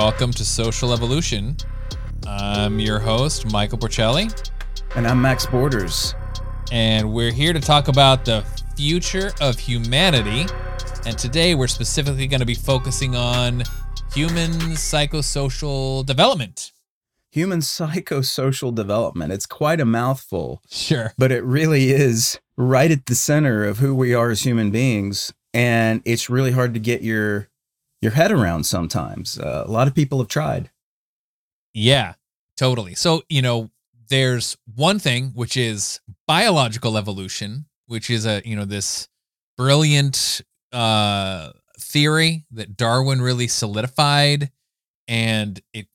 welcome to Social Evolution. I'm your host, Michael Porcelli, And I'm Max Borders. and we're here to talk about the future of humanity. And today we're specifically going to be focusing on human psychosocial development. Human psychosocial development. It's quite a mouthful, Sure. but it really is right at the center of who we are as human beings. And it's really hard to get your your head around sometimes. Uh, a lot of people have tried. Yeah, totally. So, you know, there's one thing which is biological evolution, which is a, you know, this brilliant uh theory that Darwin really solidified and it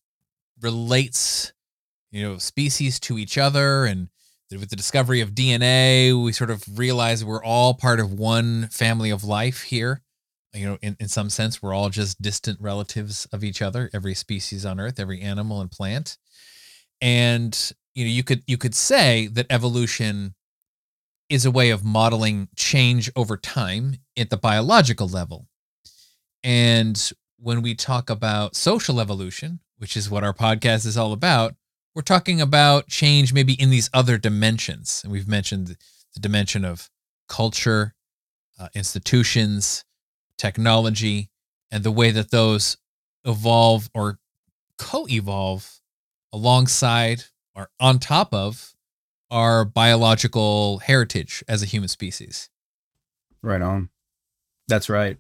relates, you know, species to each other and with the discovery of DNA, we sort of realize we're all part of one family of life here you know in, in some sense we're all just distant relatives of each other every species on earth every animal and plant. And you know you could you could say that evolution is a way of modeling change over time at the biological level. And when we talk about social evolution which is what our podcast is all about we're talking about change maybe in these other dimensions. And we've mentioned the dimension of culture uh, institutions technology and the way that those evolve or co-evolve alongside or on top of our biological heritage as a human species. Right on. That's right.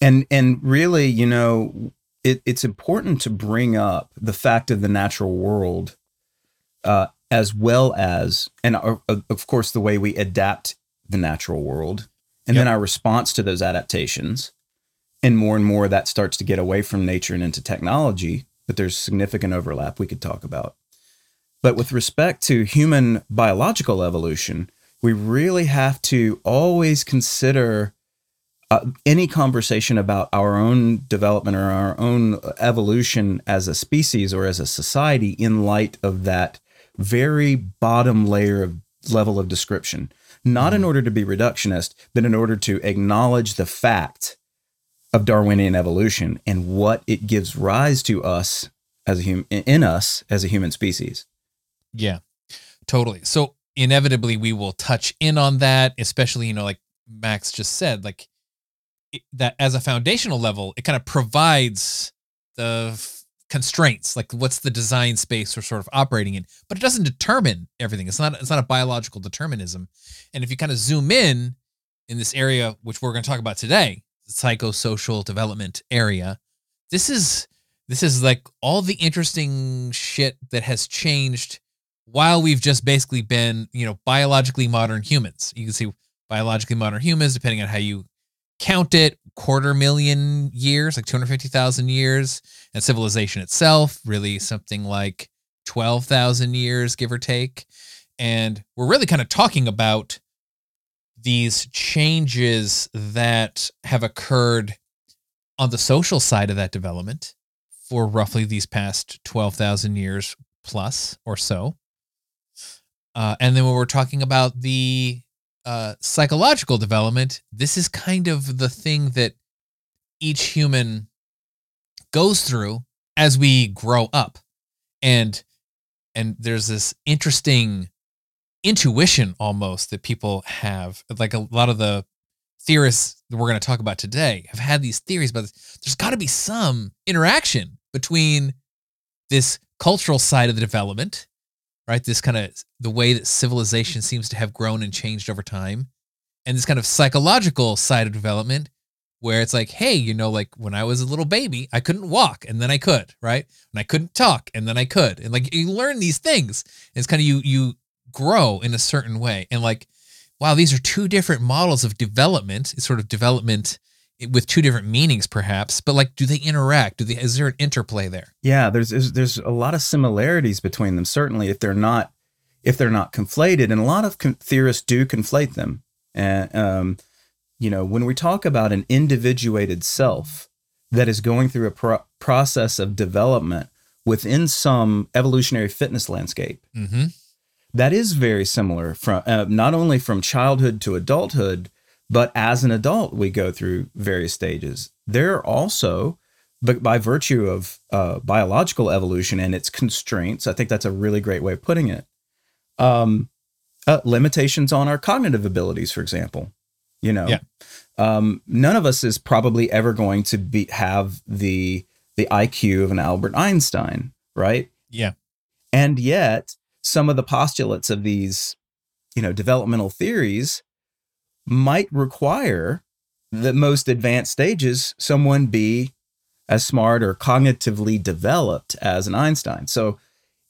And and really, you know, it, it's important to bring up the fact of the natural world, uh, as well as, and uh, of course, the way we adapt the natural world, and Yep. then our response to those adaptations. And more and more that starts to get away from nature and into technology, but there's significant overlap we could talk about. But with respect to human biological evolution, we really have to always consider uh, any conversation about our own development or our own evolution as a species or as a society in light of that very bottom layer of level of description. Not in hmm. order to be reductionist, but in order to acknowledge the fact of Darwinian evolution and what it gives rise to us as a human in us as a human species. Yeah, totally. So inevitably we will touch in on that, especially, you know, like Max just said, like it, that as a foundational level, it kind of provides the constraints, like what's the design space we're sort of operating in, but it doesn't determine everything. It's not, it's not a biological determinism. And if you kind of zoom in in this area, which we're going to talk about today, the psychosocial development area, this is, this is like all the interesting shit that has changed while we've just basically been, you know, biologically modern humans. You can see biologically modern humans, depending on how you count it, quarter million years, like 250,000 years, and civilization itself, really something like 12,000 years, give or take. And we're really kind of talking about these changes that have occurred on the social side of that development for roughly these past 12,000 years plus or so. Uh, and then when we're talking about the uh, psychological development, this is kind of the thing that each human goes through as we grow up. And and there's this interesting intuition almost that people have. Like a lot of the theorists that we're going to talk about today have had these theories this. There's got to be some interaction between this cultural side of the development, right? This kind of the way that civilization seems to have grown and changed over time, and this kind of psychological side of development where it's like, hey, you know, like when I was a little baby, I couldn't walk and then I could, right? And I couldn't talk and then I could. And like you learn these things. It's kind of you you grow in a certain way. And like, wow, these are two different models of development. It's sort of development with two different meanings perhaps, but like do they interact? Do they is there an interplay there? Yeah, there's, there's a lot of similarities between them. Certainly, if they're not if they're not conflated, and a lot of con- theorists do conflate them. And um, you know, when we talk about an individuated self that is going through a pro- process of development within some evolutionary fitness landscape, Mm-hmm. that is very similar from uh, not only from childhood to adulthood, but as an adult we go through various stages. There are also but by virtue of uh, biological evolution and its constraints, I think that's a really great way of putting it. Um, uh, limitations on our cognitive abilities, for example. You know, Yeah. um, none of us is probably ever going to be have the the IQ of an Albert Einstein, right? Yeah. And yet, some of the postulates of these, you know, developmental theories might require the most advanced stages someone be as smart or cognitively developed as an Einstein. So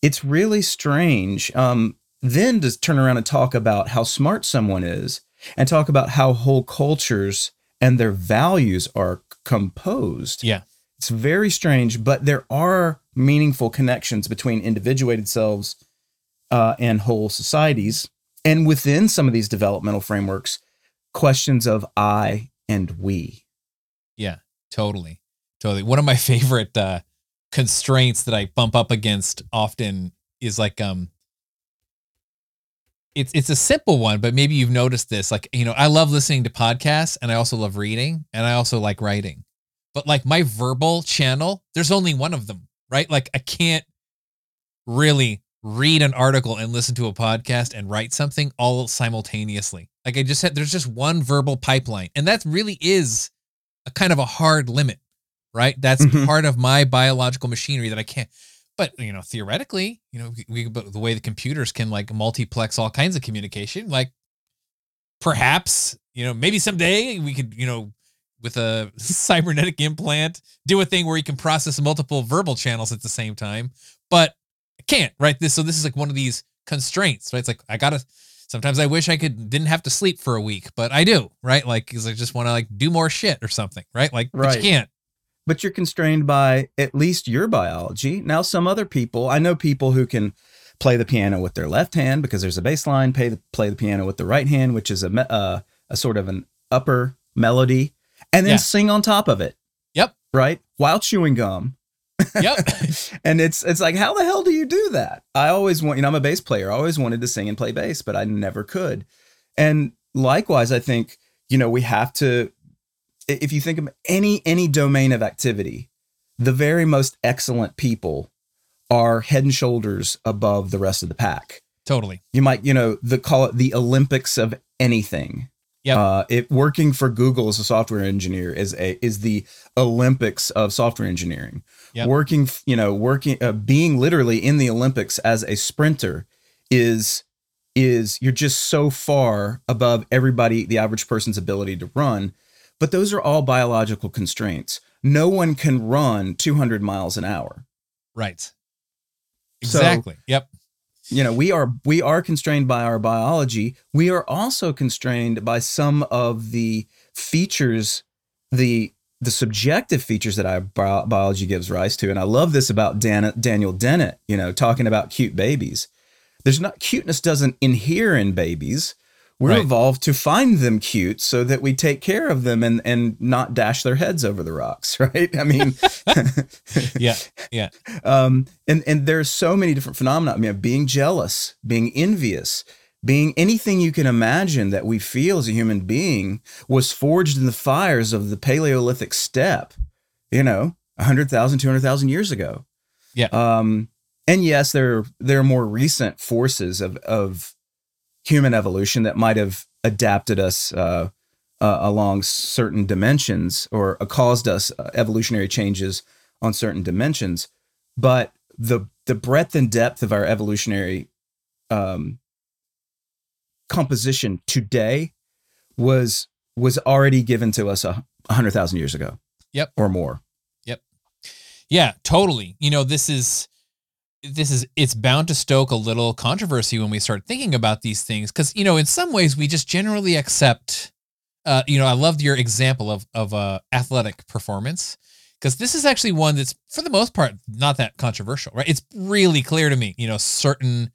it's really strange. Um, then to turn around and talk about how smart someone is and talk about how whole cultures and their values are composed. Yeah. It's very strange, but there are meaningful connections between individuated selves uh, and whole societies. And within some of these developmental frameworks, questions of I and we. Yeah, totally. Totally. One of my favorite uh constraints that I bump up against often is like um it's it's a simple one, but maybe you've noticed this. Like, you know, I love listening to podcasts and I also love reading and I also like writing. But like my verbal channel, there's only one of them, right? Like I can't really read an article and listen to a podcast and write something all simultaneously. Like I just said, there's just one verbal pipeline. And that really is a kind of a hard limit, right? That's Mhm. part of my biological machinery that I can't. But you know, theoretically, you know, we, the way the computers can like multiplex all kinds of communication, like perhaps you know maybe someday we could you know with a cybernetic implant do a thing where you can process multiple verbal channels at the same time. But can't, right? This so this is like one of these constraints, right? It's like I gotta. Sometimes I wish I could didn't have to sleep for a week, but I do, right? Like, because I just want to like do more shit or something, right? Like, Right. you can't. But you're constrained by at least your biology. Now, some other people, I know people who can play the piano with their left hand because there's a bass line, play the, play the piano with the right hand, which is a, uh, a sort of an upper melody, and then Yeah. sing on top of it. Yep. Right? While chewing gum. Yep. and it's it's like how the hell do you do that? I always want you know i'm a bass player. I always wanted to sing and play bass but i never could. And likewise i think you know we have to if you think of any any domain of activity the very most excellent people are head and shoulders above the rest of the pack. Totally. you might you know the call it the olympics of anything Yep. uh, it working for google as a software engineer is a is the olympics of software engineering Yep. working you know working uh, being literally in the olympics as a sprinter is is you're just so far above everybody the average person's ability to run but those are all biological constraints no one can run 200 miles an hour Right. So- Exactly. yep. You know we are we are constrained by our biology. We are also constrained by some of the features the the subjective features that our bio- biology gives rise to. And i love this about Dan, daniel dennett you know talking about cute babies. There's not cuteness doesn't inhere in babies we're Right. evolved to find them cute so that we take care of them and and not dash their heads over the rocks right i mean Yeah. Yeah. um, and and there's so many different phenomena. I mean, being jealous, being envious, being anything you can imagine that we feel as a human being was forged in the fires of the Paleolithic steppe. You know, 100,000, 200,000 years ago. Yeah. Um, and yes, there there are more recent forces of of human evolution that might have adapted us uh, uh, along certain dimensions or uh, caused us uh, evolutionary changes on certain dimensions but the the breadth and depth of our evolutionary um, composition today was was already given to us a hundred thousand years ago. Yep. or more. Yep. Yeah, totally. You know, this is this is it's bound to stoke a little controversy when we start thinking about these things cuz you know, in some ways we just generally accept uh you know, I loved your example of of uh athletic performance cuz this is actually one that's for the most part not that controversial, right? It's really clear to me, you know, certain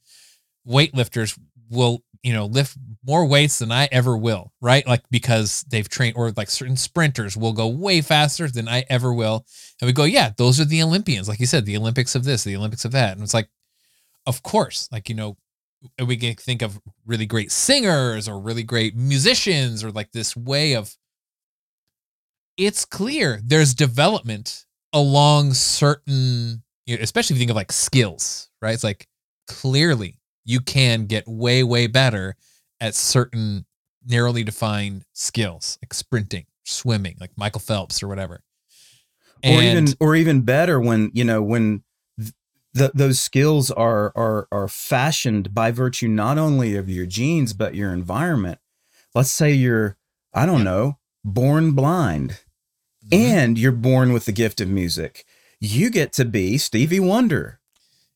weightlifters will, you know, lift more weights than I ever will, right? Like because they've trained or like certain sprinters will go way faster than I ever will. And we go, yeah, those are the Olympians. Like you said, the Olympics of this, the Olympics of that. And it's like, of course, like, you know, we can think of really great singers or really great musicians or like this way of it's clear there's development along certain, you know, especially if you think of like skills, right? It's like clearly you can get way, way better at certain narrowly defined skills, like sprinting, swimming, like Michael Phelps or whatever. or even or even better when you know when th- those skills are are are fashioned by virtue not only of your genes but your environment. Let's say you're i don't know born blind mm-hmm. and you're born with the gift of music. You get to be stevie wonder.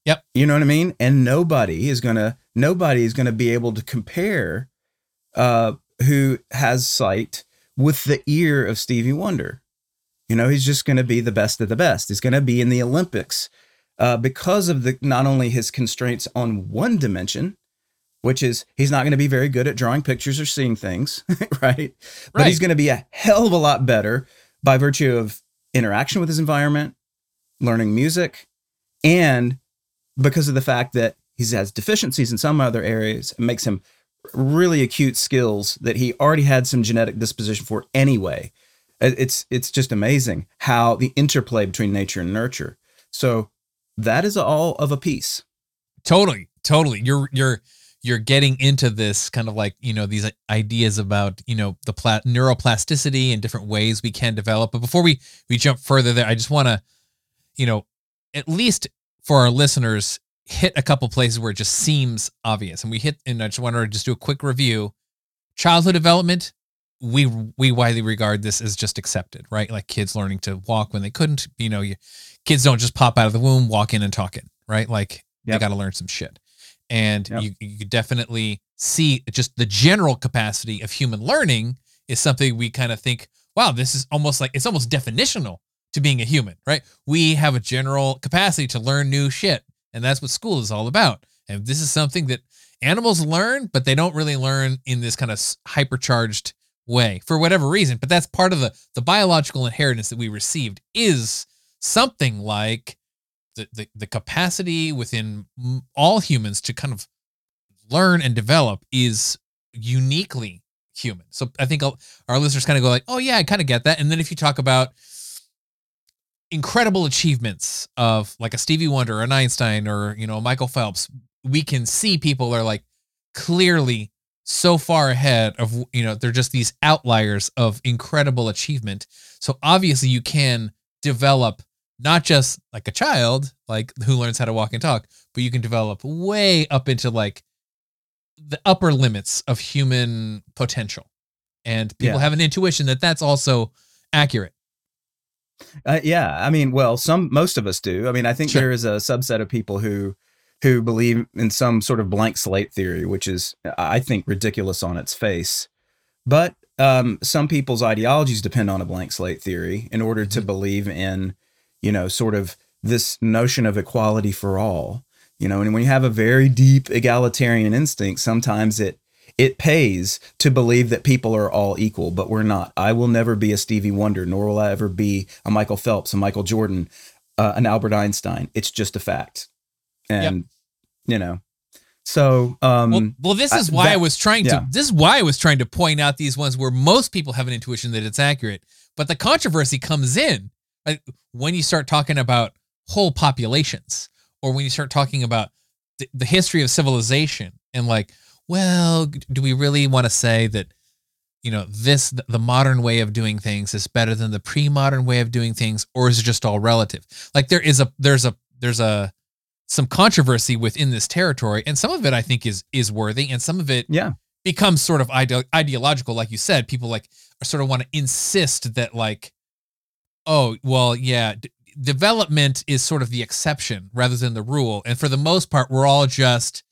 Yep. You know what i mean? And nobody is gonna nobody is gonna be able to compare uh who has sight with the ear of stevie wonder you know, he's just going to be the best of the best. He's going to be in the Olympics uh, because of the not only his constraints on one dimension, which is he's not going to be very good at drawing pictures or seeing things, right? right? But he's going to be a hell of a lot better by virtue of interaction with his environment, learning music, and because of the fact that he has deficiencies in some other areas, it makes him really acute skills that he already had some genetic disposition for anyway. It's it's just amazing how the interplay between nature and nurture. So that is all of a piece. Totally, totally. You're you're you're getting into this kind of like you know these ideas about you know the pla- neuroplasticity and different ways we can develop. But before we we jump further there, I just want to you know at least for our listeners hit a couple places where it just seems obvious, and we hit. And I just want to just do a quick review. Childhood development, we we widely regard this as just accepted, right? Like kids learning to walk when they couldn't. You know, you, kids don't just pop out of the womb, walk in and talk talking, right? Like yep. they got to learn some shit. And yep. you you definitely see just the general capacity of human learning is something we kind of think, wow, this is almost like it's almost definitional to being a human, right? We have a general capacity to learn new shit, and that's what school is all about. And this is something that animals learn, but they don't really learn in this kind of hypercharged way for whatever reason. But that's part of the the biological inheritance that we received is something like the the, the capacity within all humans to kind of learn and develop is uniquely human. So I think our listeners kind of go like, "Oh yeah, I kind of get that." And then if you talk about incredible achievements of like a Stevie Wonder or an Einstein or you know Michael Phelps, we can see people are like clearly so far ahead of you know they're just these outliers of incredible achievement. So obviously you can develop not just like a child like who learns how to walk and talk but you can develop way up into like the upper limits of human potential. And people yeah. have an intuition that that's also accurate uh, yeah i mean well some most of us do i mean i think sure. there is a subset of people who who believe in some sort of blank slate theory, which is, I think, ridiculous on its face. But um, some people's ideologies depend on a blank slate theory in order to mm-hmm. believe in, you know, sort of this notion of equality for all. You know, and when you have a very deep egalitarian instinct, sometimes it it pays to believe that people are all equal, but we're not. I will never be a Stevie Wonder, nor will I ever be a Michael Phelps, a Michael Jordan, uh, an Albert Einstein. It's just a fact and yep. you know so um well, well this is why I, that, I was trying to yeah. this is why I was trying to point out these ones where most people have an intuition that it's accurate but the controversy comes in when you start talking about whole populations or when you start talking about the, the history of civilization and like well do we really want to say that you know this the modern way of doing things is better than the pre-modern way of doing things or is it just all relative like there is a there's a there's a some controversy within this territory, and some of it I think is is worthy, and some of it yeah becomes sort of ide- ideological, like you said. People like sort of want to insist that like, oh well, yeah, d- development is sort of the exception rather than the rule, and for the most part, we're all just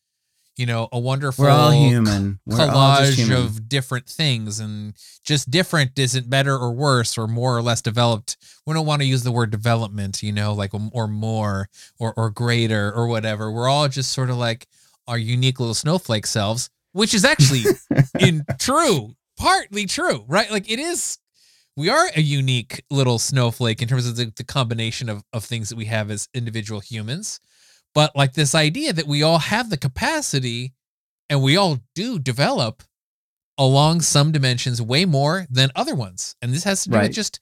you know, a wonderful We're all human. We're collage human. of different things and just different isn't better or worse or more or less developed. We don't want to use the word development, you know, like or more or or greater or whatever. We're all just sort of like our unique little snowflake selves, which is actually in true, partly true, right? Like it is we are a unique little snowflake in terms of the, the combination of, of things that we have as individual humans but like this idea that we all have the capacity and we all do develop along some dimensions way more than other ones. And this has to do right. with just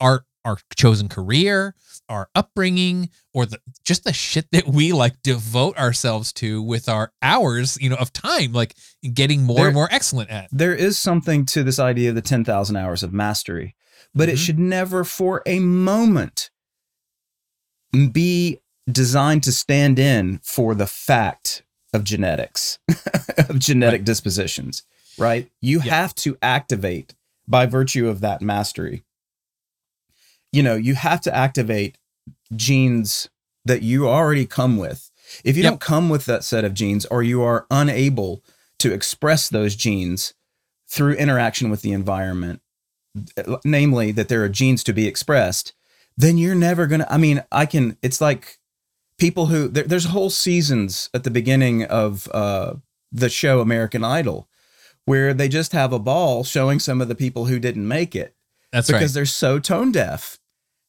our our chosen career, our upbringing, or the just the shit that we like devote ourselves to with our hours, you know, of time, like getting more There- and more excellent at. There is something to this idea of the 10,000 hours of mastery, but it Mhm. should never for a moment be designed to stand in for the fact of genetics, of genetic dispositions, right? You Yeah. have to activate by virtue of that mastery. You know, you have to activate genes that you already come with. If you Yep. don't come with that set of genes or you are unable to express those genes through interaction with the environment, namely that there are genes to be expressed, then you're never going to. I mean, I can, it's like people who, there, there's whole seasons at the beginning of uh, the show American Idol where they just have a ball showing some of the people who didn't make it That's because right. they're so tone deaf.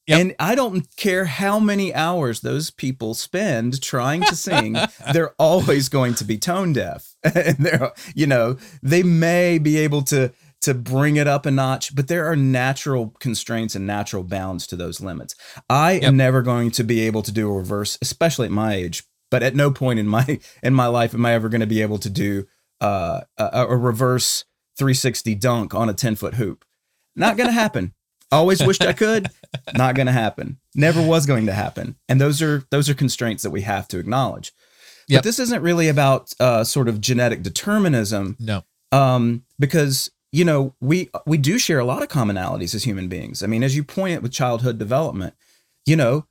Yep. And I don't care how many hours those people spend trying to sing, they're always going to be tone deaf. and they're, you know, they may be able to to bring it up a notch, but there are natural constraints and natural bounds to those limits. I Yep. am never going to be able to do a reverse, especially at my age. But at no point in my in my life am I ever going to be able to do uh, a, a reverse 360 dunk on a 10 foot hoop. Not going to happen. Always wished I could. Not going to happen. Never was going to happen. And those are those are constraints that we have to acknowledge. Yep. But this isn't really about uh, sort of genetic determinism, no. um, because you know we we do share a lot of commonalities as human beings. I mean, as you point out with childhood development, you know,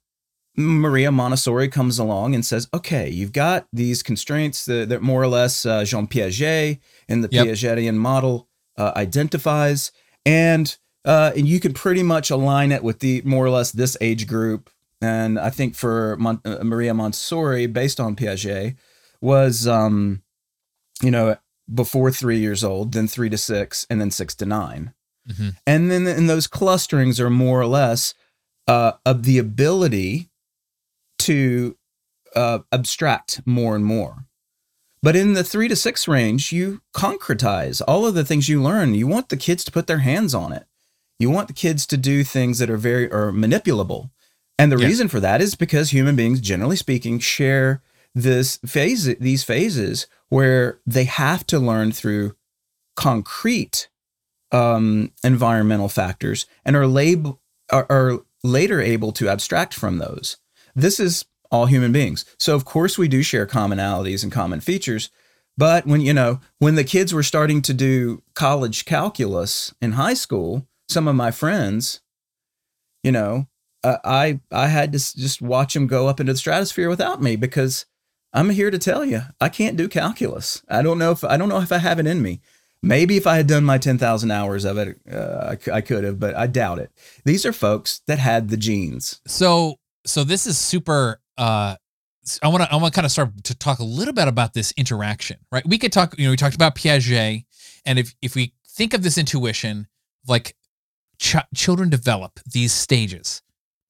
Maria Montessori comes along and says, "Okay, you've got these constraints that, that more or less uh, Jean Piaget in the Yep. Piagetian model uh, identifies, and uh, and you can pretty much align it with the more or less this age group." And I think for Mon- uh, Maria Montessori, based on Piaget, was um, you know before three years old, then three to six, and then six to nine. Mhm. And then in those clusterings are more or less uh, of the ability to uh, abstract more and more. But in the three to six range, you concretize all of the things you learn. You want the kids to put their hands on it. You want the kids to do things that are very or manipulable. And the Yeah. reason for that is because human beings, generally speaking, share this phase, these phases where they have to learn through concrete um, environmental factors and are, lab- are, are later able to abstract from those. This is all human beings. So of course we do share commonalities and common features, but when you know when the kids were starting to do college calculus in high school, some of my friends, you know, uh, I I had to just watch them go up into the stratosphere without me because I'm here to tell you I can't do calculus. I don't know if I don't know if I have it in me. Maybe if I had done my 10,000 hours of it, uh, I, I could have, but I doubt it. These are folks that had the genes. So so this is super uh I want to I want to kind of start to talk a little bit about this interaction, right? We could talk, you know, we talked about Piaget and if if we think of this intuition like ch- children develop these stages.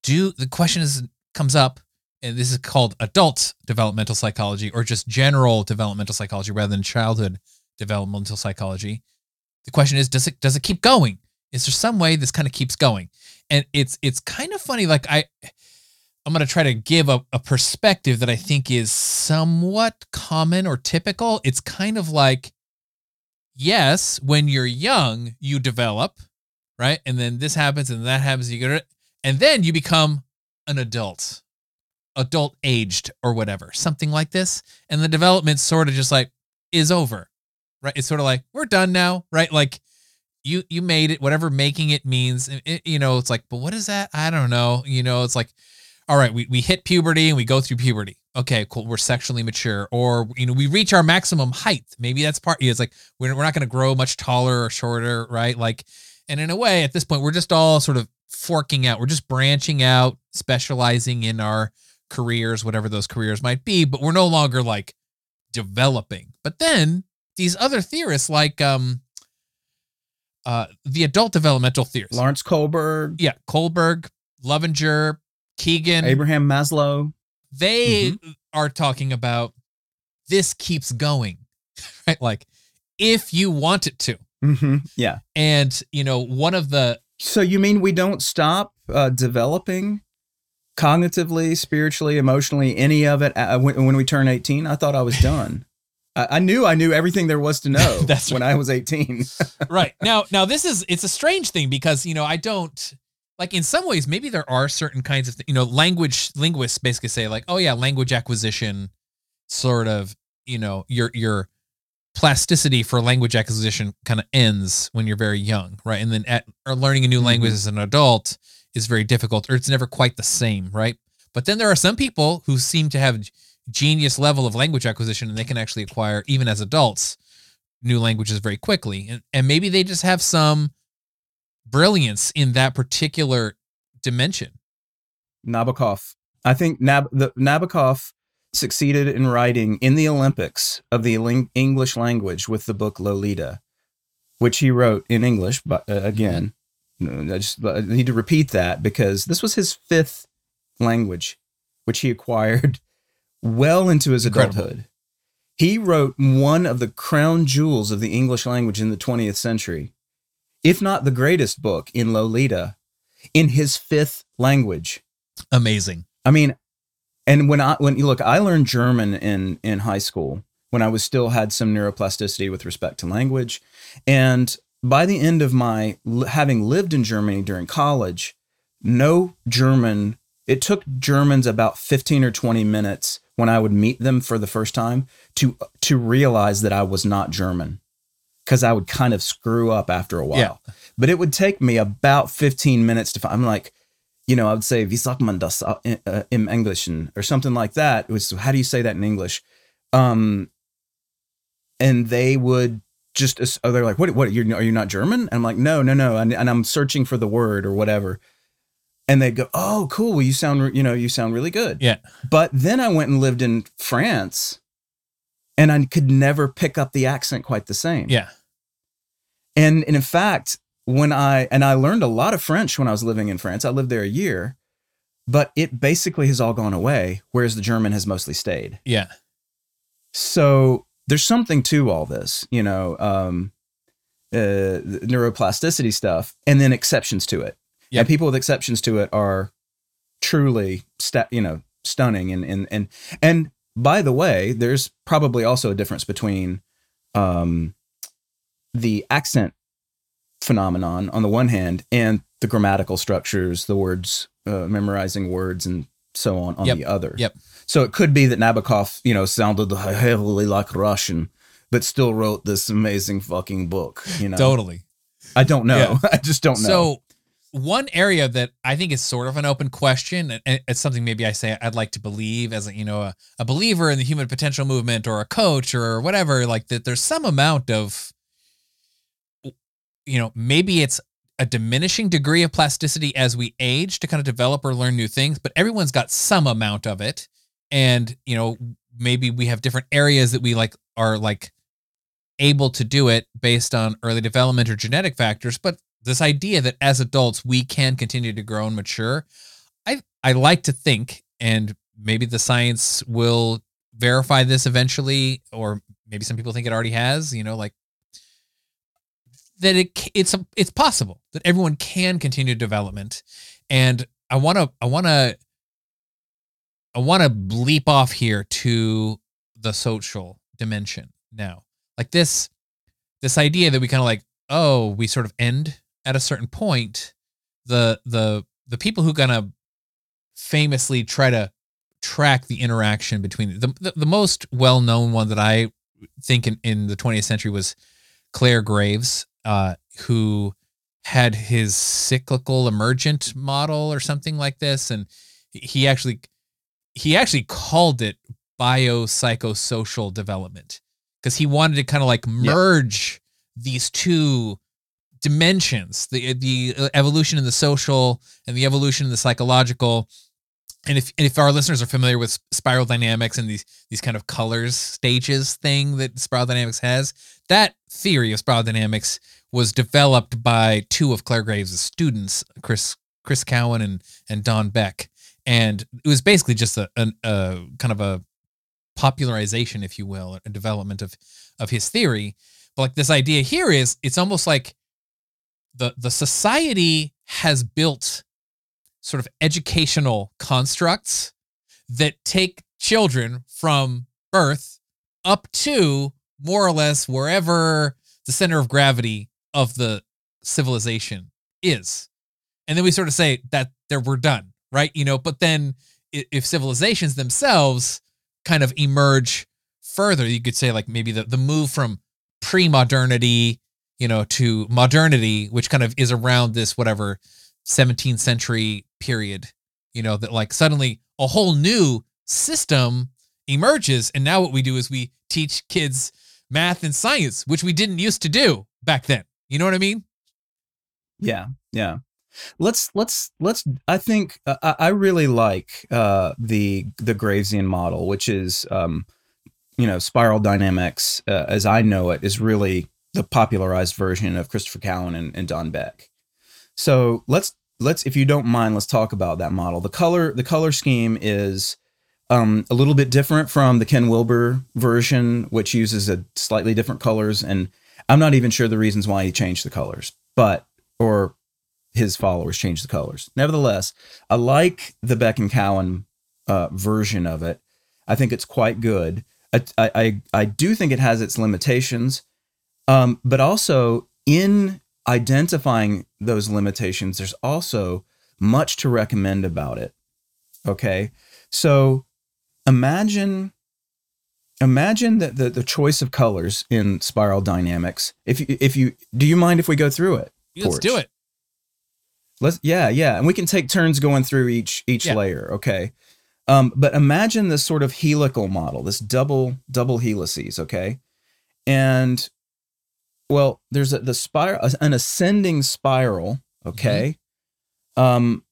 Do the question is comes up and this is called adult developmental psychology or just general developmental psychology rather than childhood developmental psychology. The question is does it does it keep going? Is there some way this kind of keeps going? And it's it's kind of funny like I I'm going to try to give a, a perspective that I think is somewhat common or typical. It's kind of like, yes, when you're young, you develop, right? And then this happens and that happens, you get it. And then you become an adult, adult aged or whatever, something like this. And the development sort of just like is over, right? It's sort of like, we're done now, right? Like, you you made it whatever making it means It- you know it's like but what is that i don't know you know it's like all right we, we hit puberty and we go through puberty okay cool we're sexually mature or you know we reach our maximum height maybe that's part it's like we're, we're not going to grow much taller or shorter right like and in a way at this point we're just all sort of forking out we're just branching out specializing in our careers whatever those careers might be but we're no longer like developing. But then these other theorists like um uh the adult developmental theorists. Lawrence Kohlberg, yeah Kohlberg Loevinger Kegan. Abraham Maslow. they are talking about this keeps going right? Like if you want it to. Hmm Yeah. and you know one of the So you mean we don't stop uh, developing cognitively, spiritually, emotionally, any of it uh, when, when we turn 18, I thought I was done. I, I knew I knew everything there was to know That's when I was 18. right now now this is it's a strange thing because you know i don't like in some ways maybe there are certain kinds of th- you know language linguists basically say like oh yeah language acquisition sort of you know your your plasticity for language acquisition kind of ends when you're very young right and then at or learning a new language Mhm. as an adult is very difficult or it's never quite the same right but then there are some people who seem to have genius level of language acquisition and they can actually acquire even as adults new languages very quickly and, and maybe they just have some brilliance in that particular dimension Nabokov. I think Nab- the, Nabokov succeeded in writing in the Olympics of the ling- English language with the book Lolita, which he wrote in English. But uh, again, I just I need to repeat that because this was his fifth language, which he acquired well into his Incredible. adulthood. He wrote one of the crown jewels of the English language in the 20th century, if not the greatest book in Lolita, in his fifth language. amazing I mean, and when I when you look, I learned German in in high school when I was still had some neuroplasticity with respect to language, and by the end of my having lived in Germany during college, no German. It took Germans about fifteen or twenty minutes when I would meet them for the first time to to realize that I was not German, because I would kind of screw up after a while. Yeah. But it would take me about fifteen minutes to. fi- I'm like you know, I would say, wie sagt man das uh, uh, im Englischen or something like that. It was, how do you say that in English? Um, and they would just, oh, they're like, what, what, you're, are you not German? And I'm like, no, no, no. And, and I'm searching for the word or whatever. And they go, oh, cool. Well, you sound, you know, you sound really good. Yeah. But then I went and lived in France and I could never pick up the accent quite the same. yeah And, and in fact, when I and I learned a lot of French when I was living in France. I lived there a year, but it basically has all gone away, whereas the German has mostly stayed. yeah So there's something to all this, you know, um, uh, neuroplasticity stuff, and then exceptions to it. Yep. And people with exceptions to it are truly, sta- you know, stunning. And and and and by the way, there's probably also a difference between um, the accent phenomenon on the one hand and the grammatical structures, the words, uh, memorizing words, and so on on Yep. the other. Yep. So it could be that Nabokov, you know, sounded heavily like Russian, but still wrote this amazing fucking book. You know, totally I don't know. Yeah. I just don't know. So, one area that I think is sort of an open question, and- it's something maybe I say I'd like to believe as a you know a, a believer in the human potential movement or a coach or whatever, like that there's some amount of, you know, maybe it's a diminishing degree of plasticity as we age to kind of develop or learn new things, but everyone's got some amount of it, and you know maybe we have different areas that we like are like able to do it based on early development or genetic factors, but this idea that as adults we can continue to grow and mature, I I like to think, and maybe the science will verify this eventually, or maybe some people think it already has. You know, like that it it's a, it's possible that everyone can continue development, and I want to I want to I want to leap off here to the social dimension now, like this this idea that we kind of like oh we sort of end at a certain point the the the people who kind of famously try to track the interaction between the the, the most well known one that I think in, in the 20th century was Clare Graves, uh, who had his cyclical emergent model or something like this, and he actually he actually called it biopsychosocial development because he wanted to kind of like merge these two dimensions the uh, the uh, evolution in the social and the evolution in the psychological. And if and if our listeners are familiar with spiral dynamics and these these kind of colors stages thing that spiral dynamics has that theory of spiral dynamics was developed by two of Clare Graves' students Chris Chris Cowan and and Don Beck and it was basically just a, a, kind of a popularization if you will a development of of his theory but like this idea here is it's almost like the the society has built sort of educational constructs that take children from birth up to more or less wherever the center of gravity of the civilization is. And then we sort of say that there we're done, right? You know, but then if civilizations themselves kind of emerge further, you could say like maybe the, the move from pre-modernity, you know, to modernity, which kind of is around this whatever 17th century period, you know, that like suddenly a whole new system emerges. And now what we do is we teach kids math and science, which we didn't used to do back then. You know what I mean? Yeah. Yeah. Let's let's let's. I think uh, I really like uh, the the Gravesian model, which is um, you know spiral dynamics uh, as I know it is really the popularized version of Christopher Cowan and, and Don Beck. So let's let's if you don't mind, let's talk about that model. The color the color scheme is um, a little bit different from the Ken Wilber version, which uses a slightly different colors. And I'm not even sure the reasons why he changed the colors, but or his followers change the colors. Nevertheless, I like the Beck and Cowan uh, version of it. I think it's quite good. I, I, I do think it has its limitations, um, but also in identifying those limitations, there's also much to recommend about it. Okay, so imagine imagine that the, the choice of colors in spiral dynamics. If you, if you do you mind if we go through it? Let's Porch? do it. Let's yeah, yeah. And we can take turns going through each each yeah. layer, okay? Um, but imagine this sort of helical model, this double double helices, okay? And well, there's a, the spiral an ascending spiral, okay? Mm-hmm. Um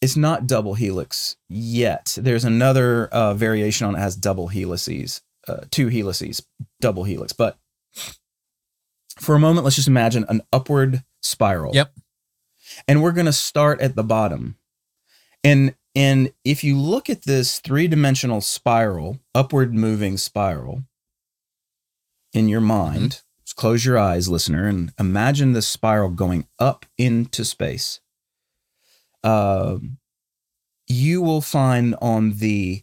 it's not double helix yet. There's another uh, variation on it has double helices, uh, two helices, double helix. But for a moment, let's just imagine an upward spiral. Yep. And we're going to start at the bottom. And and if you look at this three-dimensional spiral, upward moving spiral in your mind, mm-hmm. close your eyes, listener, and imagine this spiral going up into space uh, you will find on the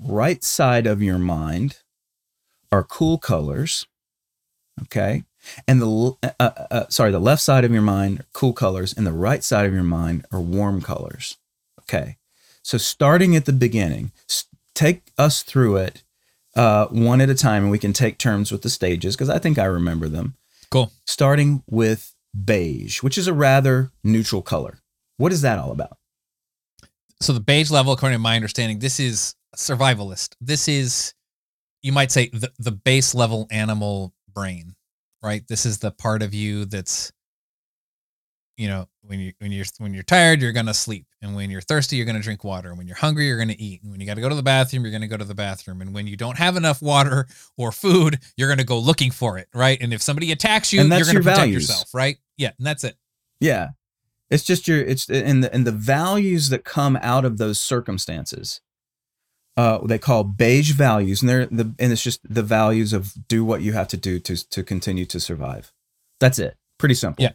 right side of your mind are cool colors. Okay. And the, uh, uh, uh, sorry, the left side of your mind are cool colors, and the right side of your mind are warm colors. Okay. So starting at the beginning, take us through it uh, one at a time, and we can take turns with the stages because I think I remember them. Cool. Starting with beige, which is a rather neutral color. What is that all about? So the beige level, according to my understanding, this is survivalist. This is, you might say, the, the base level animal brain, right? This is the part of you that's, you know, when you when you're when you're tired, you're gonna sleep, and when you're thirsty, you're gonna drink water. And when you're hungry, you're gonna eat. And when you got to go to the bathroom, you're gonna go to the bathroom. And when you don't have enough water or food, you're gonna go looking for it, right? And if somebody attacks you, you're gonna your protect values. yourself, right? Yeah, and that's it. Yeah, it's just your it's and the and the values that come out of those circumstances. Uh, they call beige values, and they're the and it's just the values of do what you have to do to to continue to survive. That's it. Pretty simple. Yeah.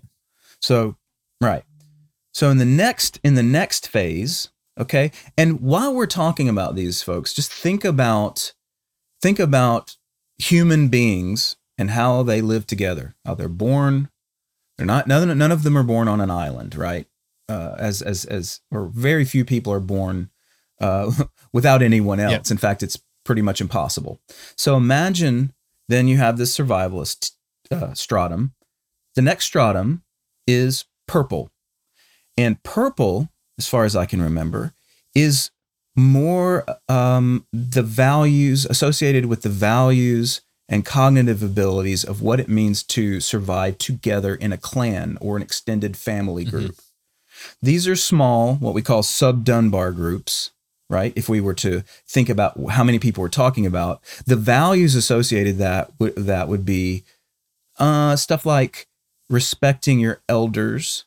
So, right. So in the next in the next phase, okay, and while we're talking about these folks, just think about think about human beings and how they live together, how they're born, they're not none, none of them are born on an island, right? Uh, as as as or very few people are born uh, without anyone else. Yep. In fact, it's pretty much impossible. So imagine then you have this survivalist uh, stratum. The next stratum is purple, and purple, as far as I can remember, is more um, the values associated with the values and cognitive abilities of what it means to survive together in a clan or an extended family mm-hmm. group. Mm-hmm. These are small, what we call sub Dunbar groups, right? If we were to think about how many people we're talking about, the values associated that w- that would be uh, stuff like respecting your elders,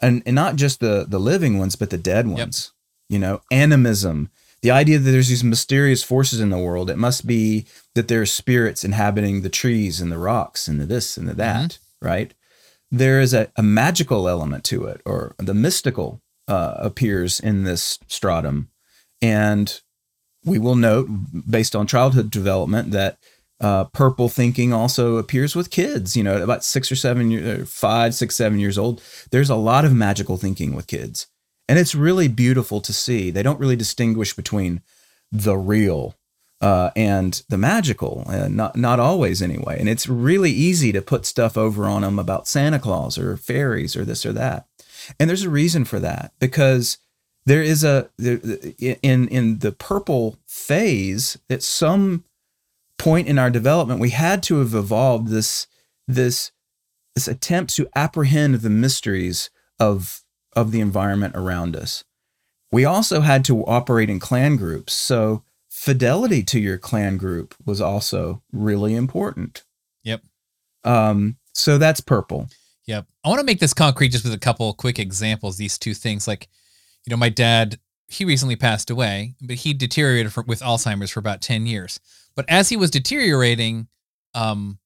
and, and not just the the living ones, but the dead ones. Yep. You know, animism, the idea that there's these mysterious forces in the world it must be that there are spirits inhabiting the trees and the rocks and the this and the that mm-hmm. right there is a, a magical element to it or the mystical uh, appears in this stratum, and we will note, based on childhood development, that uh, purple thinking also appears with kids. You know, about six or seven, years, five, six, seven years old. There's a lot of magical thinking with kids, and it's really beautiful to see. They don't really distinguish between the real uh, and the magical, uh, not not always anyway. And it's really easy to put stuff over on them about Santa Claus or fairies or this or that. And there's a reason for that because there is a in in the purple phase at some point in our development we had to have evolved this this this attempt to apprehend the mysteries of of the environment around us. We also had to operate in clan groups. So fidelity to your clan group was also really important. Yep. Um, so that's purple. Yep. I want to make this concrete just with a couple quick examples. These two things, like, you know, my dad, he recently passed away, but he deteriorated for, with Alzheimer's for about 10 years. But as he was deteriorating, um,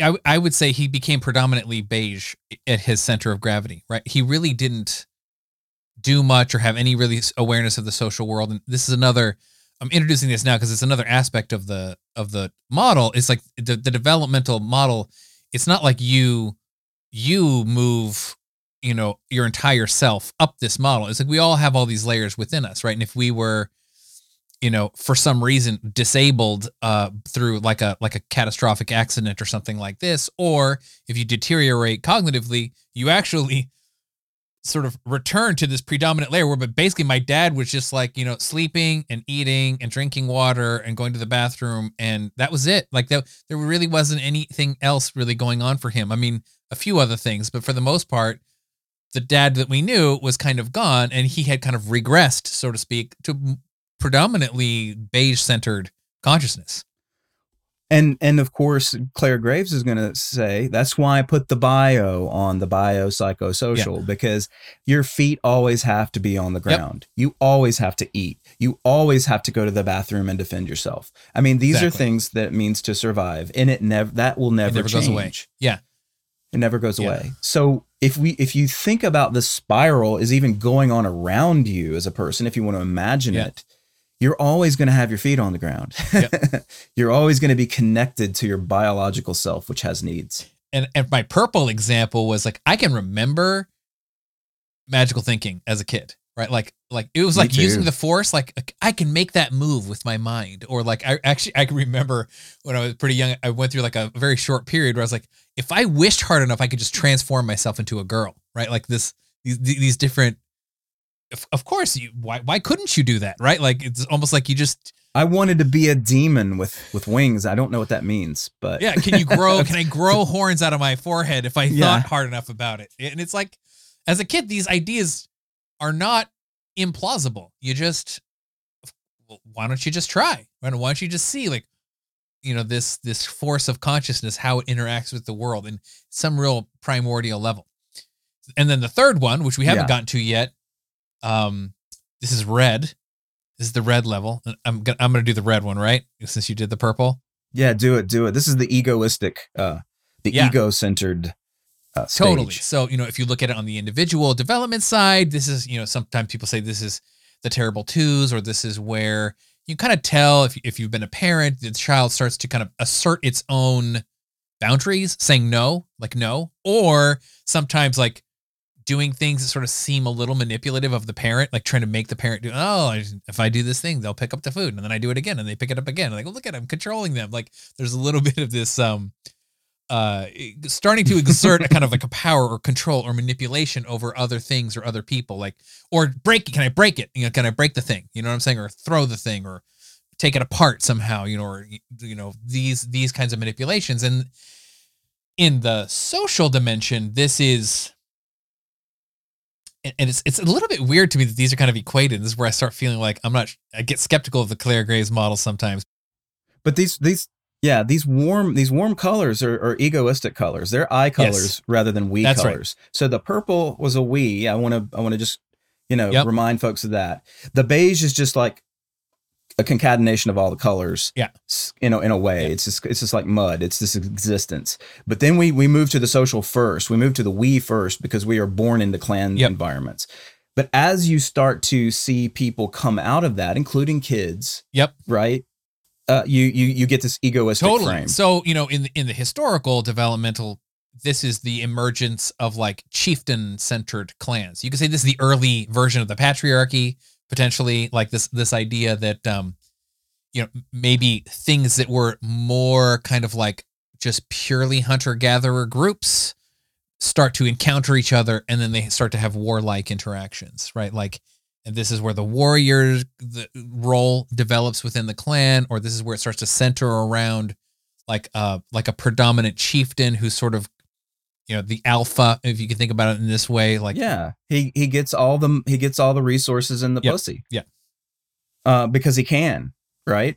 I, I would say he became predominantly beige at his center of gravity, right? He really didn't do much or have any really awareness of the social world. And this is another I'm introducing this now because it's another aspect of the of the model. It's like the, the developmental model. It's not like you you move, you know, your entire self up this model. It's like we all have all these layers within us, right? And if we were, you know, for some reason disabled uh through like a like a catastrophic accident or something like this, or if you deteriorate cognitively, you actually sort of return to this predominant layer where but basically my dad was just like you know sleeping and eating and drinking water and going to the bathroom and that was it like that there really wasn't anything else really going on for him i mean a few other things but for the most part the dad that we knew was kind of gone and he had kind of regressed so to speak to predominantly beige centered consciousness and and of course Clare Graves is going to say that's why i put the bio on the biopsychosocial yeah. because your feet always have to be on the ground yep. you always have to eat you always have to go to the bathroom and defend yourself i mean these exactly. are things that it means to survive and it never that will never, never change. goes away yeah it never goes yeah. away so if we if you think about the spiral is even going on around you as a person if you want to imagine yeah. it you're always going to have your feet on the ground. Yep. you're always going to be connected to your biological self, which has needs. And and my purple example was like I can remember magical thinking as a kid, right? Like like it was like using the force. Like, I can make that move with my mind, or like I actually I can remember when I was pretty young. I went through like a very short period where I was like, if I wished hard enough, I could just transform myself into a girl, right? Like this these these different of, of course you why why couldn't you do that right like it's almost like you just I wanted to be a demon with with wings. I don't know what that means, but yeah, can you grow? can I grow horns out of my forehead if I yeah. thought hard enough about it? And it's like, as a kid, these ideas are not implausible. You just, why don't you just try? Why don't you just see, like, you know, this this force of consciousness, how it interacts with the world in some real primordial level. And then the third one, which we haven't yeah. gotten to yet, um, this is red. This is the red level. I'm gonna I'm gonna do the red one, right? Since you did the purple. Yeah, do it, do it. This is the egoistic, uh, the yeah. ego centered. Uh, totally. So you know, if you look at it on the individual development side, this is you know sometimes people say this is the terrible twos, or this is where you kind of tell if if you've been a parent, the child starts to kind of assert its own boundaries, saying no, like no, or sometimes like doing things that sort of seem a little manipulative of the parent, like trying to make the parent do, oh, if I do this thing, they'll pick up the food. And then I do it again and they pick it up again. Like, well, look at them controlling them. Like there's a little bit of this, um, uh, starting to exert a kind of like a power or control or manipulation over other things or other people, like, or break it. Can I break it? You know, can I break the thing? You know what I'm saying? Or throw the thing or take it apart somehow, you know, or, you know, these, these kinds of manipulations. And in the social dimension, this is, and it's it's a little bit weird to me that these are kind of equated. This is where I start feeling like I'm not. I get skeptical of the Clare Graves model sometimes. But these these yeah these warm these warm colors are, are egoistic colors. They're I colors yes. rather than we That's colors. Right. So the purple was a we. I want to I want to just you know yep. remind folks of that. The beige is just like a concatenation of all the colors. Yeah. You know, in a way, yeah. it's just it's just like mud. It's this existence. But then we we move to the social first. We move to the we first because we are born into clan yep. environments. But as you start to see people come out of that, including kids, yep, right, uh, you you you get this egoistic totally. frame. So you know, in the, in the historical developmental, this is the emergence of like chieftain centered clans. You could say this is the early version of the patriarchy, potentially like this this idea that um, you know, maybe things that were more kind of like just purely hunter gatherer groups start to encounter each other and then they start to have warlike interactions, right? Like, and this is where the warrior the role develops within the clan, or this is where it starts to center around like a like a predominant chieftain who's sort of you know the alpha if you can think about it in this way like yeah he he gets all the he gets all the resources in the yep, pussy. Yeah. Uh because he can right?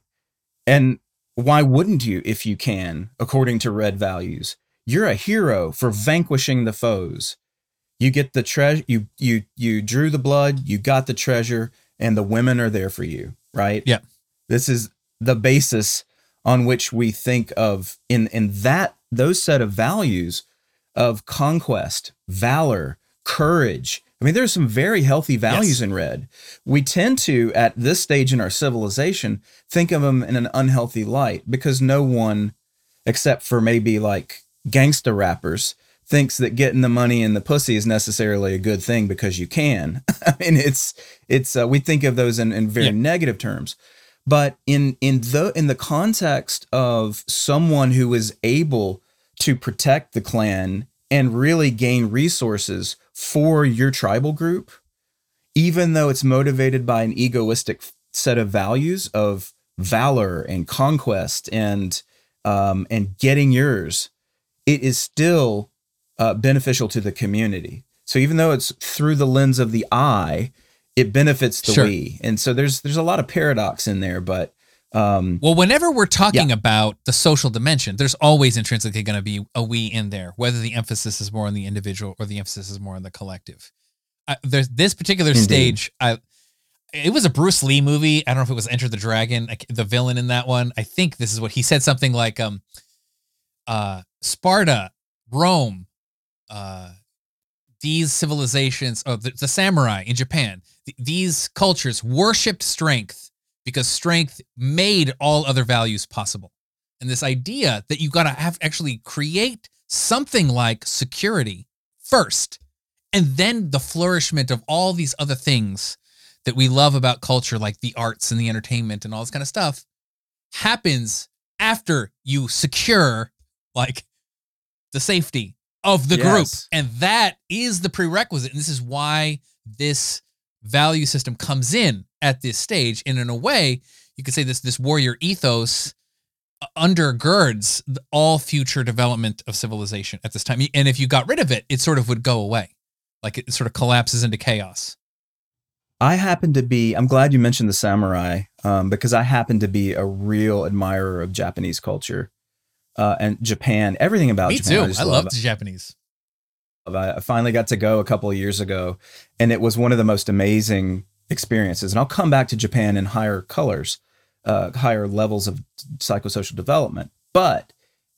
And why wouldn't you if you can according to red values? You're a hero for vanquishing the foes. You get the treasure. You you you drew the blood. You got the treasure, and the women are there for you. Right. Yeah. This is the basis on which we think of in in that those set of values of conquest, valor, courage. I mean, there's some very healthy values yes. in red. We tend to, at this stage in our civilization, think of them in an unhealthy light because no one, except for maybe like gangster rappers thinks that getting the money and the pussy is necessarily a good thing because you can. I mean, it's it's uh, we think of those in, in very yeah. negative terms, but in in the in the context of someone who is able to protect the clan and really gain resources for your tribal group, even though it's motivated by an egoistic set of values of valor and conquest and um, and getting yours it is still uh, beneficial to the community. So even though it's through the lens of the I, it benefits the sure. we. And so there's there's a lot of paradox in there, but um, well, whenever we're talking yeah. about the social dimension, there's always intrinsically going to be a we in there, whether the emphasis is more on the individual or the emphasis is more on the collective. Uh, there's this particular Indeed. stage. I it was a Bruce Lee movie. I don't know if it was Enter the Dragon, the villain in that one. I think this is what he said something like, um, uh, Sparta, Rome, uh, these civilizations, oh, the, the samurai in Japan, th- these cultures worshipped strength because strength made all other values possible. And this idea that you got to have actually create something like security first, and then the flourishment of all these other things that we love about culture, like the arts and the entertainment and all this kind of stuff, happens after you secure like the safety of the yes. group. And that is the prerequisite. And this is why this value system comes in at this stage. And in a way, you could say this this warrior ethos undergirds all future development of civilization at this time. And if you got rid of it, it sort of would go away. Like it sort of collapses into chaos. I happen to be, I'm glad you mentioned the samurai um, because I happen to be a real admirer of Japanese culture uh, and Japan, everything about Me Japan. too. I, I love Japanese. I finally got to go a couple of years ago, and it was one of the most amazing experiences. And I'll come back to Japan in higher colors, uh, higher levels of psychosocial development. But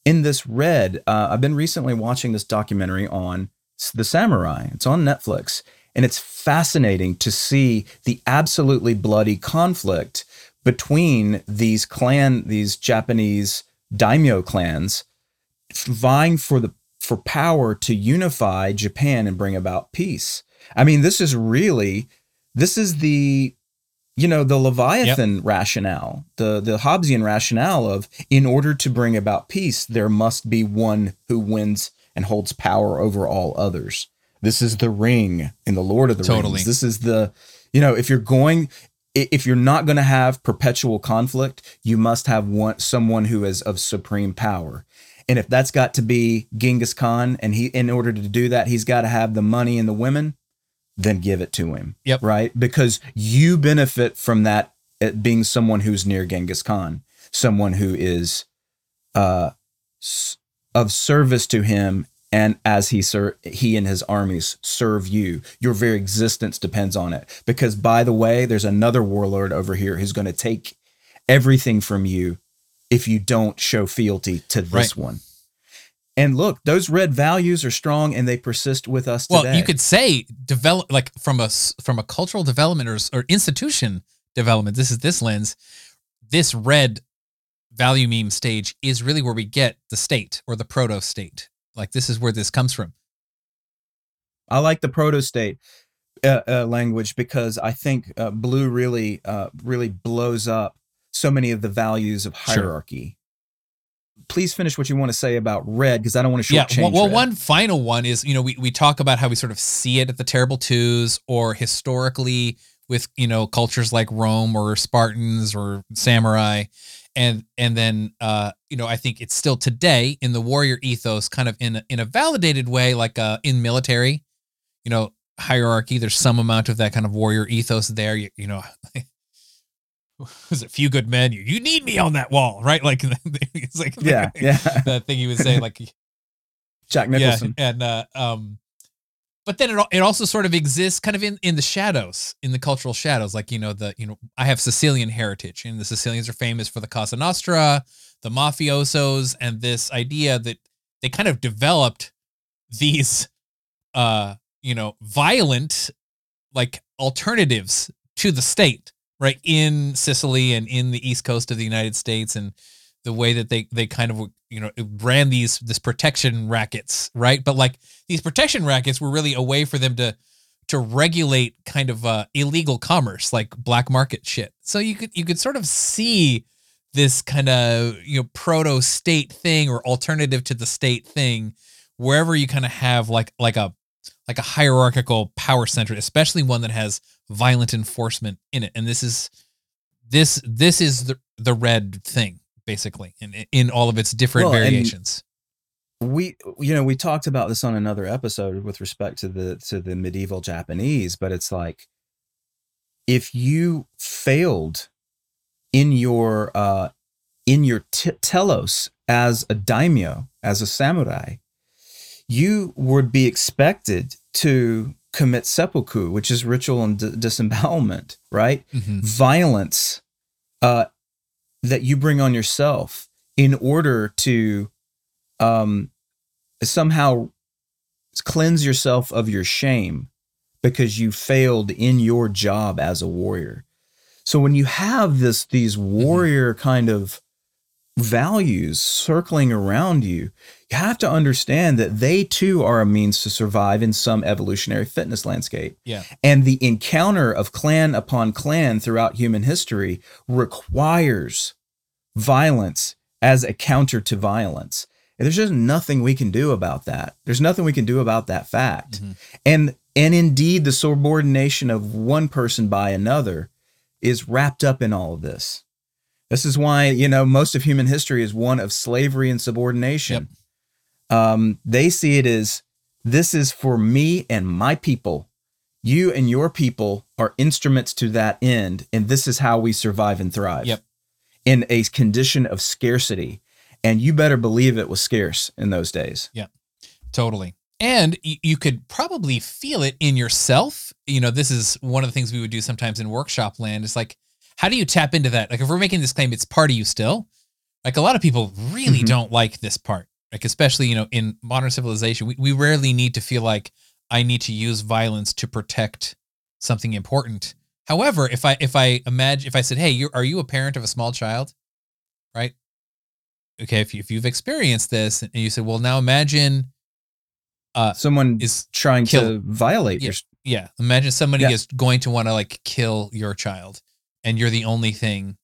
in this red, uh, I've been recently watching this documentary on the samurai. It's on Netflix, and it's fascinating to see the absolutely bloody conflict between these clan, these Japanese daimyo clans vying for the for power to unify Japan and bring about peace. I mean, this is really this is the you know the Leviathan yep. rationale, the the Hobbesian rationale of in order to bring about peace, there must be one who wins and holds power over all others. This is the ring in the Lord of the totally. Rings. This is the you know if you're going if you're not going to have perpetual conflict, you must have one someone who is of supreme power. And if that's got to be Genghis Khan, and he, in order to do that, he's got to have the money and the women, then give it to him. Yep. Right. Because you benefit from that being someone who's near Genghis Khan, someone who is uh, of service to him and as he ser- he and his armies serve you your very existence depends on it because by the way there's another warlord over here who's going to take everything from you if you don't show fealty to this Right. one. And look, those red values are strong and they persist with us Well, today. you could say develop like from a from a cultural development or, or institution development. This is this lens. This red value meme stage is really where we get the state or the proto state. Like this is where this comes from. I like the proto state uh, uh, language because I think uh, blue really, uh, really blows up so many of the values of Sure. hierarchy. Please finish what you want to say about red because I don't want to Yeah. shortchange. Well, well red. one final one is you know we we talk about how we sort of see it at the terrible twos or historically with you know cultures like Rome or Spartans or samurai, and and then uh you know I think it's still today in the warrior ethos, kind of in a, in a validated way, like uh in military, you know hierarchy. There's some amount of that kind of warrior ethos there. You, you know. Was it few good men? You, you need me on that wall, right? Like it's like yeah, yeah. that thing he was saying, like Jack Nicholson. yeah, and uh, um, but then it it also sort of exists kind of in in the shadows, in the cultural shadows. Like you know the you know I have Sicilian heritage, and the Sicilians are famous for the Cosa Nostra, the mafiosos, and this idea that they kind of developed these, uh, you know, violent like alternatives to the state, right in Sicily and in the east coast of the United States, and the way that they they kind of you know ran these this protection rackets right? But like these protection rackets were really a way for them to to regulate kind of uh illegal commerce like black market shit. So you could you could sort of see this kind of you know proto state thing or alternative to the state thing wherever you kind of have like like a like a hierarchical power center especially one that has violent enforcement in it. And this is this this is the the red thing basically in in all of its different Well, variations we you know we talked about this on another episode with respect to the to the medieval japanese but it's like if you failed in your uh in your t- telos as a daimyo as a samurai you would be expected to commit seppuku which is ritual and d- disembowelment right Mhm. violence uh, that you bring on yourself in order to um, somehow cleanse yourself of your shame because you failed in your job as a warrior. So when you have this these warrior kind of values circling around you, you have to understand that they too are a means to survive in some evolutionary fitness landscape. Yeah. And the encounter of clan upon clan throughout human history requires violence as a counter to violence. And there's just nothing we can do about that. There's nothing we can do about that fact. Mhm. And and indeed the subordination of one person by another is wrapped up in all of this. This is why, you know, most of human history is one of slavery and subordination. Um, they see it as this is for me and my people. You and your people are instruments to that end, and this is how we survive and thrive. Yep. In a condition of scarcity. And you better believe it was scarce in those days. Yeah, totally. And you could probably feel it in yourself. You know, this is one of the things we would do sometimes in workshop land. Is like, how do you tap into that? Like, if we're making this claim, it's part of you still. Like, a lot of people really Mhm. don't like this part. Like, especially, you know, in modern civilization, we, we rarely need to feel like I need to use violence to protect something important. However, if I if I imagine if I said, "Hey, you are you a parent of a small child?" Right? Okay, if you, if you've experienced this and you said, "Well, now imagine uh Someone is trying kill- to violate Yeah. your yeah, imagine somebody Yeah. is going to want to like kill your child and you're the only thing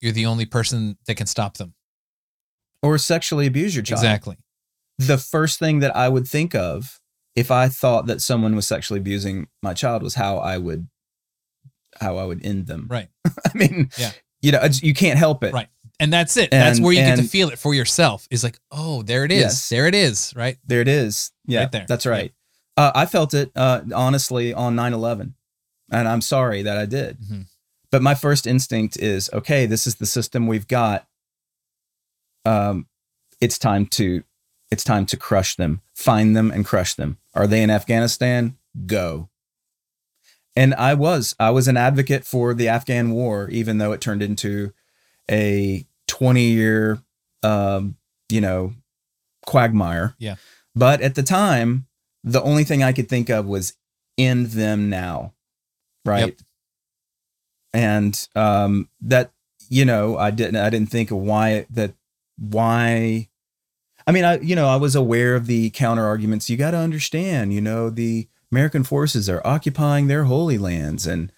you're the only person that can stop them. Or sexually abuse your child. Exactly. The first thing that I would think of if I thought that someone was sexually abusing my child was how I would how I would end them. Right. I mean, Yeah. you know, you can't help it. Right. And that's it. that's where you get to feel it for yourself. Is like, "Oh, there it is. Yes. There it is." Right? There it is. Yeah, Right there. that's right. Uh, I felt it uh, honestly on 9/11, and I'm sorry that I did. Mhm. But my first instinct is, okay, this is the system we've got. Um, it's time to, it's time to crush them, find them, and crush them. Are they in Afghanistan? Go. And I was, I was an advocate for the Afghan war, even though it turned into a 20 year, um, you know, quagmire. Yeah. But at the time, the only thing I could think of was end them now. Right. Yep. And um, that, you know, I didn't, I didn't think of why that, why, I mean, I, you know, I was aware of the counter arguments. You got to understand, you know, the American forces are occupying their holy lands and,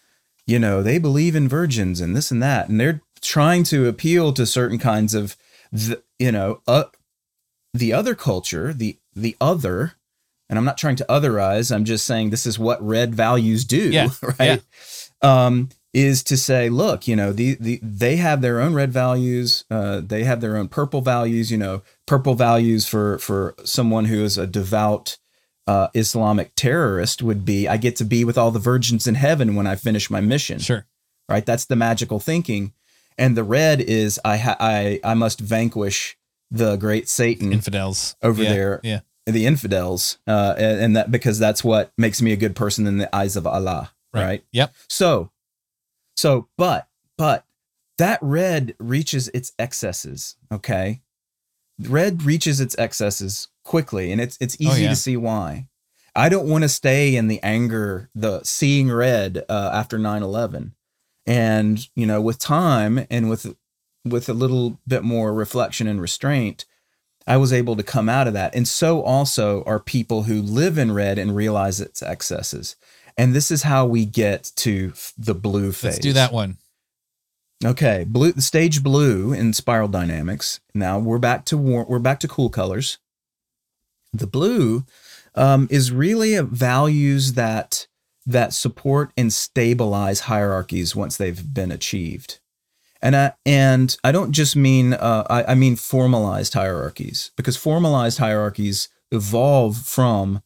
you know, they believe in virgins and this and that. And they're trying to appeal to certain kinds of, the, you know, uh, the other culture, the, the other, and I'm not trying to otherize. I'm just saying this is what red values do, Yeah, right? Um, is to say, look, you know, the, the they have their own red values. Uh, they have their own purple values. You know, purple values for for someone who is a devout uh, Islamic terrorist would be, I get to be with all the virgins in heaven when I finish my mission. Sure. Right. That's the magical thinking. And the red is I ha- I I must vanquish the great Satan Infidels over Yeah, there Yeah. the infidels uh, and, and that because that's what makes me a good person in the eyes of Allah, Right. right? Yep. So, so, but, but that red reaches its excesses. Okay, red reaches its excesses quickly, and it's it's Oh, easy yeah. to see why. I don't want to stay in the anger, the seeing red uh, after 9-11. and you know, with time and with with a little bit more reflection and restraint, I was able to come out of that. And so also are people who live in red and realize its excesses. And this is how we get to the blue phase. Let's do that one. Okay, blue stage blue in spiral dynamics. Now we're back to war, we're back to cool colors. The blue um, is really a values that that support and stabilize hierarchies once they've been achieved. And I, and I don't just mean uh, I, I mean formalized hierarchies because formalized hierarchies evolve from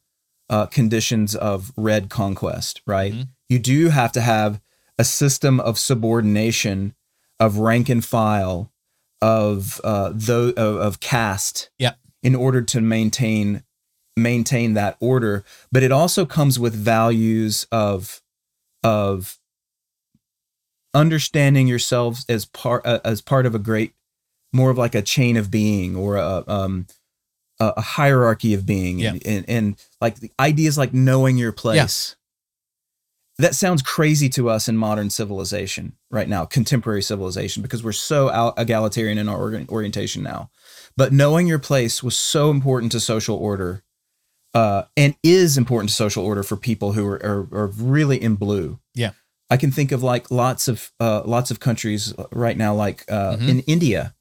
uh, conditions of red conquest, right? Mhm. You do have to have a system of subordination, of rank and file, of uh, though of, of caste, Yeah. in order to maintain maintain that order. But it also comes with values of of understanding yourselves as part uh, as part of a great more of like a chain of being or a um a, a hierarchy of being Yeah. and, and and like the ideas like knowing your place that sounds crazy to us in modern civilization right now contemporary civilization because we're so out egalitarian in our organ- orientation now but knowing your place was so important to social order uh, and is important to social order for people who are, are, are really in blue Yeah. I can think of like lots of uh, lots of countries right now, like uh, Mhm. in India.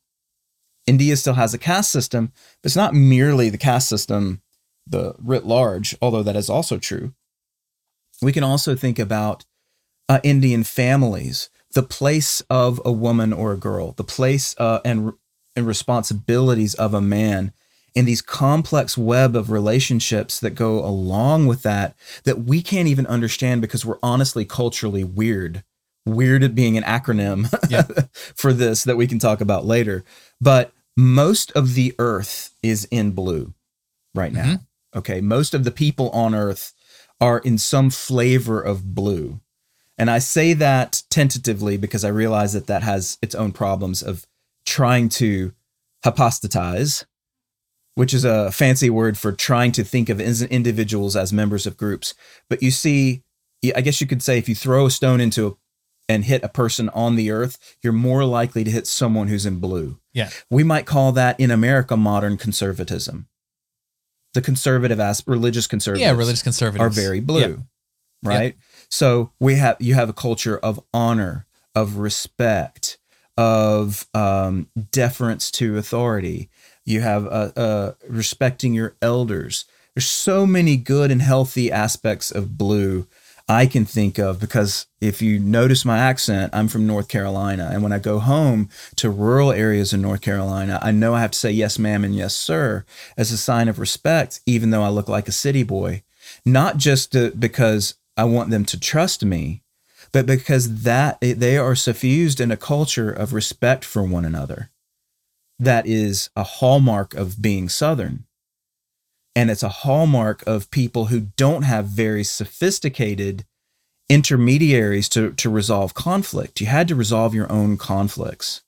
India still has a caste system, but it's not merely the caste system, the writ large, although that is also true. We can also think about uh, Indian families, the place of a woman or a girl, the place uh, and and responsibilities of a man, and these complex web of relationships that go along with that that we can't even understand because we're honestly culturally weird. Weird at being an acronym Yeah. for this that we can talk about later. But most of the earth is in blue right now. Mm-hmm. Okay. Most of the people on earth are in some flavor of blue. And I say that tentatively because I realize that that has its own problems of trying to hypostatize, which is a fancy word for trying to think of individuals as members of groups. But you see, I guess you could say if you throw a stone into a, and hit a person on the earth, you're more likely to hit someone who's in blue. Yeah. We might call that in America modern conservatism. The conservative as religious conservatives Yeah, religious conservatives are very blue, right? So we have you have a culture of honor, of respect, of um, deference to authority. You have uh, uh, respecting your elders. There's so many good and healthy aspects of blue I can think of because if you notice my accent, I'm from North Carolina. And when I go home to rural areas in North Carolina, I know I have to say yes, ma'am, and yes, sir, as a sign of respect, even though I look like a city boy. Not just to, because I want them to trust me, but because that they are suffused in a culture of respect for one another. That is a hallmark of being Southern. And it's a hallmark of people who don't have very sophisticated intermediaries to, to resolve conflict. You had to resolve your own conflicts,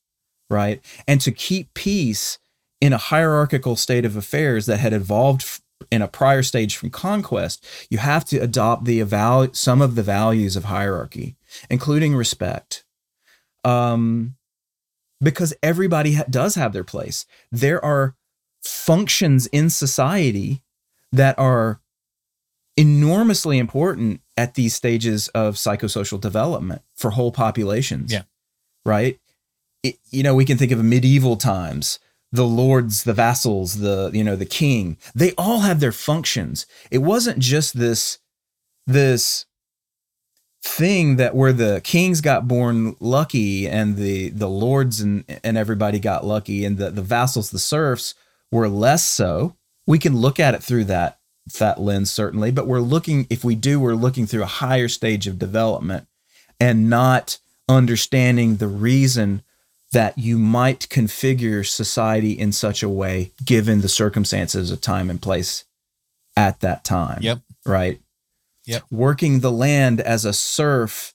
right? And to keep peace in a hierarchical state of affairs that had evolved in a prior stage from conquest, you have to adopt the eval- some of the values of hierarchy, including respect. Um, because everybody ha- does have their place. There are functions in society that are enormously important at these stages of psychosocial development for whole populations. Yeah. Right? It, you know, we can think of medieval times, the lords, the vassals, the, you know, the king. They all have their functions. It wasn't just this this thing that where the kings got born lucky and the the lords and and everybody got lucky and the the vassals the serfs were less so we can look at it through that that lens certainly but we're looking if we do we're looking through a higher stage of development and not understanding the reason that you might configure society in such a way given the circumstances of time and place at that time Yep. right Yep. working the land as a serf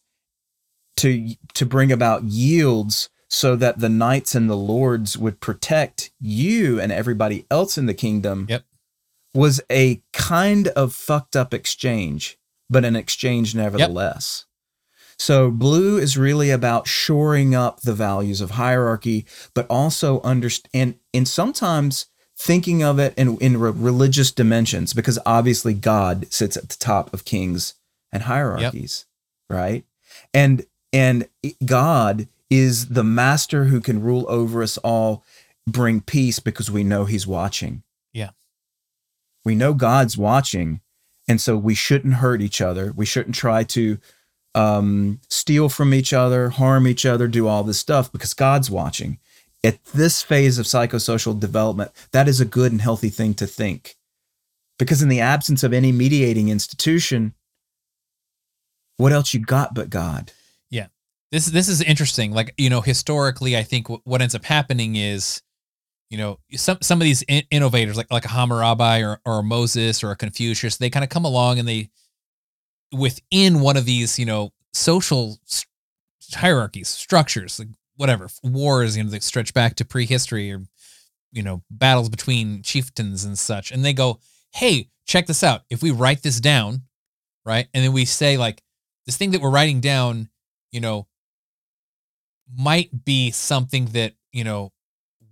to to bring about yields so that the knights and the lords would protect you and everybody else in the kingdom Yep. was a kind of fucked up exchange but an exchange nevertheless. So blue is really about shoring up the values of hierarchy but also understand and sometimes thinking of it in, in re- religious dimensions because obviously god sits at the top of kings and hierarchies right? And and god is the master who can rule over us all bring peace because we know he's watching Yeah. we know god's watching and so we shouldn't hurt each other we shouldn't try to um, steal from each other harm each other do all this stuff because god's watching at this phase of psychosocial development, that is a good and healthy thing to think. Because in the absence of any mediating institution, what else you got but God? This this is interesting. Like you know, historically, I think what, what ends up happening is, you know, some some of these in- innovators, like like a Hammurabi or or a Moses or a Confucius, they kind of come along and they within one of these, you know, social s- hierarchies, structures, like whatever wars, you know, that stretch back to prehistory or you know battles between chieftains and such, and they go, hey, check this out. If we write this down, right, and then we say like this thing that we're writing down, you know might be something that you know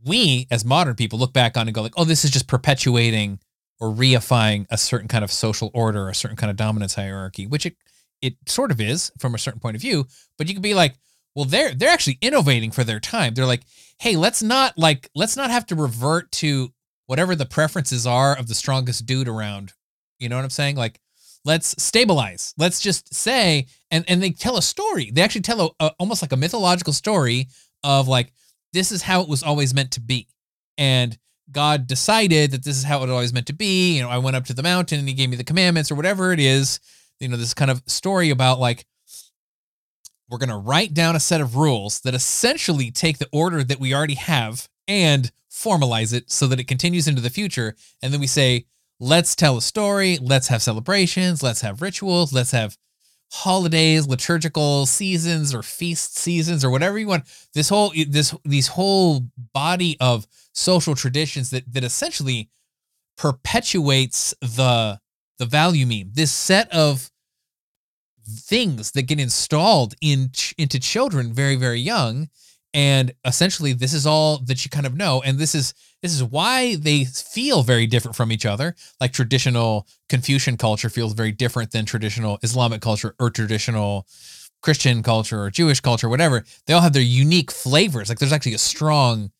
we as modern people look back on and go like oh this is just perpetuating or reifying a certain kind of social order a certain kind of dominance hierarchy which it it sort of is from a certain point of view but you could be like well they're they're actually innovating for their time. They're like hey let's not like let's not have to revert to whatever the preferences are of the strongest dude around. You know what i'm saying? Like let's stabilize. Let's just say and and they tell a story. They actually tell a, a almost like a mythological story of like this is how it was always meant to be. And god decided that this is how it always meant to be. You know i went up to the mountain and he gave me the commandments or whatever it is. You know this kind of story about like we're going to write down a set of rules that essentially take the order that we already have and formalize it so that it continues into the future. And then we say let's tell a story. Let's have celebrations. Let's have rituals. Let's have holidays liturgical seasons or feast seasons or whatever you want. This whole this these whole body of social traditions that that essentially perpetuates the the value meme. This set of things that get installed in into children very very young and essentially this is all that you kind of know. And this is this is why they feel very different from each other. Like traditional confucian culture feels very different than traditional islamic culture or traditional christian culture or jewish culture whatever. They all have their unique flavors. Like there's actually a strong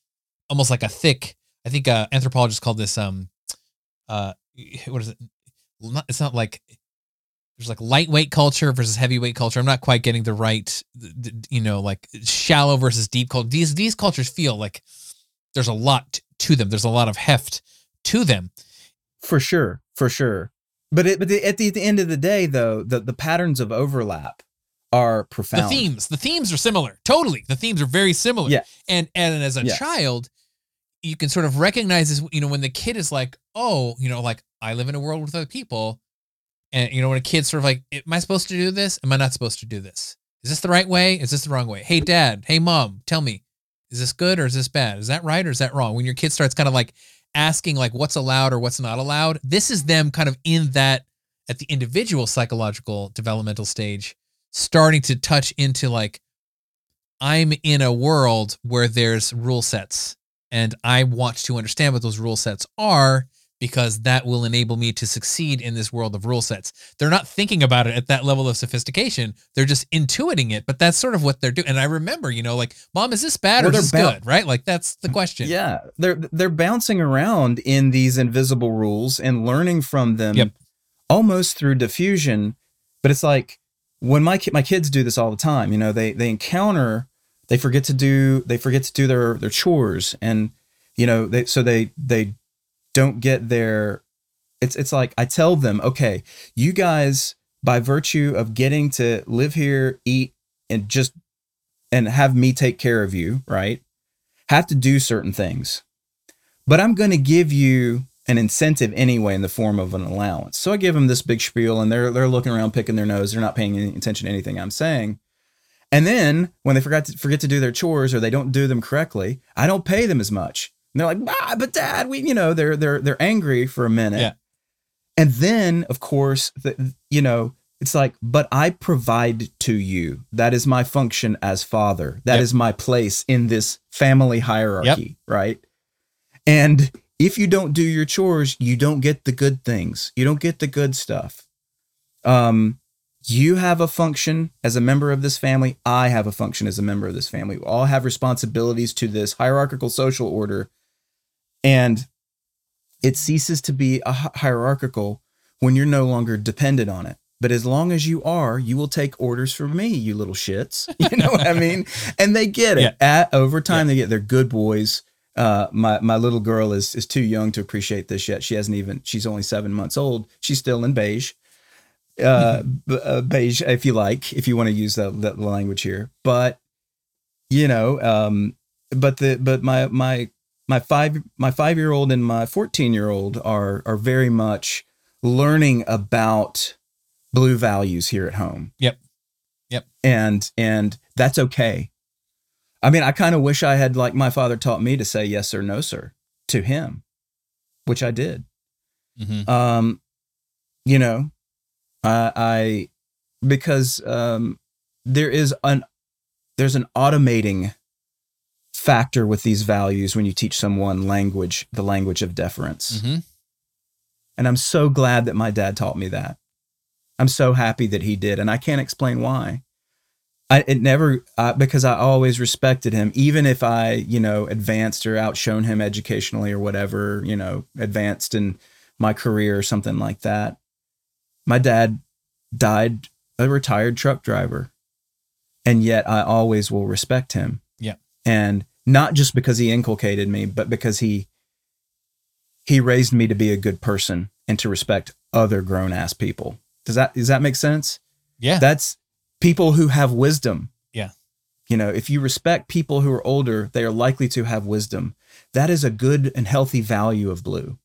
almost like a thick i think uh anthropologists called this um uh what is it? It's not like there's like lightweight culture versus heavyweight culture. I'm not quite getting the right, you know, like shallow versus deep culture. These these cultures feel like there's a lot to them. There's a lot of heft to them. For sure, for sure. But it, but the, at, the, at the end of the day, though, the, the patterns of overlap are profound. The themes, the themes are similar. Totally, the themes are very similar. Yeah. And and as a Yes. child, you can sort of recognize this. You know, when the kid is like, oh, you know, like I live in a world with other people, and you know, when a kid's sort of like, am I supposed to do this? Am I not supposed to do this? Is this the right way? Is this the wrong way? Hey, dad. Hey, mom. Tell me, Is this good or is this bad? Is that right or is that wrong? When your kid starts kind of like asking like what's allowed or what's not allowed, this is them kind of in that at the individual psychological developmental stage starting to touch into like I'm in a world where there's rule sets and I want to understand what those rule sets are because that will enable me to succeed in this world of rule sets. They're not thinking about it at that level of sophistication. They're just intuiting it, but that's sort of what they're doing. And I remember, you know, like, mom, is this bad Well, or is this bound- good? Right? Like that's the question. Yeah, they're they're bouncing around in these invisible rules and learning from them Yep. almost through diffusion. But it's like when my ki- my kids do this all the time. You know, they they encounter, they forget to do they forget to do their their chores, and you know they so they they don't get their. It's it's like I tell them, okay, you guys by virtue of getting to live here, eat, and just and have me take care of you, right? have to do certain things. But I'm going to give you an incentive anyway in the form of an allowance. So I give them this big spiel and they're they're looking around picking their nose, they're not paying any attention to anything I'm saying. And then when they forgot to forget to do their chores or they don't do them correctly, I don't pay them as much. And they're like, ah, but dad, we you know, they're they're they're angry for a minute. Yeah. And then of course, the, you know, it's like, but I provide to you. That is my function as father. That is Yep. my place in this family hierarchy, right? And if you don't do your chores, you don't get the good things. You don't get the good stuff. Um, you have a function as a member of this family. I have a function as a member of this family. We all have responsibilities to this hierarchical social order. And it ceases to be a hierarchical when you're no longer dependent on it. But as long as you are, you will take orders from me, you little shits. You know what I mean? And they get it. Yeah. At over time, they get they're good boys. Uh, my my little girl is is too young to appreciate this yet. She hasn't even. She's only seven months old. She's still in beige. Uh, b- uh, beige, if you like, if you want to use that, that language here. But you know, um, but the but my my my five my five year old and my fourteen year old are are very much learning about blue values here at home. Yep. Yep. And and that's okay. I mean, I kind of wish I had like my father taught me to say yes or no, sir, to him, which I did. Mhm. Um, you know, I, I because um, there is an there's an automating factor with these values when you teach someone language, the language of deference. Mhm. And I'm so glad that my dad taught me that. I'm so happy that he did, and I can't explain why. I it never uh, because I always respected him, even if I you know advanced or outshone him educationally or whatever you know advanced in my career or something like that. My dad died a retired truck driver, and yet I always will respect him. Yeah. and not just because he inculcated me, but because he he raised me to be a good person and to respect other grown ass people. Does that does that make sense? Yeah. That's people who have wisdom. Yeah. You know, if you respect people who are older, they are likely to have wisdom. That is a good and healthy value of blue.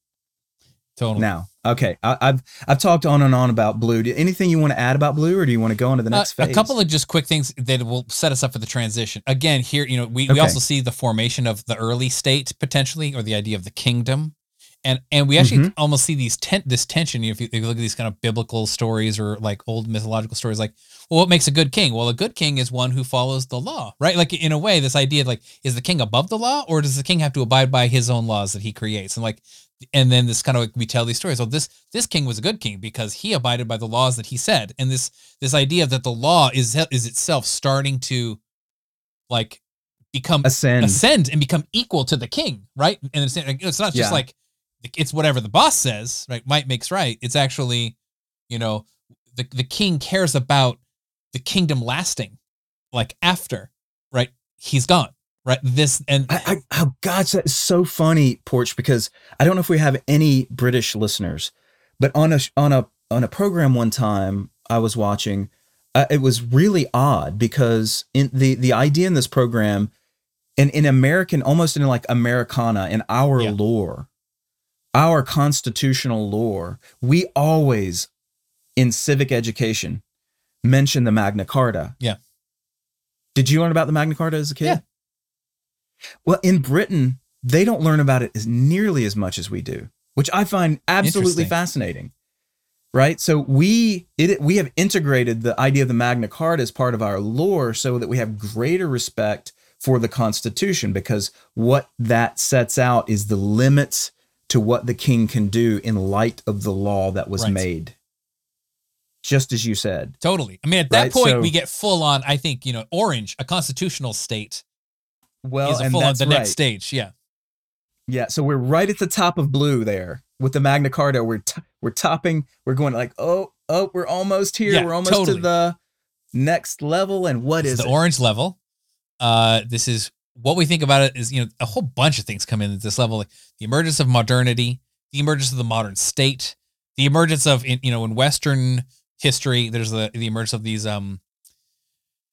totally. Now, okay, I, I've I've talked on and on about blue. Anything you want to add about blue, or do you want to go on to the Uh, next phase? a couple of just quick things that will set us up for the transition. Again, here, you know, we, we also see the formation of the early state potentially, or the idea of the kingdom. And and we actually Mhm. almost see these ten, this tension. You know, if you, if you look at these kind of biblical stories or like old mythological stories, like, well, what makes a good king? Well, a good king is one who follows the law, right? Like in a way, this idea of like, is the king above the law, or does the king have to abide by his own laws that he creates? And like, and then this kind of like we tell these stories. Oh, this this king was a good king because he abided by the laws that he said, and this this idea that the law is is itself starting to like become ascend. ascend and become equal to the king, right? And it's, it's not just Yeah. like it's whatever the boss says, right? Might makes right. It's actually, you know, the the king cares about the kingdom lasting, like after, right? He's gone, right? This and I, I, oh gosh, that's so funny, Porch, because I don't know if we have any British listeners, but on a on a on a program one time I was watching, uh, it was really odd because in the the idea in this program, in in American, almost in like Americana, in our Yeah. lore, our constitutional lore, we always in civic education mention the Magna Carta. Yeah. Did you learn about the Magna Carta as a kid? Yeah. Well, in Britain, they don't learn about it as nearly as much as we do, which I find absolutely fascinating. Right? So we it we have integrated the idea of the Magna Carta as part of our lore so that we have greater respect for the Constitution because what that sets out is the limits to what the king can do in light of the law that was Right. made. Just as you said. Totally. I mean, at that Right, point, so- we get full on. I think you know, orange, a constitutional state, Well, is a and full on that's the right. next stage. Yeah. Yeah, so we're right at the top of blue there with the Magna Carta. We're t- we're topping. We're going like, oh, oh, we're almost here. Yeah, we're almost totally. to the next level. And what It's is the it? orange level. Uh, this is what we think about it is you know a whole bunch of things come in at this level, like the emergence of modernity, the emergence of the modern state, the emergence of in, you know in Western history, there's the the emergence of these um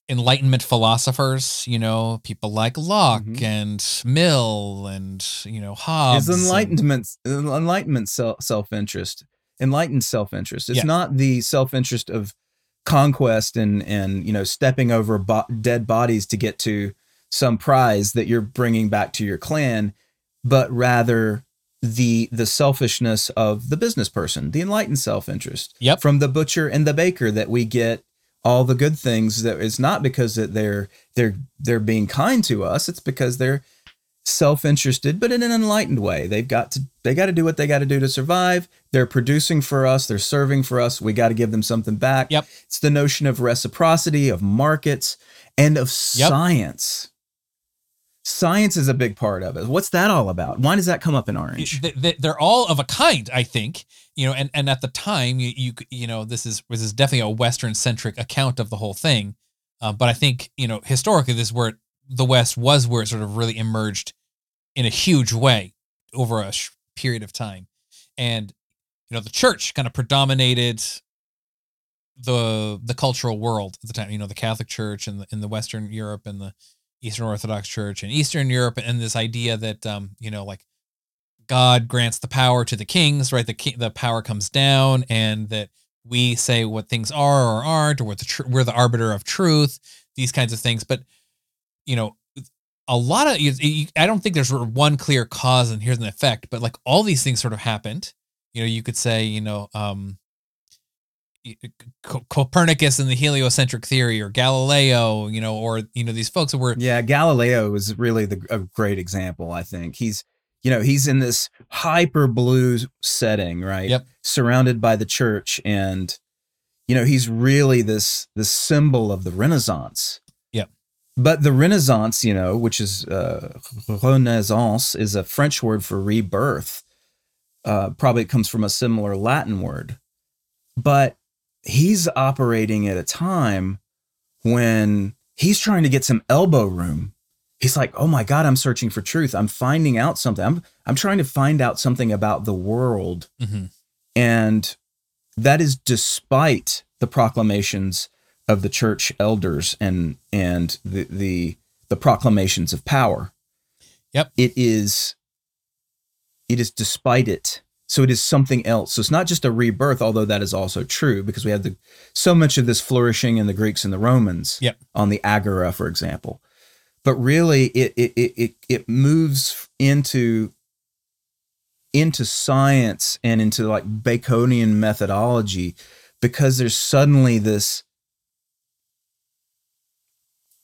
enlightenment philosophers, you know, people like Locke Mhm. and Mill and you know Hobbes. Is and- enlightenment enlightenment self interest enlightened self interest? It's Yeah. not the self interest of conquest and and you know stepping over bo- dead bodies to get to some prize that you're bringing back to your clan, but rather the the selfishness of the business person, the enlightened self interest. Yep. From the butcher and the baker that we get all the good things that it's not because that they're they're they're being kind to us it's because they're self-interested but in an enlightened way. They've got to they got to do what they got to do to survive. They're producing for us. They're serving for us. We got to give them something back. Yep. it's the notion of reciprocity of markets and of Yep. science. Science is a big part of it. What's that all about? Why does that come up in orange? Th- th- they're all of a kind i think you know and and at the time you you, you know this is this is definitely a western centric account of the whole thing uh, but i think you know historically this is where the west was where it sort of really emerged in a huge way over a sh- period of time. And you know the church kind of predominated the the cultural world at the time you know the catholic church and the, in the western europe and the eastern orthodox church and eastern europe and this idea that um you know like God grants the power to the kings, right? The king, the power comes down, and that we say what things are or aren't, or what the tr- we're the arbiter of truth. These kinds of things, but you know, a lot of you, you, I don't think there's one clear cause and here's an effect, but like all these things sort of happened. You know, you could say, you know, um, Co- Copernicus and the heliocentric theory, or Galileo, you know, or you know these folks were Yeah, Galileo is really the, a great example. I think he's, you know, he's in this hyper blue setting, right? Yep. Surrounded by the church, and you know, he's really this this symbol of the Renaissance. Yep. But the Renaissance, you know, which is uh, Renaissance, is a French word for rebirth. Uh, probably comes from a similar Latin word, but he's operating at a time when he's trying to get some elbow room he's like oh my god i'm searching for truth. I'm finding out something. I'm i'm trying to find out something about the world. Mhm. and that is despite the proclamations of the church elders and and the the the proclamations of power. Yep. it is it is despite it. So it is something else. So it's not just a rebirth although that is also true because we have the so much of this flourishing in the greeks and the romans Yep. on the agora for example but really it it it it, it moves into into science and into like baconian methodology because there's suddenly this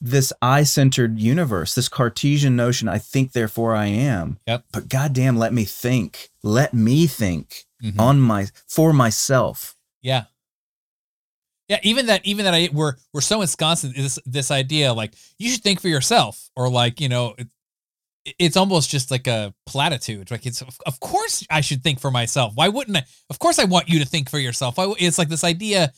this eye-centered universe this cartesian notion i think therefore i am Yep. but goddamn let me think let me think Mhm. on my for myself Yeah. Yeah, even that even that I we're we're so ensconced in this this idea like you should think for yourself or like, you know, it, it's almost just like a platitude. Like it's of, course I should think for myself. Why wouldn't I? Of course I want you to think for yourself. It's like this idea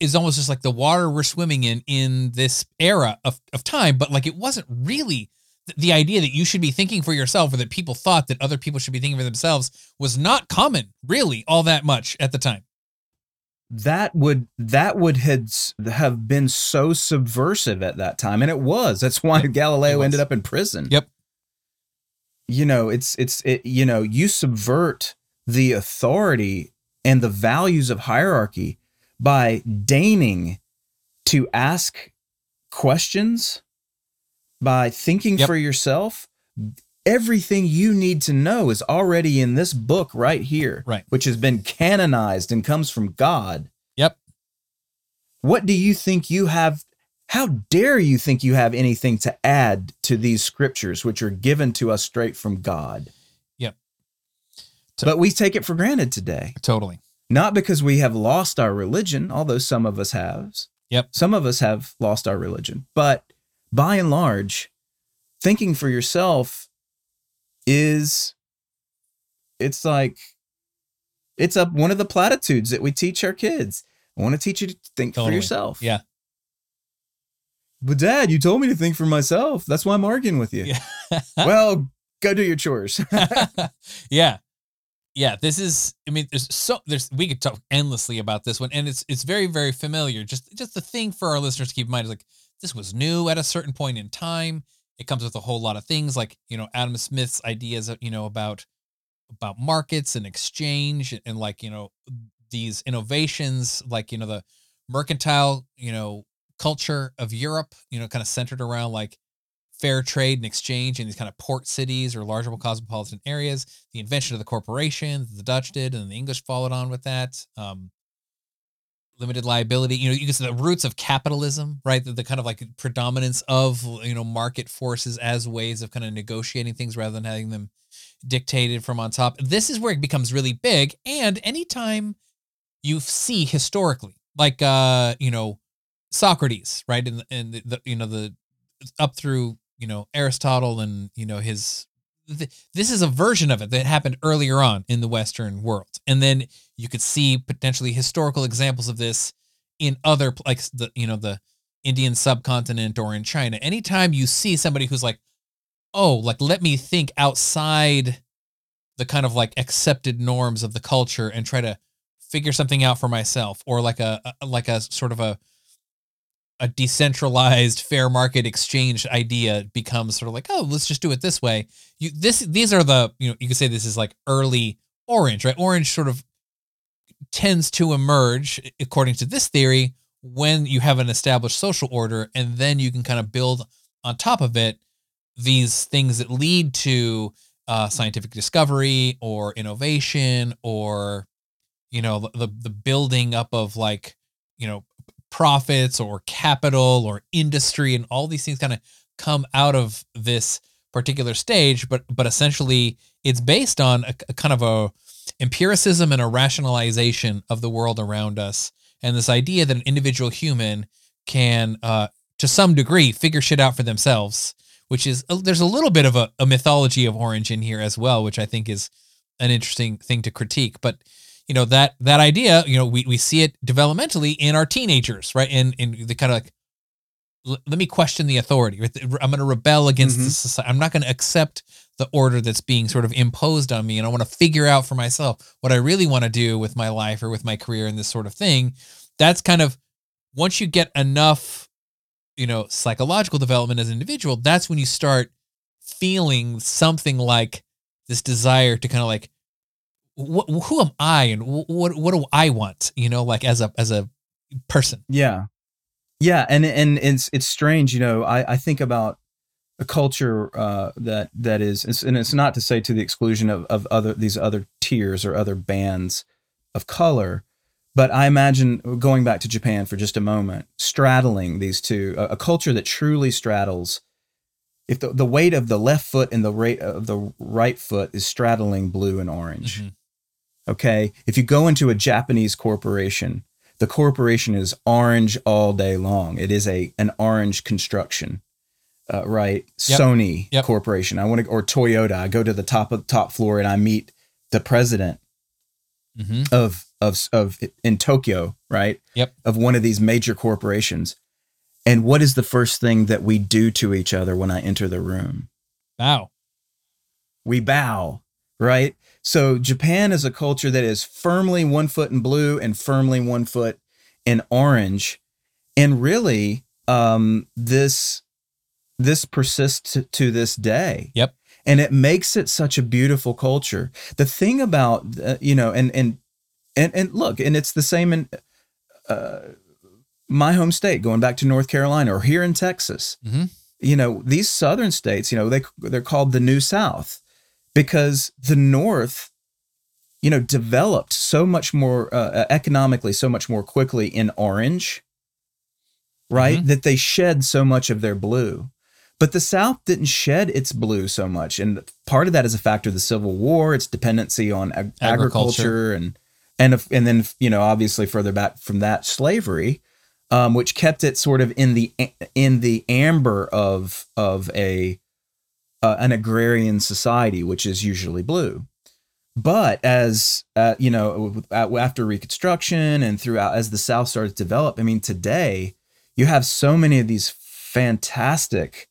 is almost just like the water we're swimming in in this era of, of time, but like it wasn't really th- the idea that you should be thinking for yourself or that people thought that other people should be thinking for themselves was not common really all that much at the time. That would that would had have been so subversive at that time and it was that's why Yep, galileo ended up in prison Yep. you know it's it's it, you know you subvert the authority and the values of hierarchy by deigning to ask questions by thinking Yep. for yourself, everything you need to know is already in this book right here, Right. which has been canonized and comes from God. Yep. What do you think you have? How dare you think you have anything to add to these scriptures, which are given to us straight from God? Yep. To- But we take it for granted today. Totally. Not because we have lost our religion, although some of us have. Yep. Some of us have lost our religion. But by and large, thinking for yourself is it's like it's up one of the platitudes that we teach our kids. I want to teach you to think for yourself. Yeah. But dad, you told me to think for myself. That's why I'm arguing with you. Yeah. well, go do your chores. yeah. Yeah, this is I mean there's so there's we could talk endlessly about this one and it's it's very very familiar. Just just the thing for our listeners to keep in mind is like this was new at a certain point in time. It comes with a whole lot of things like, you know, Adam Smith's ideas you know about about markets and exchange and like, you know, these innovations like, you know, the mercantile, you know, culture of Europe, you know, kind of centered around like fair trade and exchange in these kind of port cities or larger cosmopolitan areas. The invention of the corporation, the Dutch did, and the English followed on with that. Um, limited liability, you know, you can see the roots of capitalism, right? The, the kind of like predominance of you know market forces as ways of kind of negotiating things rather than having them dictated from on top. This is where it becomes really big. And anytime you see historically, like uh, you know, Socrates, right? And and the, the you know the up through you know Aristotle and you know his th- this is a version of it that happened earlier on in the Western world, and then you could see potentially historical examples of this in other like the you know the Indian subcontinent or in China. Anytime you see somebody who's like, oh, like let me think outside the kind of like accepted norms of the culture and try to figure something out for myself, or like a, a like a sort of a a decentralized fair market exchange idea becomes sort of like oh let's just do it this way you this these are the you know you could say this is like early orange right orange sort of tends to emerge according to this theory when you have an established social order and then you can kind of build on top of it these things that lead to uh, scientific discovery or innovation or you know the the building up of like you know profits or capital or industry and all these things kind of come out of this particular stage but but essentially it's based on a, a kind of a empiricism and a rationalization of the world around us and this idea that an individual human can uh to some degree figure shit out for themselves which is there's a little bit of a, a mythology of orange in here as well which i think is an interesting thing to critique. But you know that that idea you know we, we see it developmentally in our teenagers right? And and the kind of like let me question the authority. I'm going to rebel against Mhm. the society i'm not going to accept the order that's being sort of imposed on me and i want to figure out for myself what i really want to do with my life or with my career and this sort of thing that's kind of once you get enough you know psychological development as an individual that's when you start feeling something like this desire to kind of like what, who am I and wh- what what do I want? You know, like as a as a person. Yeah. Yeah, and and it's it's strange, you know. I I think about a culture uh, that that is, and it's not to say to the exclusion of of other these other tiers or other bands of color, but I imagine going back to Japan for just a moment, straddling these two, a, a culture that truly straddles. If the, the weight of the left foot and the rate of the right foot is straddling blue and orange, Mhm. Okay. If you go into a Japanese corporation, the corporation is orange all day long. It is a an orange construction, uh, right? Yep. Sony Yep. Corporation. I want to or Toyota. I go to the top of top floor and I meet the president Mm-hmm. of of of in Tokyo, right? Yep. Of one of these major corporations. And what is the first thing that we do to each other when I enter the room? Bow. we bow, right? So Japan is a culture that is firmly one foot in blue and firmly one foot in orange, and really, um, this this persists to, this day. Yep. and it makes it such a beautiful culture. The thing about uh, you know, and and and and look, and it's the same in. Uh, my home state, going back to North Carolina or here in Texas, Mhm. you know, these southern states, you know, they they're called the New South because the North, you know, developed so much more uh, uh economically, so much more quickly in orange, right? Mhm. That they shed so much of their blue. But the South didn't shed its blue so much, and part of that is a factor of the Civil War, its dependency on ag- Agriculture. agriculture, and and and then you know obviously further back from that slavery, um, which kept it sort of in the in the amber of of a uh, an agrarian society, which is usually blue. But as uh, you know, after Reconstruction and throughout, as the South started to develop, I mean, today you have so many of these fantastic,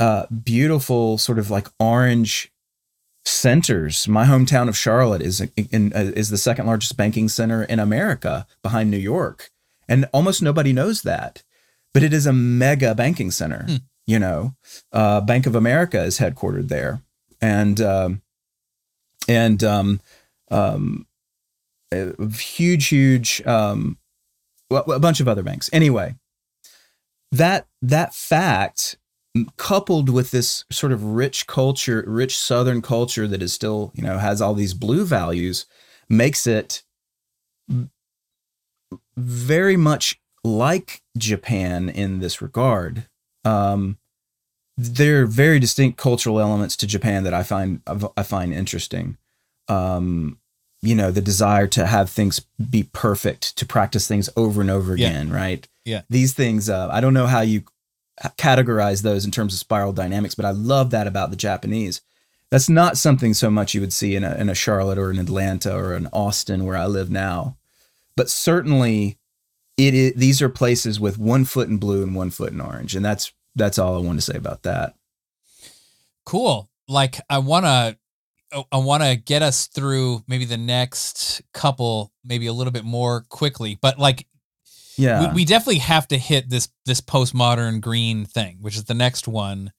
uh, beautiful, sort of like orange centers. My hometown of Charlotte is in, uh, is the second largest banking center in America, behind New York, and almost nobody knows that. But it is a mega banking center. Hmm. You know, uh, Bank of America is headquartered there, and um, and um, um, a huge, huge, um, well, a bunch of other banks. Anyway, that that fact coupled with this sort of rich culture, rich Southern culture that is still, you know, has all these blue values, makes it very much like Japan in this regard. Um, there are very distinct cultural elements to Japan that I find I find interesting. Um, you know, the desire to have things be perfect, to practice things over and over Yeah. again, right? Yeah. These things, uh, I don't know how you categorize those in terms of spiral dynamics, but I love that about the Japanese. That's not something so much you would see in a, in a Charlotte or an Atlanta or an Austin where I live now. But certainly, it is, these are places with one foot in blue and one foot in orange, and that's that's all I want to say about that. Cool. Like I want to I want to get us through maybe the next couple maybe a little bit more quickly. But like Yeah, we, we definitely have to hit this this postmodern green thing, which is the next one.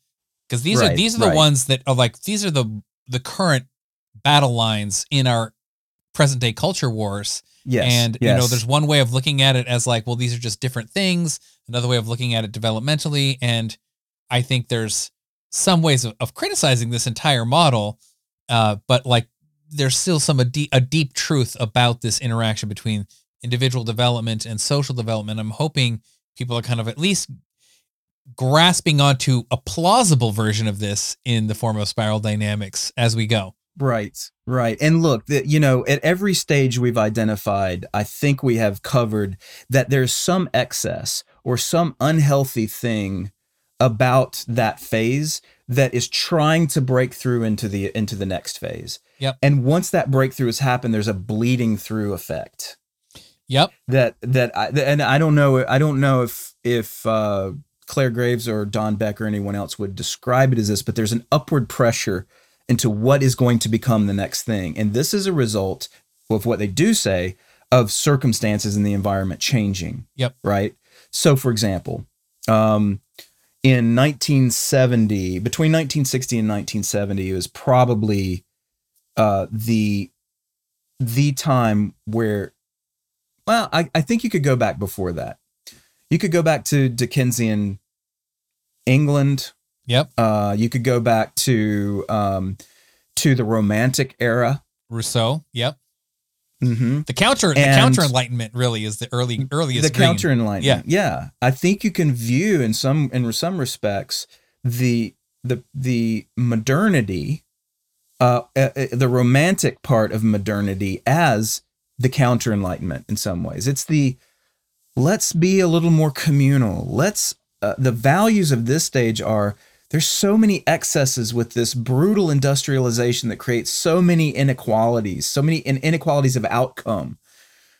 Cuz these are these are the right. ones that are like these are the the current battle lines in our present day culture wars. yes, and you know there's one way of looking at it as like well these are just different things another way of looking at it developmentally and i think there's some ways of, of criticizing this entire model uh, but like there's still some a deep, a deep truth about this interaction between individual development and social development i'm hoping people are kind of at least grasping onto a plausible version of this in the form of spiral dynamics as we go Right, right. And look, the, you know, at every stage we've identified, I think we have covered that there's some excess or some unhealthy thing about that phase that is trying to break through into the into the next phase. Yep. And once that breakthrough has happened, there's a bleeding through effect. Yep that that I, and I don't know I don't know if if uh, Clare Graves or Don Beck or anyone else would describe it as this, but there's an upward pressure into what is going to become the next thing, and this is a result of what they do say of circumstances in the environment changing. Yep. Right. So, for example, um, in 1970, between 1960 and 1970, it was probably uh, the the time where well, I, I think you could go back before that. You could go back to Dickensian England. yep Uh, you could go back to um, to the Romantic era. rousseau yep Mm-hmm. The counter, the counter enlightenment really is the early, earliest. The green. counter enlightenment. Yeah. yeah, I think you can view in some in some respects the the the modernity, uh, uh, the romantic part of modernity as the counter enlightenment in some ways. It's the let's be a little more communal. Let's uh, the values of this stage are there's so many excesses with this brutal industrialization that creates so many inequalities, so many inequalities of outcome.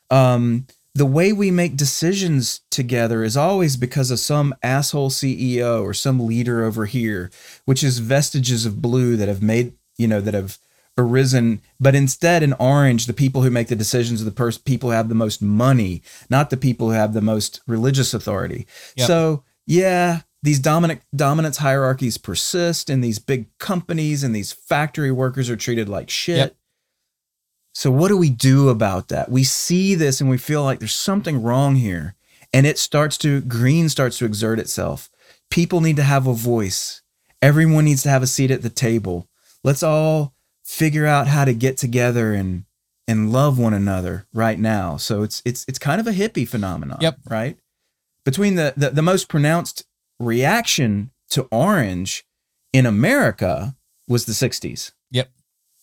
Um, the way we make decisions together is always because of some asshole CEO or some leader over here, which is vestiges of blue that have made, you know, that have arisen. But instead, in orange, the people who make the decisions are the pers- people who have the most money, not the people who have the most religious authority. Yep. So, yeah, these dominant dominance hierarchies persist, and these big companies and these factory workers are treated like shit. Yep. So what do we do about that? We see this and we feel like there's something wrong here. And it starts to green starts to exert itself people need to have a voice. Everyone needs to have a seat at the table. Let's all figure out how to get together and and love one another right now. So it's it's it's kind of a hippie phenomenon, Yep. right? Between the, the the most pronounced reaction to orange in America was the 60s. Yep.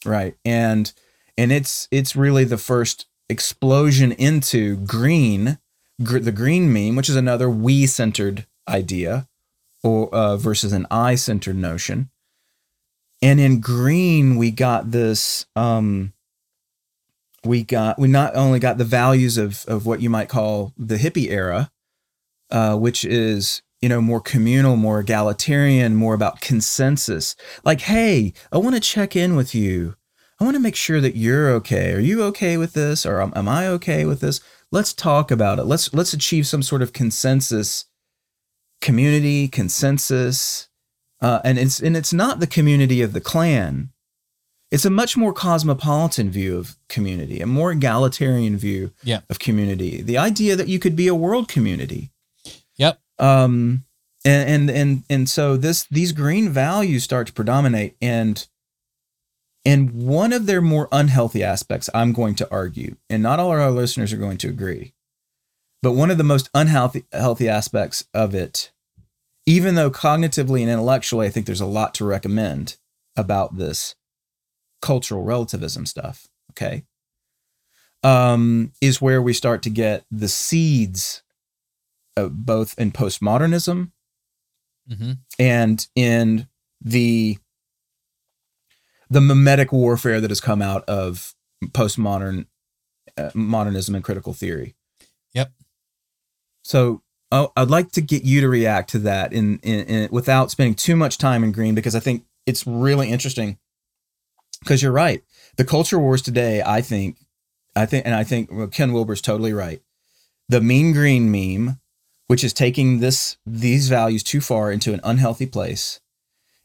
Right. And and it's it's really the first explosion into green, gr- the green meme, which is another we-centered idea or uh, versus an I-centered notion. And in green we got this um we got we not only got the values of of what you might call the hippie era, uh, which is you know more communal, more egalitarian, more about consensus. Like, hey, I want to check in with you. I want to make sure that you're okay. Are you okay with this, or am, am I okay with this? Let's talk about it. Let's let's achieve some sort of consensus, community consensus, uh, and it's and it's not the community of the clan. It's a much more cosmopolitan view of community, a more egalitarian view Yeah. of community. The idea that you could be a world community. Yep. Um, and and and and so this these green values start to predominate, and and one of their more unhealthy aspects, I'm going to argue, and not all of our listeners are going to agree, but one of the most unhealthy healthy aspects of it, even though cognitively and intellectually, I think there's a lot to recommend about this cultural relativism stuff. Okay. Um, is where we start to get the seeds of both in postmodernism hmm and in the the memetic warfare that has come out of postmodern uh, modernism and critical theory. Yep. So oh, I'd like to get you to react to that in, in, in without spending too much time in green because I think it's really interesting. Because you're right, the culture wars today. I think, I think, and I think Ken Wilber's totally right. The mean green meme which is taking this these values too far into an unhealthy place,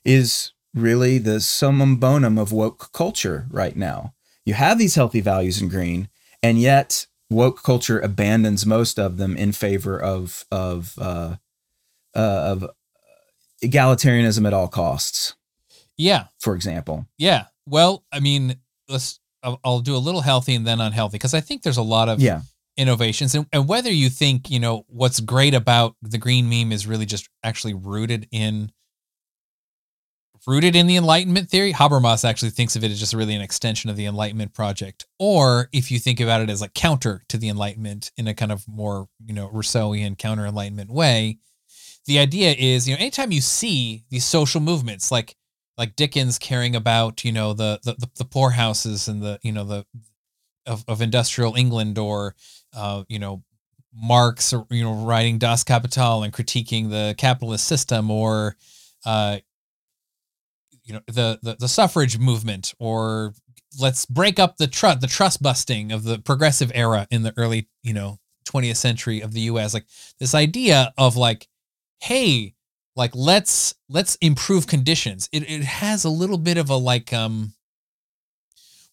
is really the summum bonum of woke culture right now. You have these healthy values in green, and yet woke culture abandons most of them in favor of of uh, uh, of egalitarianism at all costs. Yeah. For example, Yeah. Well, I mean, let's. I'll, I'll do a little healthy and then unhealthy because I think there's a lot of yeah, innovations and, and whether you think you know what's great about the green meme is really just actually rooted in rooted in the enlightenment theory habermas actually thinks of it as just really an extension of the enlightenment project. Or if you think about it as like counter to the enlightenment in a kind of more you know rousseauian counter enlightenment way the idea is you know anytime you see these social movements like like dickens caring about you know the the, the, poorhouses and the you know the of, of industrial england or uh, you know, Marx, you know, writing Das Kapital and critiquing the capitalist system, or uh, you know, the, the the suffrage movement, or let's break up the trust the trust busting of the progressive era in the early you know 20th century of the U.S. Like this idea of like, hey, like let's let's improve conditions. It it has a little bit of a like um.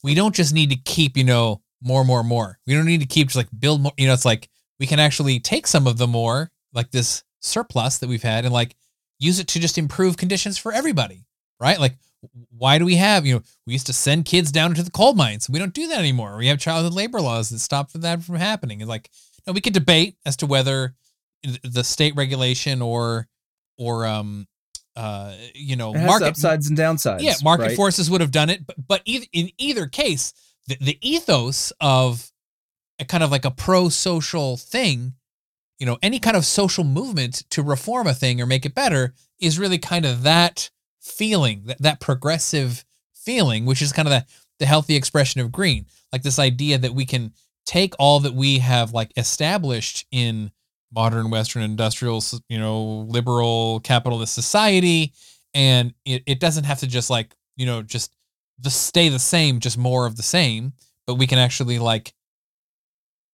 We don't just need to keep you know more, more, more. We don't need to keep just like build more. You know, it's like we can actually take some of the more, like this surplus that we've had, and like use it to just improve conditions for everybody, right? Like, why do we have, you know, we used to send kids down into the coal mines. We don't do that anymore. We have childhood labor laws that stop that from happening. And like, you know, we could debate as to whether the state regulation or, or, um, uh, you know, market upsides and downsides. yeah, market right? forces would have done it, but, but either, in either case, the, the ethos of a kind of like a pro-social thing, you know, any kind of social movement to reform a thing or make it better is really kind of that feeling, that, that progressive feeling, which is kind of the, the healthy expression of green. Like this idea that we can take all that we have like established in modern Western industrial, you know, liberal capitalist society. And it, it doesn't have to just like, you know, just the stay the same, just more of the same, but we can actually like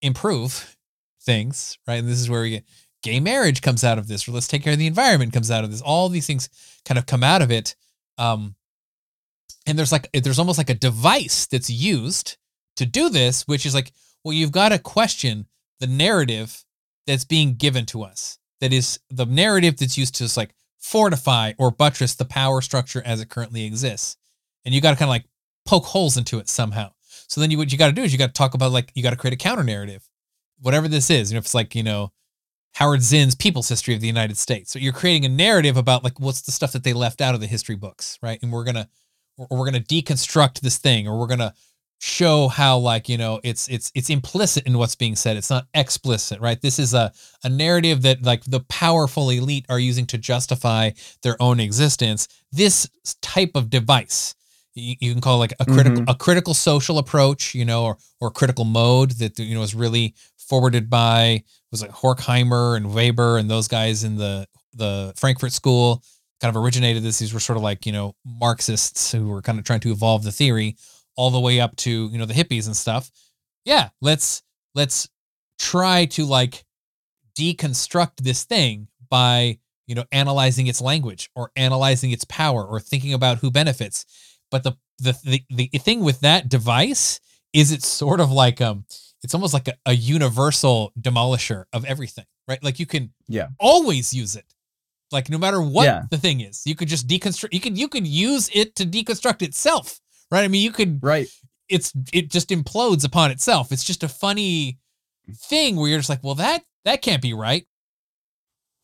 improve things, right? And this is where we get gay marriage comes out of this, or let's take care of the environment comes out of this. All these things kind of come out of it. Um, and there's like there's almost like a device that's used to do this, which is like, well, you've got to question the narrative that's being given to us. That is the narrative that's used to just like fortify or buttress the power structure as it currently exists. And you got to kind of like poke holes into it somehow. So then you what you got to do is you got to talk about like you got to create a counter narrative, whatever this is. You know, if it's like you know Howard Zinn's People's History of the United States, so you're creating a narrative about like what's the stuff that they left out of the history books, right? And we're gonna or we're gonna deconstruct this thing, or we're gonna show how like you know it's it's it's implicit in what's being said it's not explicit right this is a a narrative that like the powerful elite are using to justify their own existence this type of device you, can call it like a critical Mhm. a critical social approach you know or or critical mode that you know is really forwarded by was it Horkheimer and Weber and those guys in the the Frankfurt School kind of originated this. These were sort of like you know Marxists who were kind of trying to evolve the theory all the way up to you know the hippies and stuff. Yeah, let's let's try to like deconstruct this thing by you know analyzing its language or analyzing its power or thinking about who benefits. But the the the, the thing with that device is it's sort of like um it's almost like a, a universal demolisher of everything, right? Like you can Yeah. always use it. Like no matter what Yeah. the thing is, you could just deconstruct. You could you could use it to deconstruct itself, right? I mean, you could. Right. It's it just implodes upon itself. It's just a funny thing where you're just like, well, that that can't be right.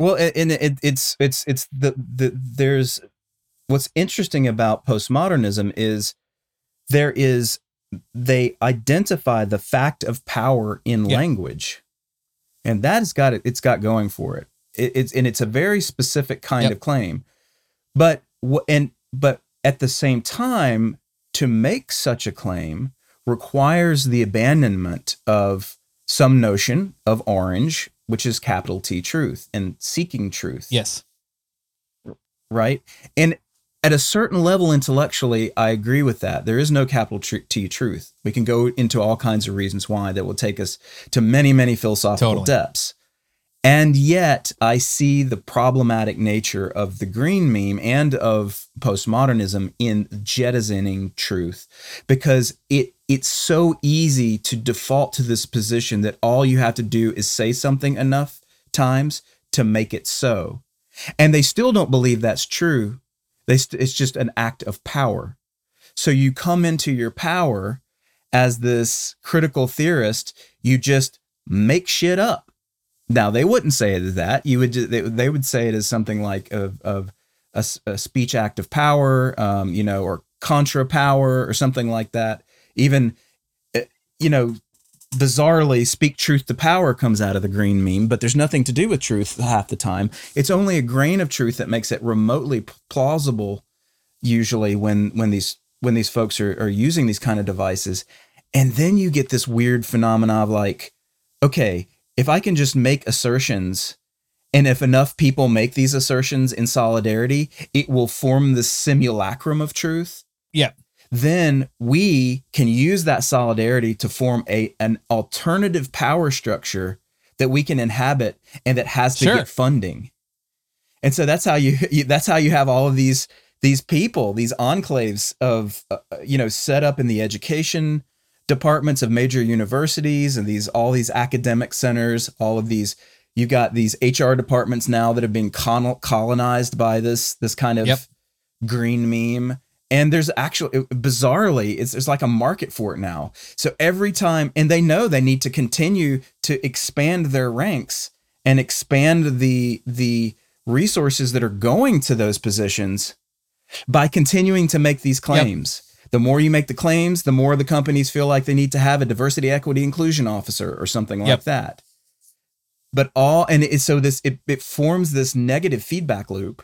Well, and it, it's it's it's the the there's what's interesting about postmodernism is there is they identify the fact of power in Yeah. language, and that's got it. It's got going for it. it it's and it's a very specific kind Yep. of claim, but and but at the same time, to make such a claim requires the abandonment of some notion of orange, which is capital T truth, and seeking truth. Yes. Right. And at a certain level intellectually, I agree with that. There is no capital T truth. We can go into all kinds of reasons why that will take us to many, many philosophical Totally. depths. And yet, I see the problematic nature of the green meme and of postmodernism in jettisoning truth because it it's so easy to default to this position that all you have to do is say something enough times to make it so. And they still don't believe that's true. It's just an act of power. So you come into your power as this critical theorist, you just make shit up. Now they wouldn't say it as that. You would ju- they, they would say it as something like of of a, a speech act of power, um, you know, or contra power or something like that. Even, eh, you know, bizarrely, speak truth to power comes out of the green meme, but there's nothing to do with truth half the time. It's only a grain of truth that makes it remotely plausible. Usually, when when these when these folks are, are using these kind of devices, and then you get this weird phenomena of like, okay, if I can just make assertions, and if enough people make these assertions in solidarity, it will form the simulacrum of truth. Yeah. Then we can use that solidarity to form a an alternative power structure that we can inhabit and that has to Sure. get funding. And so that's how you, you that's how you have all of these these people, these enclaves of uh, you know set up in the education departments of major universities and these all these academic centers, all of these you've got these HR departments now that have been col- colonized by this this kind of Yep. green meme. And there's actually bizarrely, it's there's like a market for it now. So every time, and they know they need to continue to expand their ranks and expand the the resources that are going to those positions by continuing to make these claims. The more you make the claims, the more the companies feel like they need to have a diversity, equity, inclusion officer or something like Yep. that. But all and it, so this it, it forms this negative feedback loop.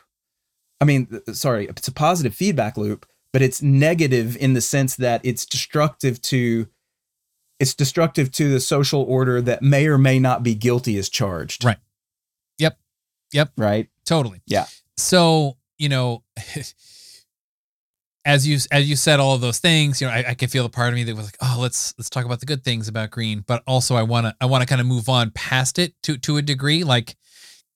I mean, sorry, it's a positive feedback loop, but it's negative in the sense that it's destructive to it's destructive to the social order that may or may not be guilty as charged. Right. Yep. Yep. Right. Totally. Yeah. So, you know, as you as you said all of those things, you know, I, I can feel the part of me that was like, oh, let's let's talk about the good things about green, but also I wanna I wanna kind of move on past it to to a degree, like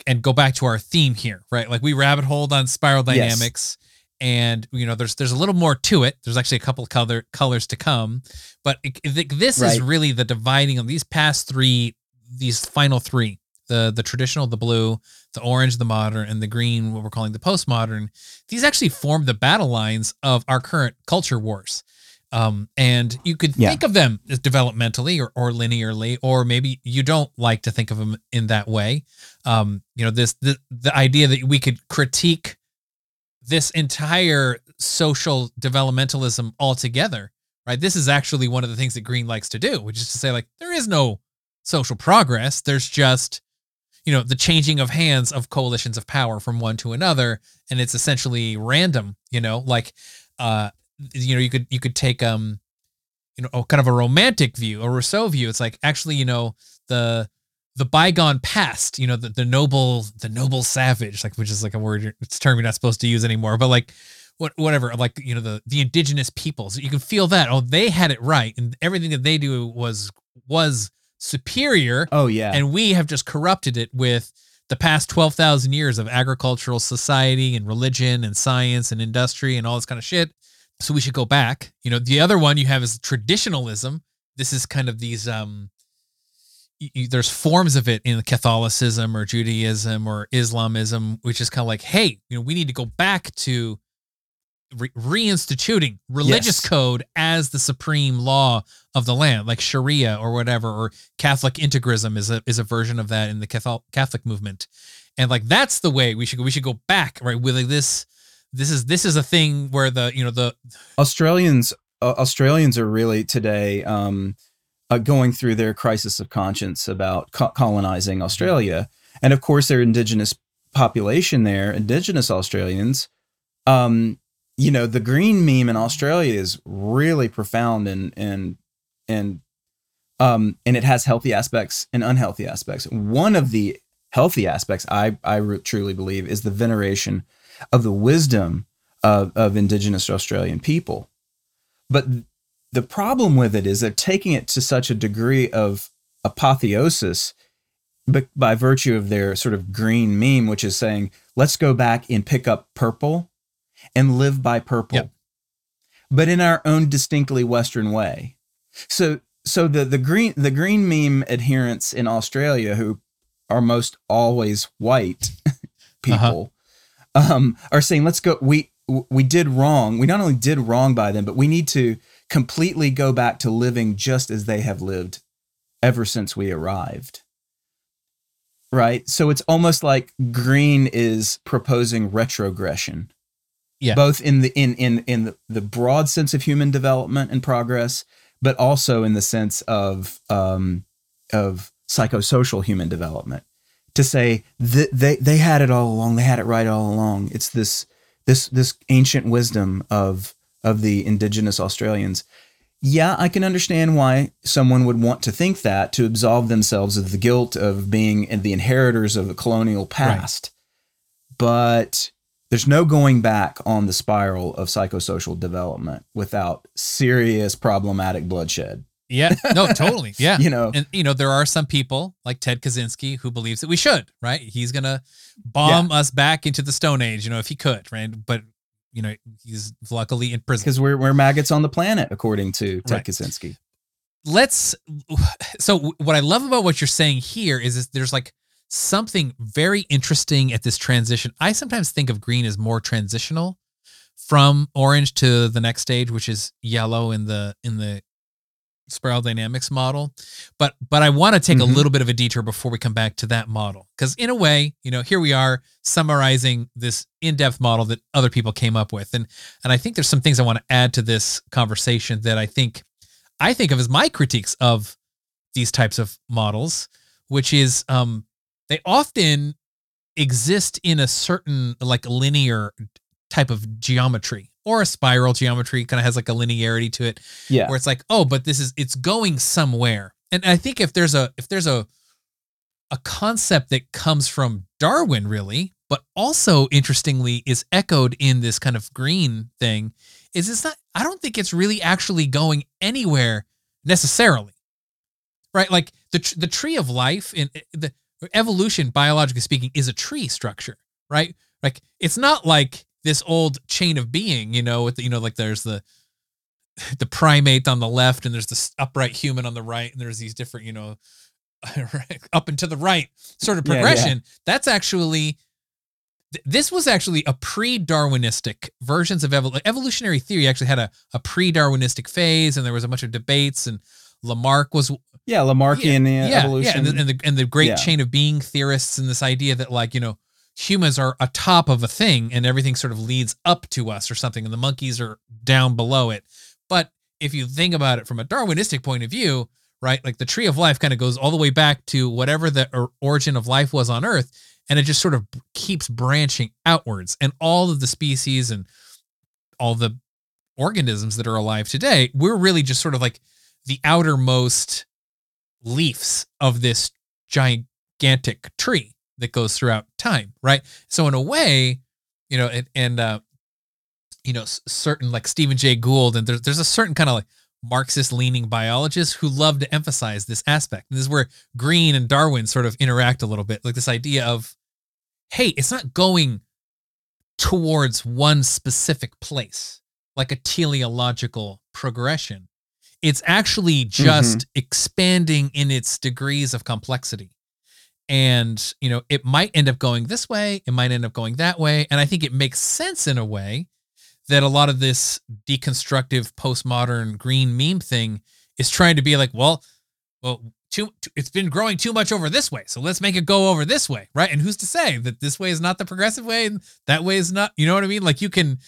and go back to our theme here, right? Like we rabbit holed on spiral Yes. And you know, there's there's a little more to it. There's actually a couple color colors to come, but it, it- this is really the dividing of these past three, these final three, the the traditional, the blue, the orange, the modern, and the green, what we're calling the postmodern. These actually form the battle lines of our current culture wars. Um, and you could Yeah. think of them as developmentally or, or linearly, or maybe you don't like to think of them in that way. Um, you know, this the the idea that we could critique this entire social developmentalism altogether, right? This is actually one of the things that Green likes to do, which is to say, like, there is no social progress. There's just, you know, the changing of hands of coalitions of power from one to another, and it's essentially random. You know, like, uh, you know, you could you could take um, you know, kind of a romantic view, a Rousseau view. It's like actually, you know, the the bygone past, you know, the, the noble, the noble savage, like which is like a word, it's a term you're not supposed to use anymore, but like what, whatever, like you know, the the indigenous peoples, you can feel that. Oh, they had it right, and everything that they do was was superior, Oh yeah. and we have just corrupted it with the past twelve thousand years of agricultural society and religion and science and industry and all this kind of shit. So we should go back. You know, the other one you have is traditionalism. This is kind of these um y- y- there's forms of it in Catholicism or Judaism or Islamism, which is kind of like, hey, you know, we need to go back to re- reinstituting religious Yes. code as the supreme law of the land, like Sharia or whatever, or Catholic integrism is a is a version of that in the Catholic Catholic movement, and like that's the way we should go. We should go back, right? With like this, this is this is a thing where the you know the Australians uh, Australians are really today um, uh, going through their crisis of conscience about co- colonizing Australia, and of course their indigenous population there, indigenous Australians. Um, you know, the green meme in Australia is really profound and and and um, and it has healthy aspects and unhealthy aspects. One of the healthy aspects, I I re- truly believe, is the veneration of the wisdom of, of indigenous Australian people. But the problem with it is they're taking it to such a degree of apotheosis b- by virtue of their sort of green meme, which is saying, let's go back and pick up purple and live by purple, Yep. but in our own distinctly Western way. So, so the, the green the green meme adherents in Australia, who are most always white people, um, are saying, let's go. We we did wrong. We not only did wrong by them, but we need to completely go back to living just as they have lived ever since we arrived. Right. So it's almost like green is proposing retrogression. Yeah. Both in the in in in the, the broad sense of human development and progress, but also in the sense of um, of psychosocial human development. To say that they they had it all along, they had it right all along. It's this this this ancient wisdom of of the indigenous Australians. Yeah, I can understand why someone would want to think that to absolve themselves of the guilt of being the inheritors of a colonial past. But there's no going back on the spiral of psychosocial development without serious problematic bloodshed. yeah, no, totally, yeah. You know, and you know there are some people like Ted Kaczynski who believes that we should, right? He's gonna bomb us back into the Stone Age, you know, if he could, right? But you know, he's luckily in prison. because we're, we're maggots on the planet, according to Ted Right. Kaczynski. Let's. So what I love about what you're saying here is, is there's like something very interesting at this transition. I sometimes think of green as more transitional from orange to the next stage, which is yellow in the in the spiral dynamics model. But but I want to take a Mhm. little bit of a detour before we come back to that model. Because in a way, you know, here we are summarizing this in-depth model that other people came up with. And and I think there's some things I want to add to this conversation that I think I think of as my critiques of these types of models, which is um they often exist in a certain like linear type of geometry or a spiral geometry kind of has like a linearity to it Yeah. where it's like oh but this is it's going somewhere. And i think if there's a if there's a a concept that comes from darwin really but also interestingly is echoed in this kind of green thing is it's not i don't think it's really actually going anywhere necessarily. Right? Like the the tree of life in eh, the evolution biologically speaking is a tree structure right? Like it's not like this old chain of being you know with the, you know like there's the the primate on the left and there's this upright human on the right and there's these different you know up and to the right sort of Yeah, yeah. progression. That's actually th- this was actually a pre-Darwinistic versions of evol- evolutionary theory. Actually had a, a pre-Darwinistic phase, and there was a bunch of debates. And Lamarck was Yeah, Lamarckian yeah, evolution. yeah, and the, and the and the great Yeah. chain of being theorists and this idea that like you know humans are atop of a thing and everything sort of leads up to us or something, and the monkeys are down below it. But if you think about it from a Darwinistic point of view, right, like the tree of life kind of goes all the way back to whatever the origin of life was on Earth, and it just sort of keeps branching outwards, and all of the species and all the organisms that are alive today, we're really just sort of like the outermost leaves of this gigantic tree that goes throughout time, right? So in a way, you know, and, and uh, you know, certain like Stephen Jay Gould, and there's there's a certain kind of like Marxist leaning biologists who love to emphasize this aspect. And this is where Green and Darwin sort of interact a little bit, like this idea of, hey, it's not going towards one specific place, like a teleological progression. It's actually just expanding in its degrees of complexity. And, you know, it might end up going this way, it might end up going that way. And I think it makes sense in a way that a lot of this deconstructive postmodern green meme thing is trying to be like, well, well, too, too- it's been growing too much over this way. So let's make it go over this way, right? And who's to say that this way is not the progressive way and that way is not, you know what I mean? Like you can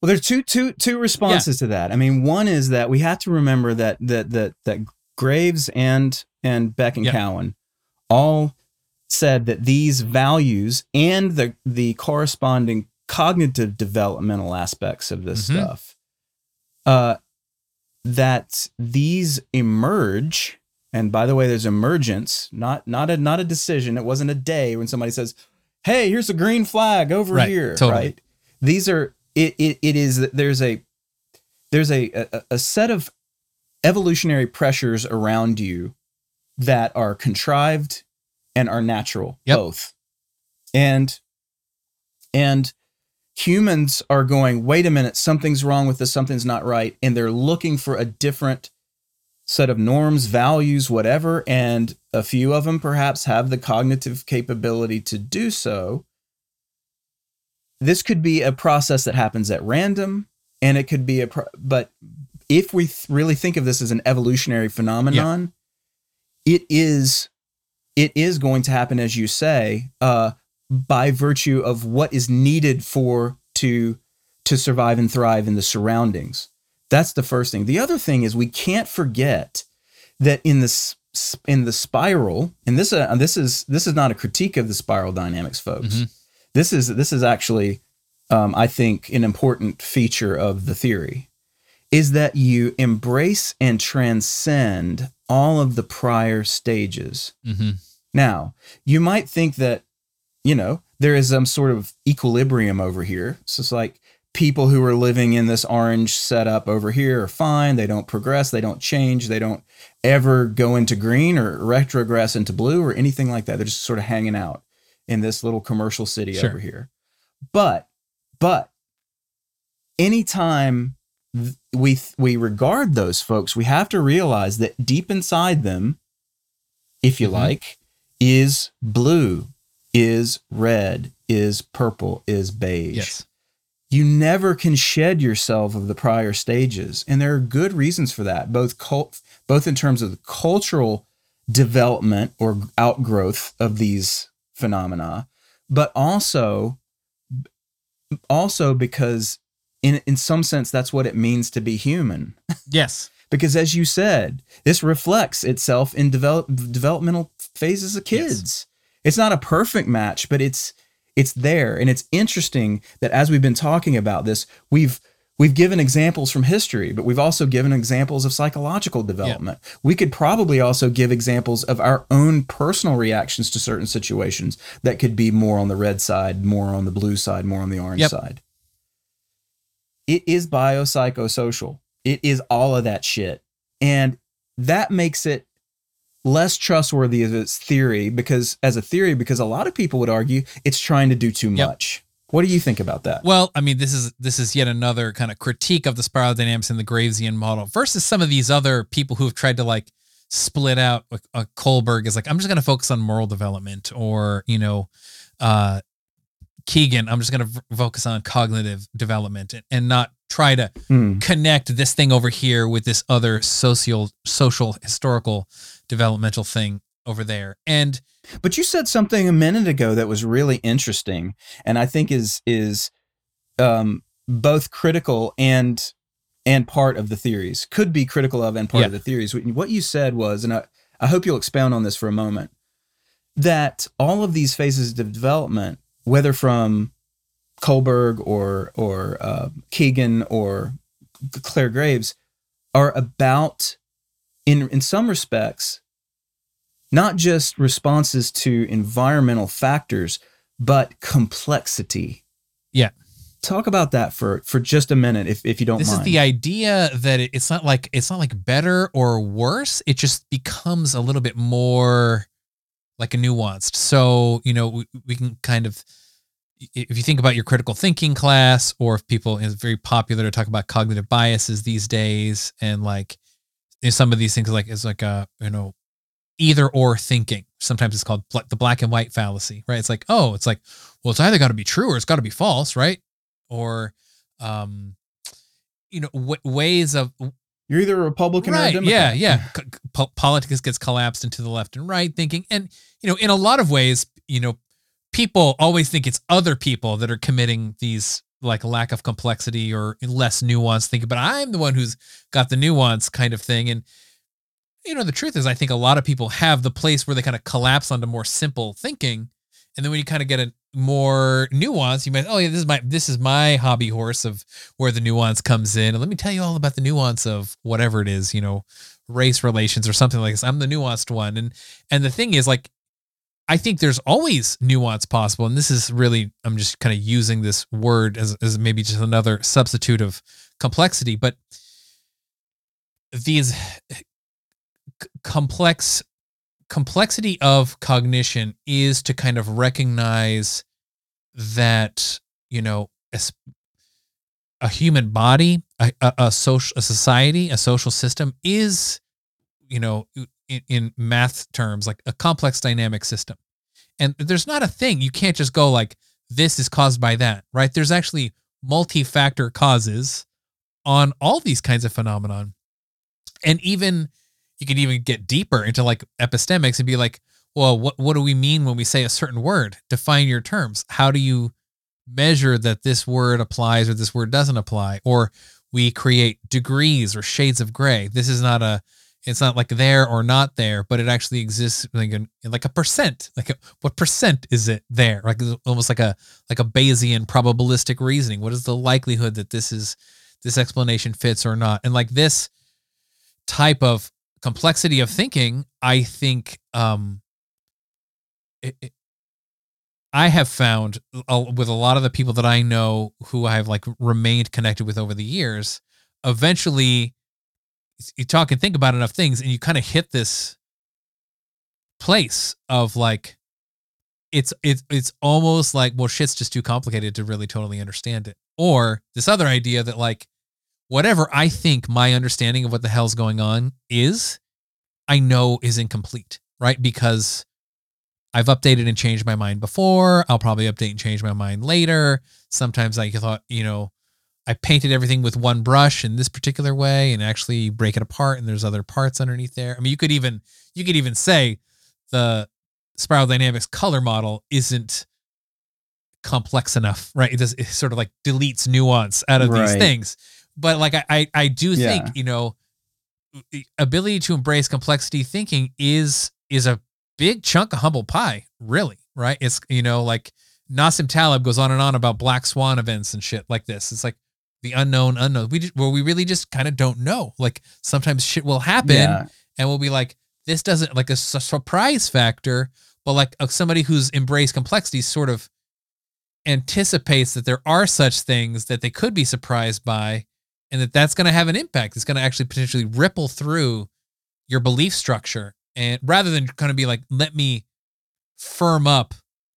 Well, there's two two two responses to that. I mean, one is that we have to remember that that that that Graves and and Beck and Yeah. Cowan all said that these values and the the corresponding cognitive developmental aspects of this Mhm. stuff uh that these emerge and by the way there's emergence not not a not a decision it wasn't a day when somebody says hey here's a green flag over Right, here totally. right these are it, it it is there's a there's a, a a set of evolutionary pressures around you that are contrived and are natural Yep. both. And and humans are going wait a minute something's wrong with this something's not right and they're looking for a different set of norms values whatever and a few of them perhaps have the cognitive capability to do so. This could be a process that happens at random and it could be a pro- but if we th- really think of this as an evolutionary phenomenon it is it is going to happen as you say uh by virtue of what is needed for to to survive and thrive in the surroundings. That's the first thing. The other thing is we can't forget that in this in the spiral and this uh, this is this is not a critique of the spiral dynamics folks. Mhm. this is this is actually um, i think an important feature of the theory is that you embrace and transcend all of the prior stages hmm now, you might think that, you know, there is some sort of equilibrium over here. So it's like people who are living in this orange setup over here are fine. They don't progress, they don't change, they don't ever go into green or retrogress into blue or anything like that. They're just sort of hanging out in this little commercial city Sure. over here. But, but anytime we we regard those folks, we have to realize that deep inside them, if you Mhm. like, is blue, is red, is purple, is beige. Yes. You never can shed yourself of the prior stages, and there are good reasons for that, both cult, both in terms of the cultural development or outgrowth of these phenomena, but also also because in in some sense that's what it means to be human. Yes. because as you said this reflects itself in develop, developmental phases of kids. It's not a perfect match but it's it's there. And it's interesting that as we've been talking about this we've we've given examples from history but we've also given examples of psychological development. We could probably also give examples of our own personal reactions to certain situations that could be more on the red side more on the blue side more on the orange Yep. side it is biopsychosocial. It is all of that shit. And that makes it less trustworthy as its theory because as a theory because a lot of people would argue it's trying to do too Yep. much. What do you think about that? Well, I mean, this is this is yet another kind of critique of the spiral dynamics in the Gravesian model versus some of these other people who have tried to like split out like, uh, Kohlberg is like I'm just going to focus on moral development or you know uh Kegan I'm just going to focus on cognitive development and, and not try to Hmm. connect this thing over here with this other social social historical developmental thing over there and But you said something a minute ago that was really interesting, and I think is is um, both critical and and part of the theories. Could be critical of and part Yeah. of the theories. What you said was, and I, I hope you'll expound on this for a moment, that all of these phases of development, whether from Kohlberg or or uh, Kegan or Clare Graves, are about in in some respects not just responses to environmental factors, but complexity. Yeah. Talk about that for for just a minute, if if you don't this mind. is the idea that it's not like it's not like better or worse it just becomes a little bit more like a nuanced. So you know we, we can kind of if you think about your critical thinking class or if people it's very popular to talk about cognitive biases these days and like you know, some of these things like it's like a you know either or thinking. Sometimes it's called bla- the black and white fallacy right? It's like oh it's like well it's either got to be true or it's got to be false right? Or um you know w- ways of You're either a Republican or a right Democrat. yeah yeah C- c- po- politics gets collapsed into the left and right thinking and you know in a lot of ways you know people always think it's other people that are committing these like lack of complexity or less nuance thinking but i'm the one who's got the nuance kind of thing and you know the truth is i think a lot of people have the place where they kind of collapse onto more simple thinking and then when you kind of get a more nuance. You might oh yeah this is my this is my hobby horse of where the nuance comes in. And let me tell you all about the nuance of whatever it is you know race relations or something like this. I'm the nuanced one. And and the thing is like i think there's always nuance possible. And this is really i'm just kind of using this word as, as maybe just another substitute of complexity. But these c- complex complexity of cognition is to kind of recognize that you know a human body a, a, a social a society a social system is you know in, in math terms like a complex dynamic system. And there's not a thing you can't just go like this is caused by that right? There's actually multi-factor causes on all these kinds of phenomenon. And even you can even get deeper into like epistemics and be like well what what do we mean when we say a certain word? Define your terms. How do you measure that this word applies or this word doesn't apply? Or we create degrees or shades of gray. This is not a it's not like there or not there but it actually exists like like a percent like a, what percent is it there? Like almost like a like a bayesian probabilistic reasoning. What is the likelihood that this is this explanation fits or not? And like this type of complexity of thinking i think um i have found uh, with a lot of the people that i know who i've like remained connected with over the years eventually you talk and think about enough things and you kind of hit this place of like it's it's it's almost like well shit's just too complicated to really totally understand it. Or this other idea that like whatever i think my understanding of what the hell's going on is i know is incomplete right? Because i've updated and changed my mind before i'll probably update and change my mind later sometimes i thought you know I painted everything with one brush in this particular way and actually break it apart and there's other parts underneath there. I mean, you could even you could even say the spiral dynamics color model isn't complex enough, right? It does it sort of like deletes nuance out of these things. But like I I, I do Yeah. think, you know, ability to embrace complexity thinking is is a big chunk of humble pie, really, right? It's you know, like Nassim Taleb goes on and on about black swan events and shit like this. It's like the unknown unknown. We just, well, we really just kind of don't know. Like sometimes shit will happen, Yeah. and we'll be like, this doesn't like a su- surprise factor, but like uh, somebody who's embraced complexity sort of anticipates that there are such things that they could be surprised by, and that that's going to have an impact. It's going to actually potentially ripple through your belief structure, and rather than kind of be like, let me firm up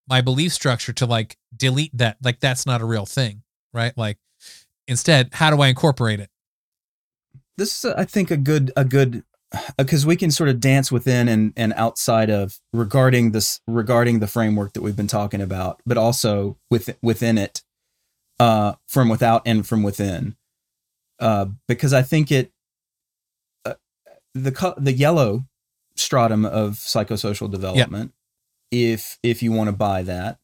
my belief structure to like delete that, like that's not a real thing, right? Like instead, how do I incorporate it? this is I think a good a good because we can sort of dance within and, and outside of regarding this regarding the framework that we've been talking about, but also with within it, uh, from without and from within, uh, because I think it, uh, the the yellow stratum of psychosocial development, if if you want to buy that,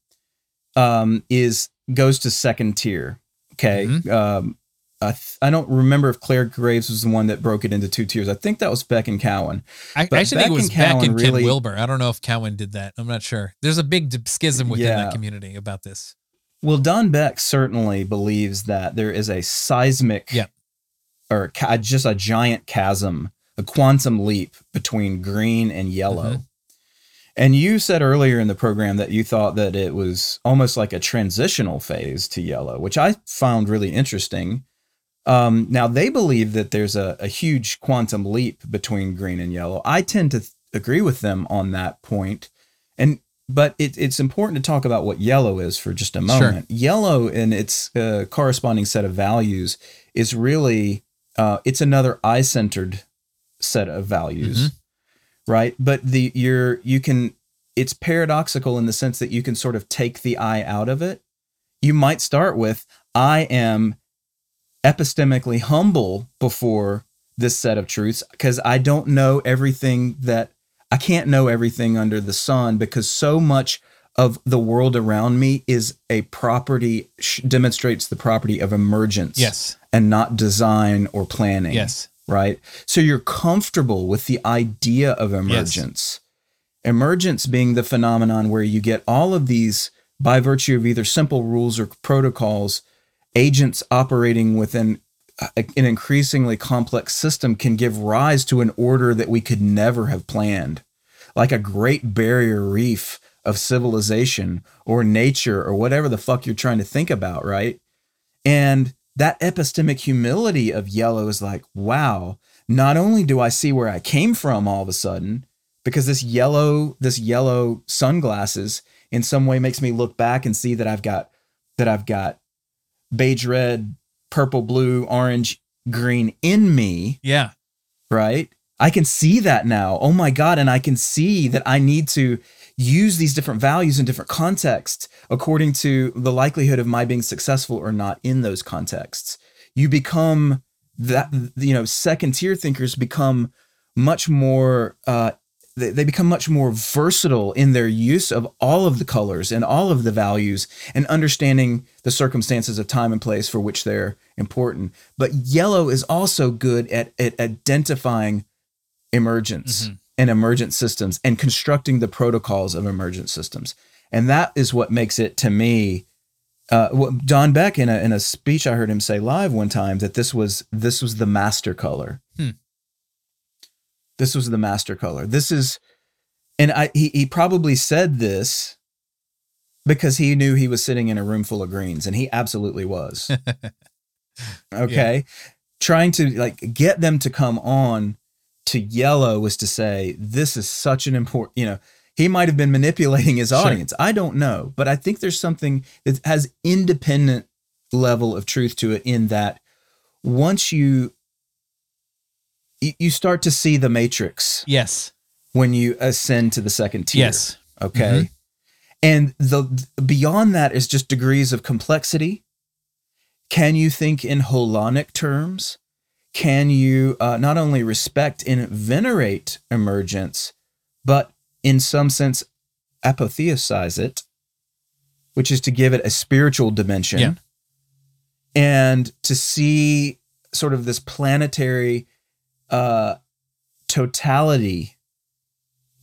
um, is goes to second tier. Okay, Mhm. um, I, th- I don't remember if Clare Graves was the one that broke it into two tiers. I think that was Beck and Cowan. I, But actually think it was and Beck Cowan and Ken really- Wilber. I don't know if Cowan did that. I'm not sure. There's a big schism within Yeah. that community about this. Well, Don Beck certainly believes that there is a seismic, Yeah. or ca- just a giant chasm, a quantum leap between green and yellow. Mhm. And you said earlier in the program that you thought that it was almost like a transitional phase to yellow, which I found really interesting. Um, now they believe that there's a, a huge quantum leap between green and yellow. I tend to th- agree with them on that point, and but it, it's important to talk about what yellow is for just a Sure. moment. Yellow and its uh, corresponding set of values is really uh, it's another eye-centered set of values, mm-hmm. right? But the you're you can it's paradoxical in the sense that you can sort of take the I out of it. You might start with I am epistemically humble before this set of truths because I don't know everything that I can't know everything under the sun because so much of the world around me is a property sh- demonstrates the property of emergence Yes. and not design or planning Yes. Right? So you're comfortable with the idea of emergence. Emergence being the phenomenon where you get all of these by virtue of either simple rules or protocols agents operating within a- uh, an increasingly complex system can give rise to an order that we could never have planned. Like a great barrier reef of civilization or nature or whatever the fuck you're trying to think about right? And that epistemic humility of yellow is like, wow, not only do I see where I came from all of a sudden, because this yellow, this yellow sunglasses in some way makes me look back and see that I've got that I've got beige red, purple, blue, orange, green in me, Yeah. right? I can see that now. Oh my God. And I can see that I need to use these different values in different contexts according to the likelihood of my being successful or not in those contexts. You become that, you know, second tier thinkers become much more, uh, they they become much more versatile in their use of all of the colors and all of the values and understanding the circumstances of time and place for which they're important. But yellow is also good at, at identifying emergence Mhm. And emergent systems and constructing the protocols of emergent systems. And that is what makes it to me. Uh, Don Beck in a in a speech I heard him say live one time that this was this was the master color. Hmm. This was the master color. This is, and I he he probably said this because he knew he was sitting in a room full of greens, and he absolutely was. okay, trying to like get them to come on to yellow was to say this is such an important you know he might have been manipulating his Sure. audience i don't know but i think there's something that has independent level of truth to it in that once you you- you start to see the matrix Yes. when you ascend to the second tier Yes. okay mm-hmm. and the beyond that is just degrees of complexity can you think in holonic terms can you uh, not only respect and venerate emergence but in some sense apotheosize it which is to give it a spiritual dimension. Yeah. and to see sort of this planetary uh, totality.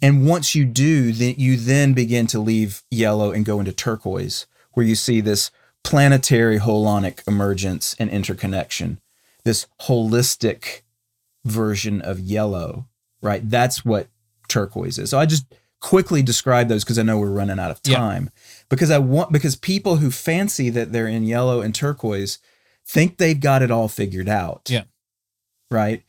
And once you do, then you then begin to leave yellow and go into turquoise, where you see this planetary holonic emergence and interconnection, this holistic version of yellow, right? That's what turquoise is. So I just quickly describe those because I know we're running out of Yeah. time. Because I want because people who fancy that they're in yellow and turquoise think they've got it all figured out. Yeah. Right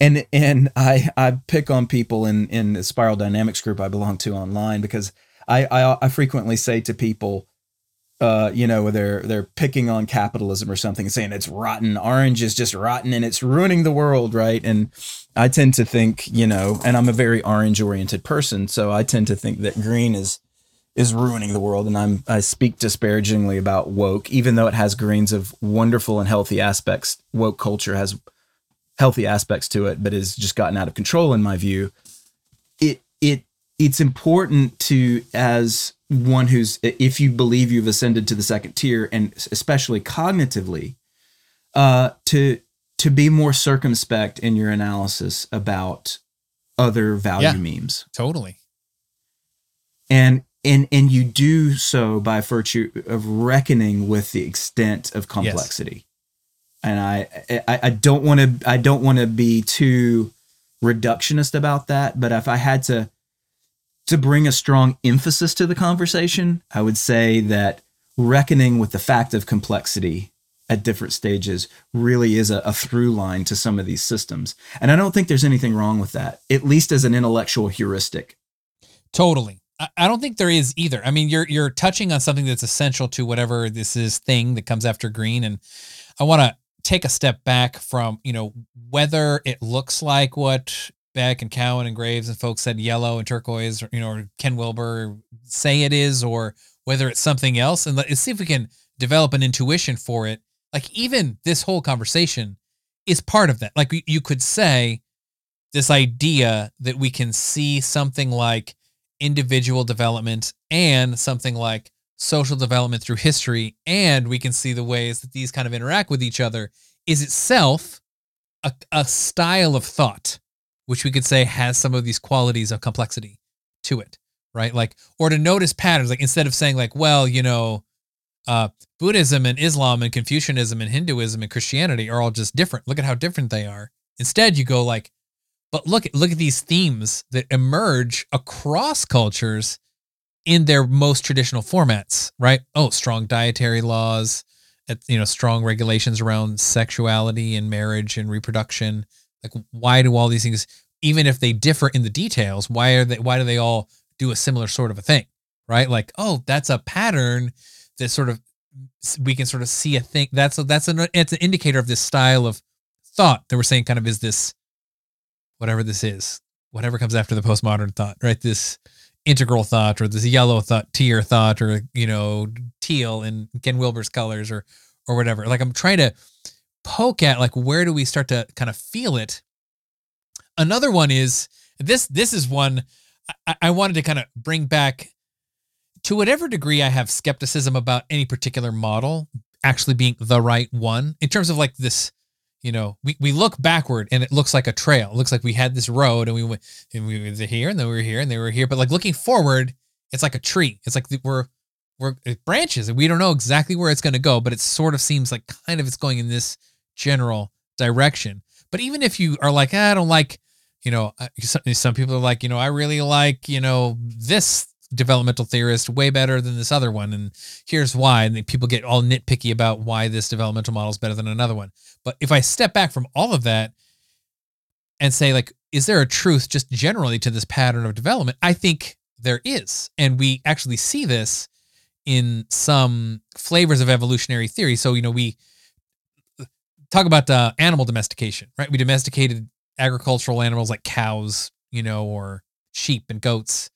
and and I I pick on people in in the spiral dynamics group I belong to online because I I, I frequently say to people, uh, you know, they're they're picking on capitalism or something, saying it's rotten. Orange is just rotten and it's ruining the world, right? And I tend to think, you know, and I'm a very orange oriented person, so I tend to think that green is is ruining the world. And I'm I speak disparagingly about woke, even though it has grains of wonderful and healthy aspects. Woke culture has healthy aspects to it, but has just gotten out of control in my view. It it it's important to as one who's if you believe you've ascended to the second tier and especially cognitively uh to to be more circumspect in your analysis about other value Yeah. memes Totally. and and and you do so by virtue of reckoning with the extent of complexity and i i, I don't want to i don't want to be too reductionist about that but if i had to to bring a strong emphasis to the conversation i would say that reckoning with the fact of complexity at different stages really is a, a through line to some of these systems and i don't think there's anything wrong with that at least as an intellectual heuristic Totally. I, don't think there is either. I mean, you're you're touching on something that's essential to whatever this is thing that comes after green, and I want to take a step back from you know whether it looks like what Beck and Cowan and Graves and folks said yellow and turquoise, or, you know, or Ken Wilber say it is, or whether it's something else, and let's see if we can develop an intuition for it. Like even this whole conversation is part of that. Like you- you could say this idea that we can see something like individual development and something like social development through history and we can see the ways that these kind of interact with each other is itself a, a style of thought which we could say has some of these qualities of complexity to it right like or to notice patterns like instead of saying like well you know uh, buddhism and islam and confucianism and hinduism and christianity are all just different look at how different they are instead you go like but look look at these themes that emerge across cultures in their most traditional formats, right? Oh, strong dietary laws, you know, strong regulations around sexuality and marriage and reproduction. Like, why do all these things, even if they differ in the details, why are they? Why do they all do a similar sort of a thing, right? Like, oh, that's a pattern that sort of we can sort of see a thing. That's a, that's an it's an indicator of this style of thought that we're saying kind of is this whatever this is, whatever comes after the postmodern thought, right? This integral thought or this yellow thought, tier thought, or you know, teal in Ken Wilber's colors or or whatever. Like I'm trying to poke at like where do we start to kind of feel it. Another one is this this is one I, I wanted to kind of bring back to whatever degree I have skepticism about any particular model actually being the right one in terms of like this you know, we, we look backward and it looks like a trail. It looks like we had this road and we went and we were here and then we were here and they were here. But like looking forward, it's like a tree. It's like we're we're it branches and we don't know exactly where it's going to go, but it sort of seems like kind of it's going in this general direction. But even if you are like, "Ah, I don't like, you know, uh, some, some people are like, you know, I really like, you know, this developmental theorist way better than this other one, and here's why. And people get all nitpicky about why this developmental model is better than another one. But if I step back from all of that and say, like, is there a truth just generally to this pattern of development? I think there is. And we actually see this in some flavors of evolutionary theory. So, you know, we talk about uh, animal domestication, right? We domesticated agricultural animals like cows, you know, or sheep and goats.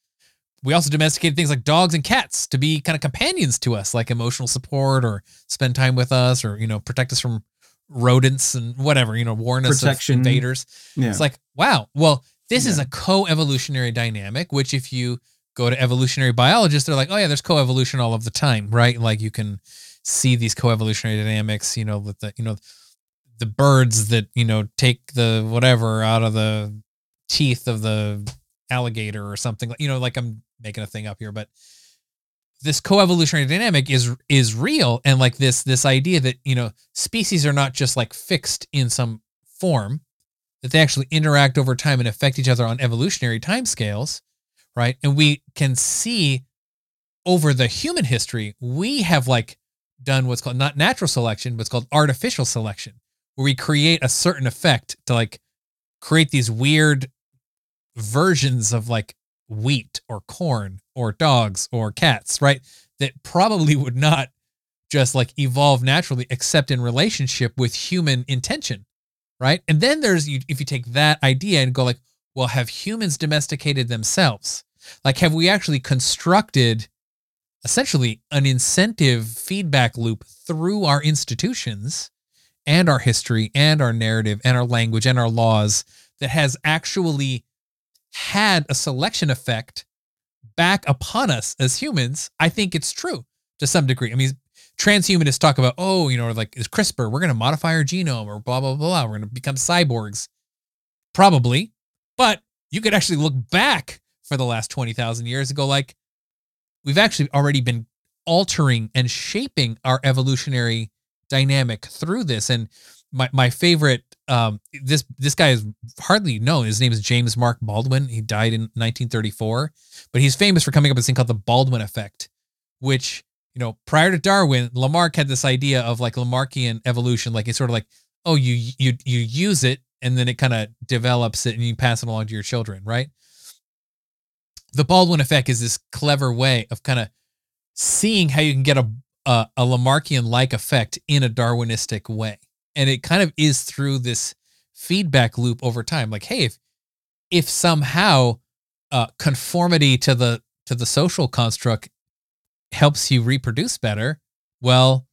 We also domesticated things like dogs and cats to be kind of companions to us, like emotional support or spend time with us or, you know, protect us from rodents and whatever, you know, warn us Protection. of invaders. Yeah. It's like, wow, well, this is a co-evolutionary dynamic, which if you go to evolutionary biologists, they're like, oh yeah, there's co-evolution all of the time, right? Like you can see these co-evolutionary dynamics, you know, with the, you know, the birds that, you know, take the whatever out of the teeth of the alligator or something you know, like I'm making a thing up here, but this co-evolutionary dynamic is is real and like this this idea that you know species are not just like fixed in some form that they actually interact over time and affect each other on evolutionary timescales right and we can see over the human history we have like done what's called not natural selection but it's called artificial selection where we create a certain effect to like create these weird versions of like wheat or corn or dogs or cats, right? that probably would not just like evolve naturally except in relationship with human intention right and then there's you if you take that idea and go like well have humans domesticated themselves like have we actually constructed essentially an incentive feedback loop through our institutions and our history and our narrative and our language and our laws that has actually had a selection effect back upon us as humans, I think it's true to some degree. I mean, transhumanists talk about, oh, you know, like is CRISPR, we're going to modify our genome or blah, blah, blah, blah. We're going to become cyborgs. Probably. But you could actually look back for the last 20,000 years and go like, we've actually already been altering and shaping our evolutionary dynamic through this. And my, my favorite, um, this, this guy is hardly known. His name is James Mark Baldwin. He died in 1934, but he's famous for coming up with this thing called the Baldwin effect, which you know, prior to Darwin, Lamarck had this idea of like Lamarckian evolution, like it's sort of like, oh, you you you use it and then it kind of develops it and you pass it along to your children, right? The Baldwin effect is this clever way of kind of seeing how you can get a a, a Lamarckian like effect in a Darwinistic way, and it kind of is through this feedback loop over time. Like, hey, if if somehow uh, conformity to the to the social construct helps you reproduce better, well,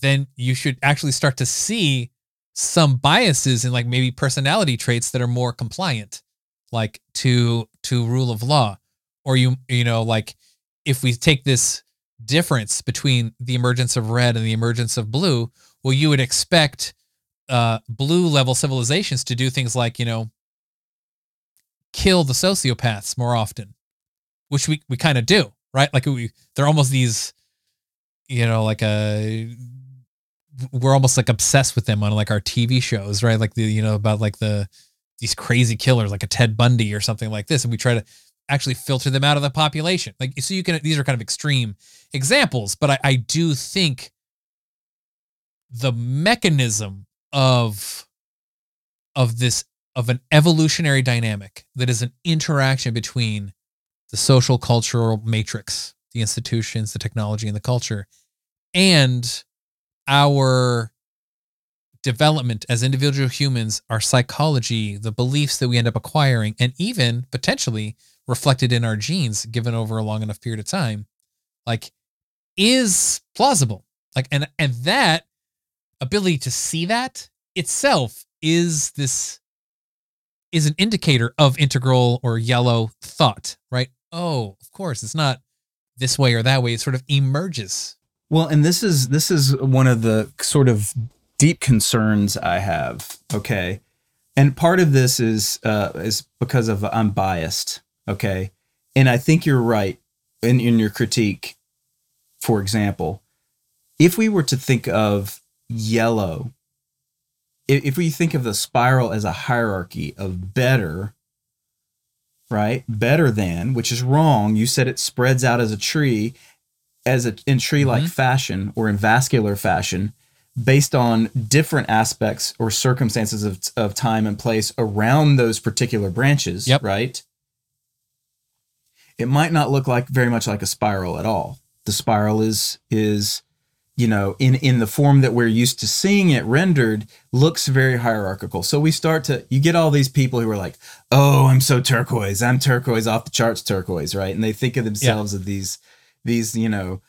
then you should actually start to see some biases and like maybe personality traits that are more compliant like to to rule of law or you you know like if we take this difference between the emergence of red and the emergence of blue well you would expect uh blue level civilizations to do things like you know kill the sociopaths more often which we we kind of do right? Like we, they're almost these, you know, like a, we're almost like obsessed with them on like our TV shows, right? Like the, you know, about like the, these crazy killers, like a Ted Bundy or something like this. And we try to actually filter them out of the population. Like, so you can, these are kind of extreme examples, but I, I do think the mechanism of, of this, of an evolutionary dynamic that is an interaction between the social cultural matrix, the institutions, the technology, and the culture, and our development as individual humans, our psychology, the beliefs that we end up acquiring, and even potentially reflected in our genes given over a long enough period of time, like is plausible. Like and and that ability to see that itself is this is an indicator of integral or yellow thought, right? oh, of course, it's not this way or that way. It sort of emerges. Well, and this is this is one of the sort of deep concerns I have. Okay, and part of this is uh, is because of I'm biased. Okay, and I think you're right in in your critique. For example, if we were to think of yellow, if we think of the spiral as a hierarchy of better right? Better than, which is wrong. You said it spreads out as a tree, as a in tree like mm-hmm. fashion or in vascular fashion, based on different aspects or circumstances of, of time and place around those particular branches, yep. right? It might not look like very much like a spiral at all. The spiral is is you know, in in the form that we're used to seeing it rendered, looks very hierarchical. So we start to you get all these people who are like, "Oh, I'm so turquoise. I'm turquoise off the charts turquoise," right? And they think of themselves yeah. as these these, you know,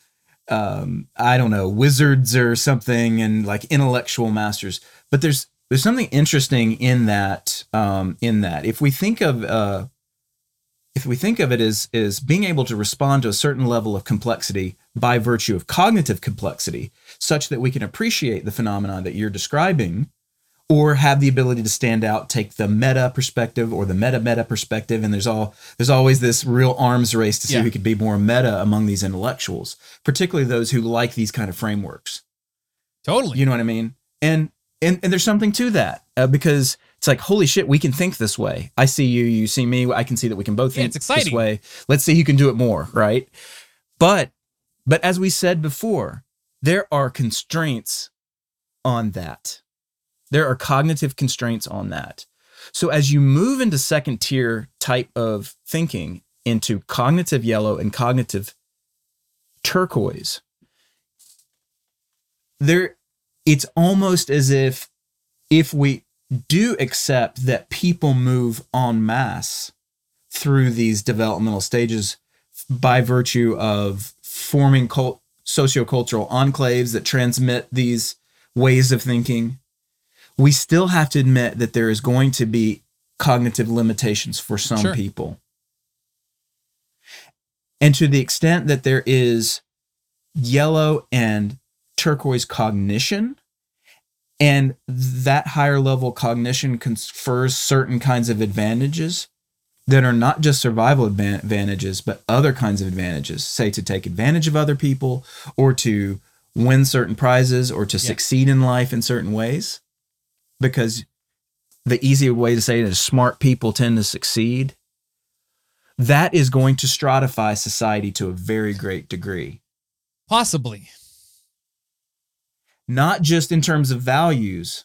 um, I don't know, wizards or something and like intellectual masters. But there's there's something interesting in that um in that. If we think of uh if we think of it as is being able to respond to a certain level of complexity by virtue of cognitive complexity, such that we can appreciate the phenomena that you're describing, or have the ability to stand out, take the meta perspective or the meta meta perspective, and there's all there's always this real arms race to see yeah. who could be more meta among these intellectuals, particularly those who like these kind of frameworks. Totally, you know what I mean, and and and there's something to that uh, because it's like holy shit we can think this way i see you you see me i can see that we can both think it's exciting. this way let's see who can do it more right but but as we said before there are constraints on that there are cognitive constraints on that so as you move into second tier type of thinking into cognitive yellow and cognitive turquoise. There, it's almost as if if we do accept that people move en masse through these developmental stages by virtue of forming cult, sociocultural enclaves that transmit these ways of thinking, we still have to admit that there is going to be cognitive limitations for some sure. people. And to the extent that there is yellow and turquoise cognition, and that higher level cognition confers certain kinds of advantages that are not just survival advantages, but other kinds of advantages, say to take advantage of other people or to win certain prizes or to yeah. succeed in life in certain ways. Because the easier way to say it is smart people tend to succeed. That is going to stratify society to a very great degree. Possibly not just in terms of values,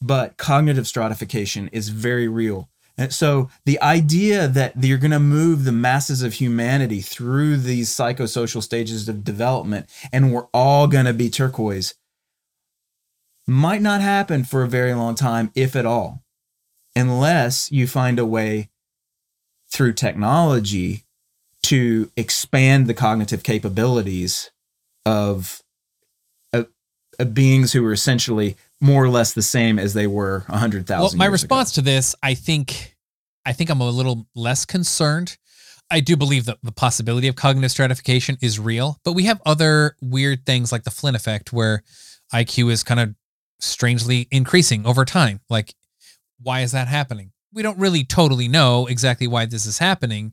but cognitive stratification is very real. And so the idea that you're going to move the masses of humanity through these psychosocial stages of development and we're all going to be turquoise might not happen for a very long time, if at all, unless you find a way through technology to expand the cognitive capabilities of beings who are essentially more or less the same as they were 100,000 Well, my response ago. to this, I think I think I'm a little less concerned. I do believe that the possibility of cognitive stratification is real, but we have other weird things like the Flynn effect where IQ is kind of strangely increasing over time. Like why is that happening? We don't really totally know exactly why this is happening.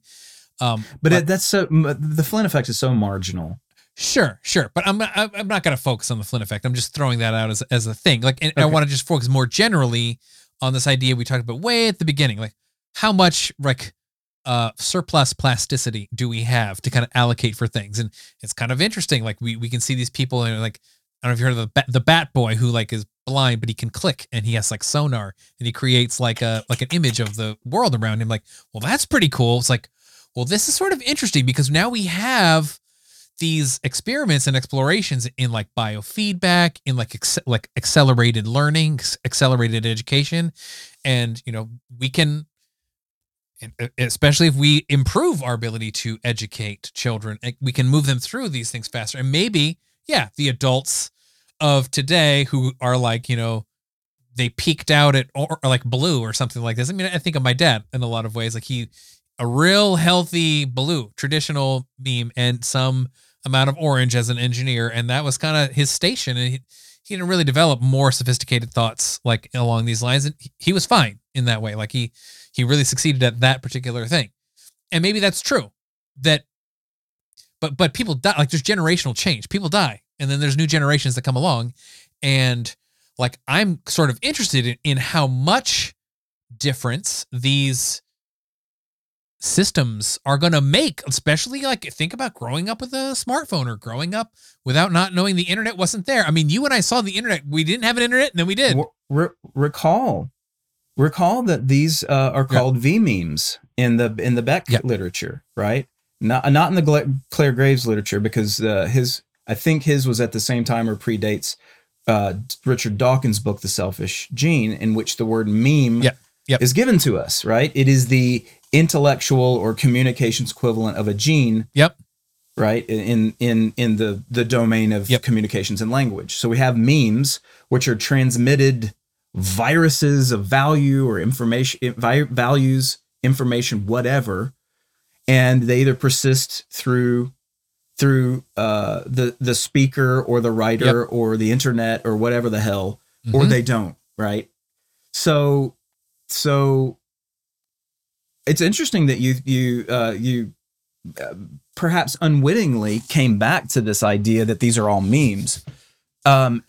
Um, but, but it, that's so the Flynn effect is so marginal. Sure, sure, but I'm I'm not going to focus on the Flynn effect. I'm just throwing that out as as a thing. Like, and okay. I want to just focus more generally on this idea we talked about way at the beginning. Like, how much like uh, surplus plasticity do we have to kind of allocate for things? And it's kind of interesting. Like, we we can see these people and like I don't know if you heard of the bat, the Bat Boy who like is blind but he can click and he has like sonar and he creates like a like an image of the world around him. Like, well, that's pretty cool. It's like, well, this is sort of interesting because now we have these experiments and explorations in like biofeedback in like ex- like accelerated learning accelerated education and you know we can especially if we improve our ability to educate children eh, we can move them through these things faster and maybe yeah the adults of today who are like you know they peaked out at or, or like blue or something like this i mean i think of my dad in a lot of ways like he a real healthy blue traditional meme and some amount of orange as an engineer, and that was kind of his station. And he, he didn't really develop more sophisticated thoughts like along these lines, and he was fine in that way. Like he he really succeeded at that particular thing, and maybe that's true. That, but but people die. Like there's generational change. People die, and then there's new generations that come along, and like I'm sort of interested in, in how much difference these systems are going to make especially like think about growing up with a smartphone or growing up without not knowing the internet wasn't there. I mean you and i saw the internet. We didn't have an internet and then we did. Re- recall recall that these uh, are called v memes in the in the beck literature right? Not not in the Clare graves literature because uh, his i think his was at the same time or predates uh, richard dawkins book the selfish gene in which the word meme yep. Yep. is given to us right it is the intellectual or communications equivalent of a gene. Yep. Right in in in the the domain of yep. communications and language. So we have memes, which are transmitted viruses of value or information values, information, whatever, and they either persist through through uh, the the speaker or the writer yep. or the internet or whatever the hell, mm-hmm. or they don't. Right. So so it's interesting that you you uh, you uh, perhaps unwittingly came back to this idea that these are all memes. Um,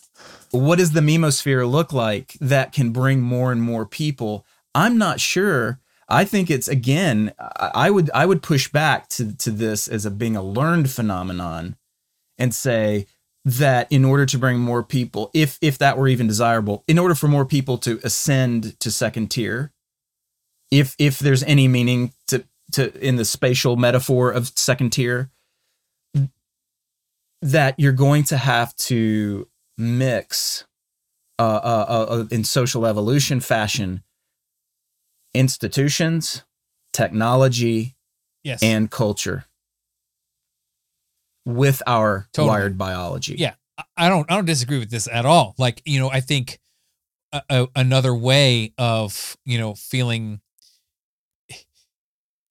what does the memosphere look like that can bring more and more people? I'm not sure. I think it's again. I would I would push back to to this as a being a learned phenomenon, and say that in order to bring more people, if if that were even desirable, in order for more people to ascend to second tier, if if there's any meaning to to in the spatial metaphor of second tier that you're going to have to mix uh, uh, uh, in social evolution fashion institutions, technology, Yes. and culture with our Totally. wired biology. Yeah. I- don't I don't disagree with this at all. Like, you know, I think a, a, another way of, you know, feeling I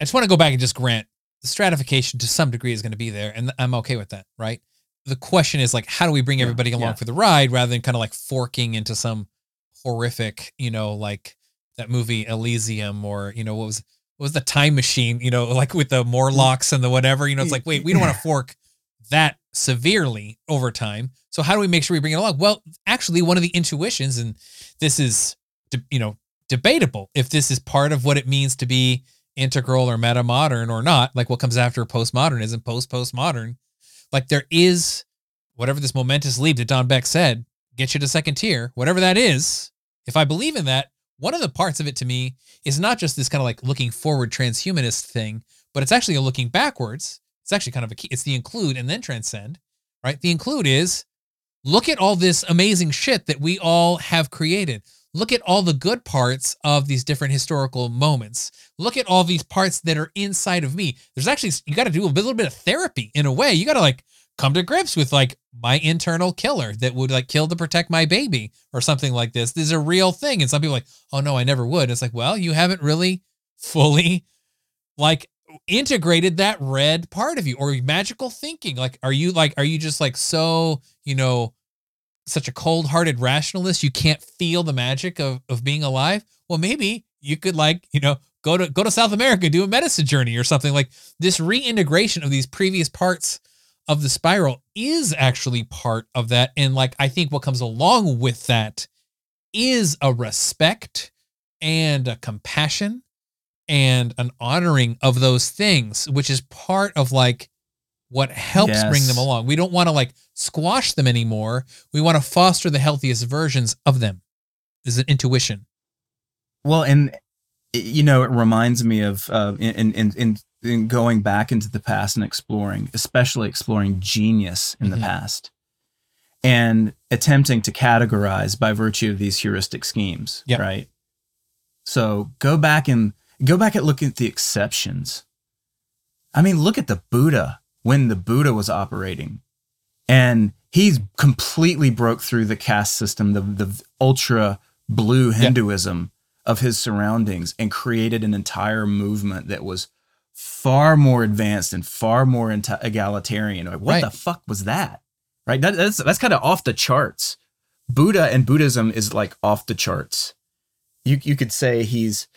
just want to go back and just grant the stratification to some degree is going to be there and I'm okay with that, right? The question is like how do we bring Yeah, everybody along yeah. for the ride rather than kind of like forking into some horrific, you know, like that movie Elysium or, you know, what was what was the time machine, you know, like with the Morlocks and the whatever, you know, it's like, wait, we don't want to fork that severely over time. So how do we make sure we bring it along? Well, actually, one of the intuitions, and this is, you know, debatable if this is part of what it means to be integral or meta modern or not, like what comes after postmodernism, post postmodern. Like there is whatever this momentous leap that Don Beck said, get you to second tier, whatever that is. If I believe in that, one of the parts of it to me is not just this kind of like looking forward transhumanist thing, but it's actually a looking backwards. It's actually kind of a key. It's the include and then transcend, right? The include is look at all this amazing shit that we all have created. Look at all the good parts of these different historical moments. Look at all these parts that are inside of me. There's actually, you got to do a little bit of therapy in a way. You got to like come to grips with like my internal killer that would like kill to protect my baby or something like this. This is a real thing. And some people like, oh no, I never would. It's like, well, you haven't really fully like integrated that red part of you or magical thinking. Like, are you like, are you just like so, you know, such a cold hearted rationalist you can't feel the magic of, of being alive? Well, maybe you could like, you know, go to go to South America, do a medicine journey or something like this reintegration of these previous parts of the spiral is actually part of that. And like I think what comes along with that is a respect and a compassion and an honoring of those things, which is part of like what helps bring them along. We don't want to like squash them anymore. We want to foster the healthiest versions of them. Is an intuition. Well, and you know, it reminds me of uh, in, in in in going back into the past and exploring, especially exploring genius in Mhm. the past, and attempting to categorize by virtue of these heuristic schemes. Yep. Right. So go back and go back and look at the exceptions. I mean, look at the Buddha when the Buddha was operating, and he's completely broke through the caste system, the the ultra blue Hinduism of his surroundings, and created an entire movement that was far more advanced and far more inte- egalitarian. Like, what Right. the fuck was that? Right? That, that's that's kind of off the charts. Buddha and Buddhism is like off the charts. You you could say he's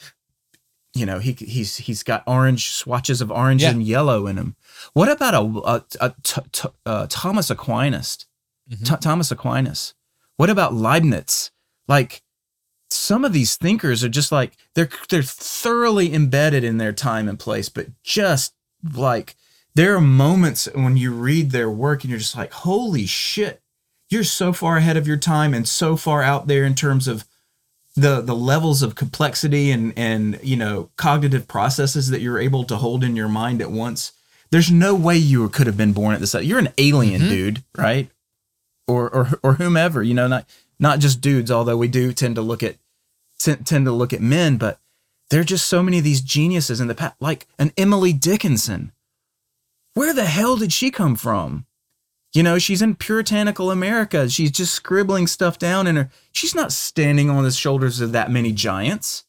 you know he he's he's got orange swatches of orange Yeah. and yellow in him. What about a, a, a t- t- uh, Thomas Aquinas? Mhm. Th- Thomas Aquinas. What about Leibniz? Like some of these thinkers are just like they're they're thoroughly embedded in their time and place, but just like there are moments when you read their work and you're just like, holy shit, you're so far ahead of your time and so far out there in terms of the the levels of complexity and and you know cognitive processes that you're able to hold in your mind at once. There's no way you could have been born at this. You're an alien, Mhm. dude, right? Or or or whomever, you know, not not just dudes. Although we do tend to look at tend to look at men, but there are just so many of these geniuses in the past, like an Emily Dickinson. Where the hell did she come from? You know, she's in puritanical America. She's just scribbling stuff down in her. She's not standing on the shoulders of that many giants.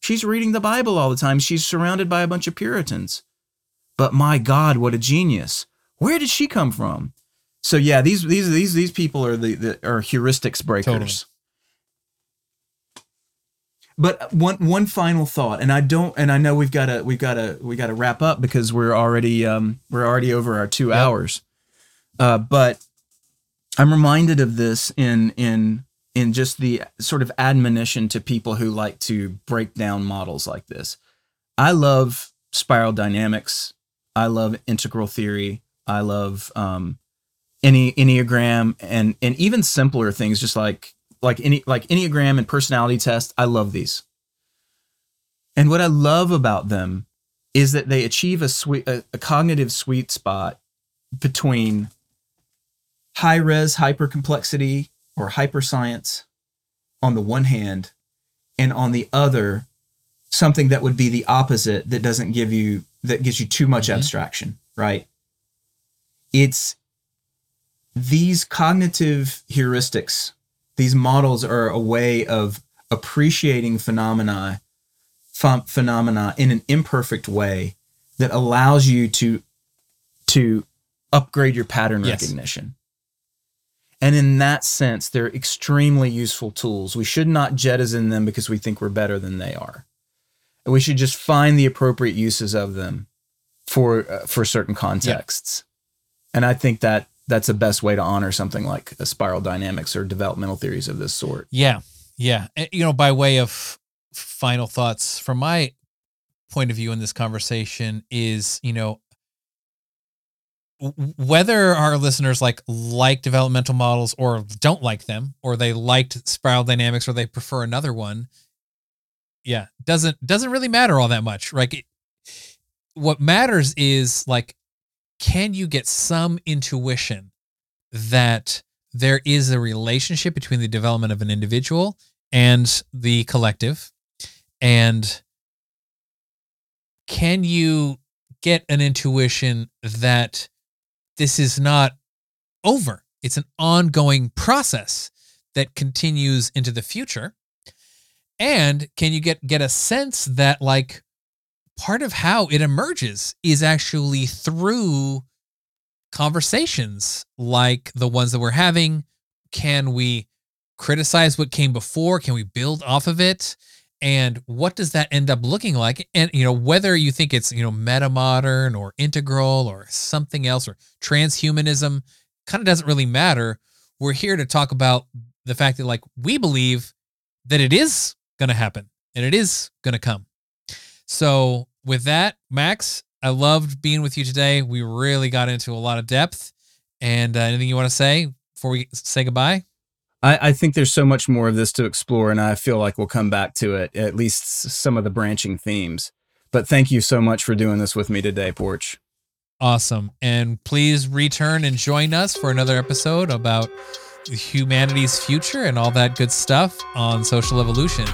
She's reading the Bible all the time. She's surrounded by a bunch of Puritans. But my God, what a genius! Where did she come from? So yeah, these these these these people are the, the are heuristics breakers. Totally. But one one final thought, and I don't, and I know we've got to we've got to we got to wrap up because we're already um we're already over our two Yep. hours. Uh, but I'm reminded of this in in in just the sort of admonition to people who like to break down models like this. I love spiral dynamics. I love integral theory. I love um, any enneagram and and even simpler things, just like like any like enneagram and personality test. I love these. And what I love about them is that they achieve a sweet a, a cognitive sweet spot between high res hyper complexity or hyper science on the one hand, and on the other, something that would be the opposite that doesn't give you that gives you too much mm-hmm. abstraction, right? It's these cognitive heuristics, these models are a way of appreciating phenomena phenomena in an imperfect way that allows you to to upgrade your pattern yes. recognition. And in that sense, they're extremely useful tools. We should not jettison them because we think we're better than they are. And we should just find the appropriate uses of them for uh, for certain contexts. Yeah. And I think that that's the best way to honor something like spiral dynamics or developmental theories of this sort. Yeah. Yeah. You know, by way of final thoughts from my point of view in this conversation is, you know, whether our listeners like like developmental models or don't like them or they liked spiral dynamics or they prefer another one yeah doesn't doesn't really matter all that much it, what matters is like can you get some intuition that there is a relationship between the development of an individual and the collective and can you get an intuition that this is not over. It's an ongoing process that continues into the future. And can you get get a sense that like part of how it emerges is actually through conversations like the ones that we're having? Can we criticize what came before? Can we build off of it? and what does that end up looking like and you know whether you think it's you know meta modern or integral or something else or transhumanism kind of doesn't really matter we're here to talk about the fact that like we believe that it is going to happen and it is going to come so with that max i loved being with you today we really got into a lot of depth and uh, anything you want to say before we say goodbye I, I, think there's so much more of this to explore, and I feel like we'll come back to it, at least some of the branching themes. But thank you so much for doing this with me today, Porch. Awesome. And please return and join us for another episode about humanity's future and all that good stuff on social evolution.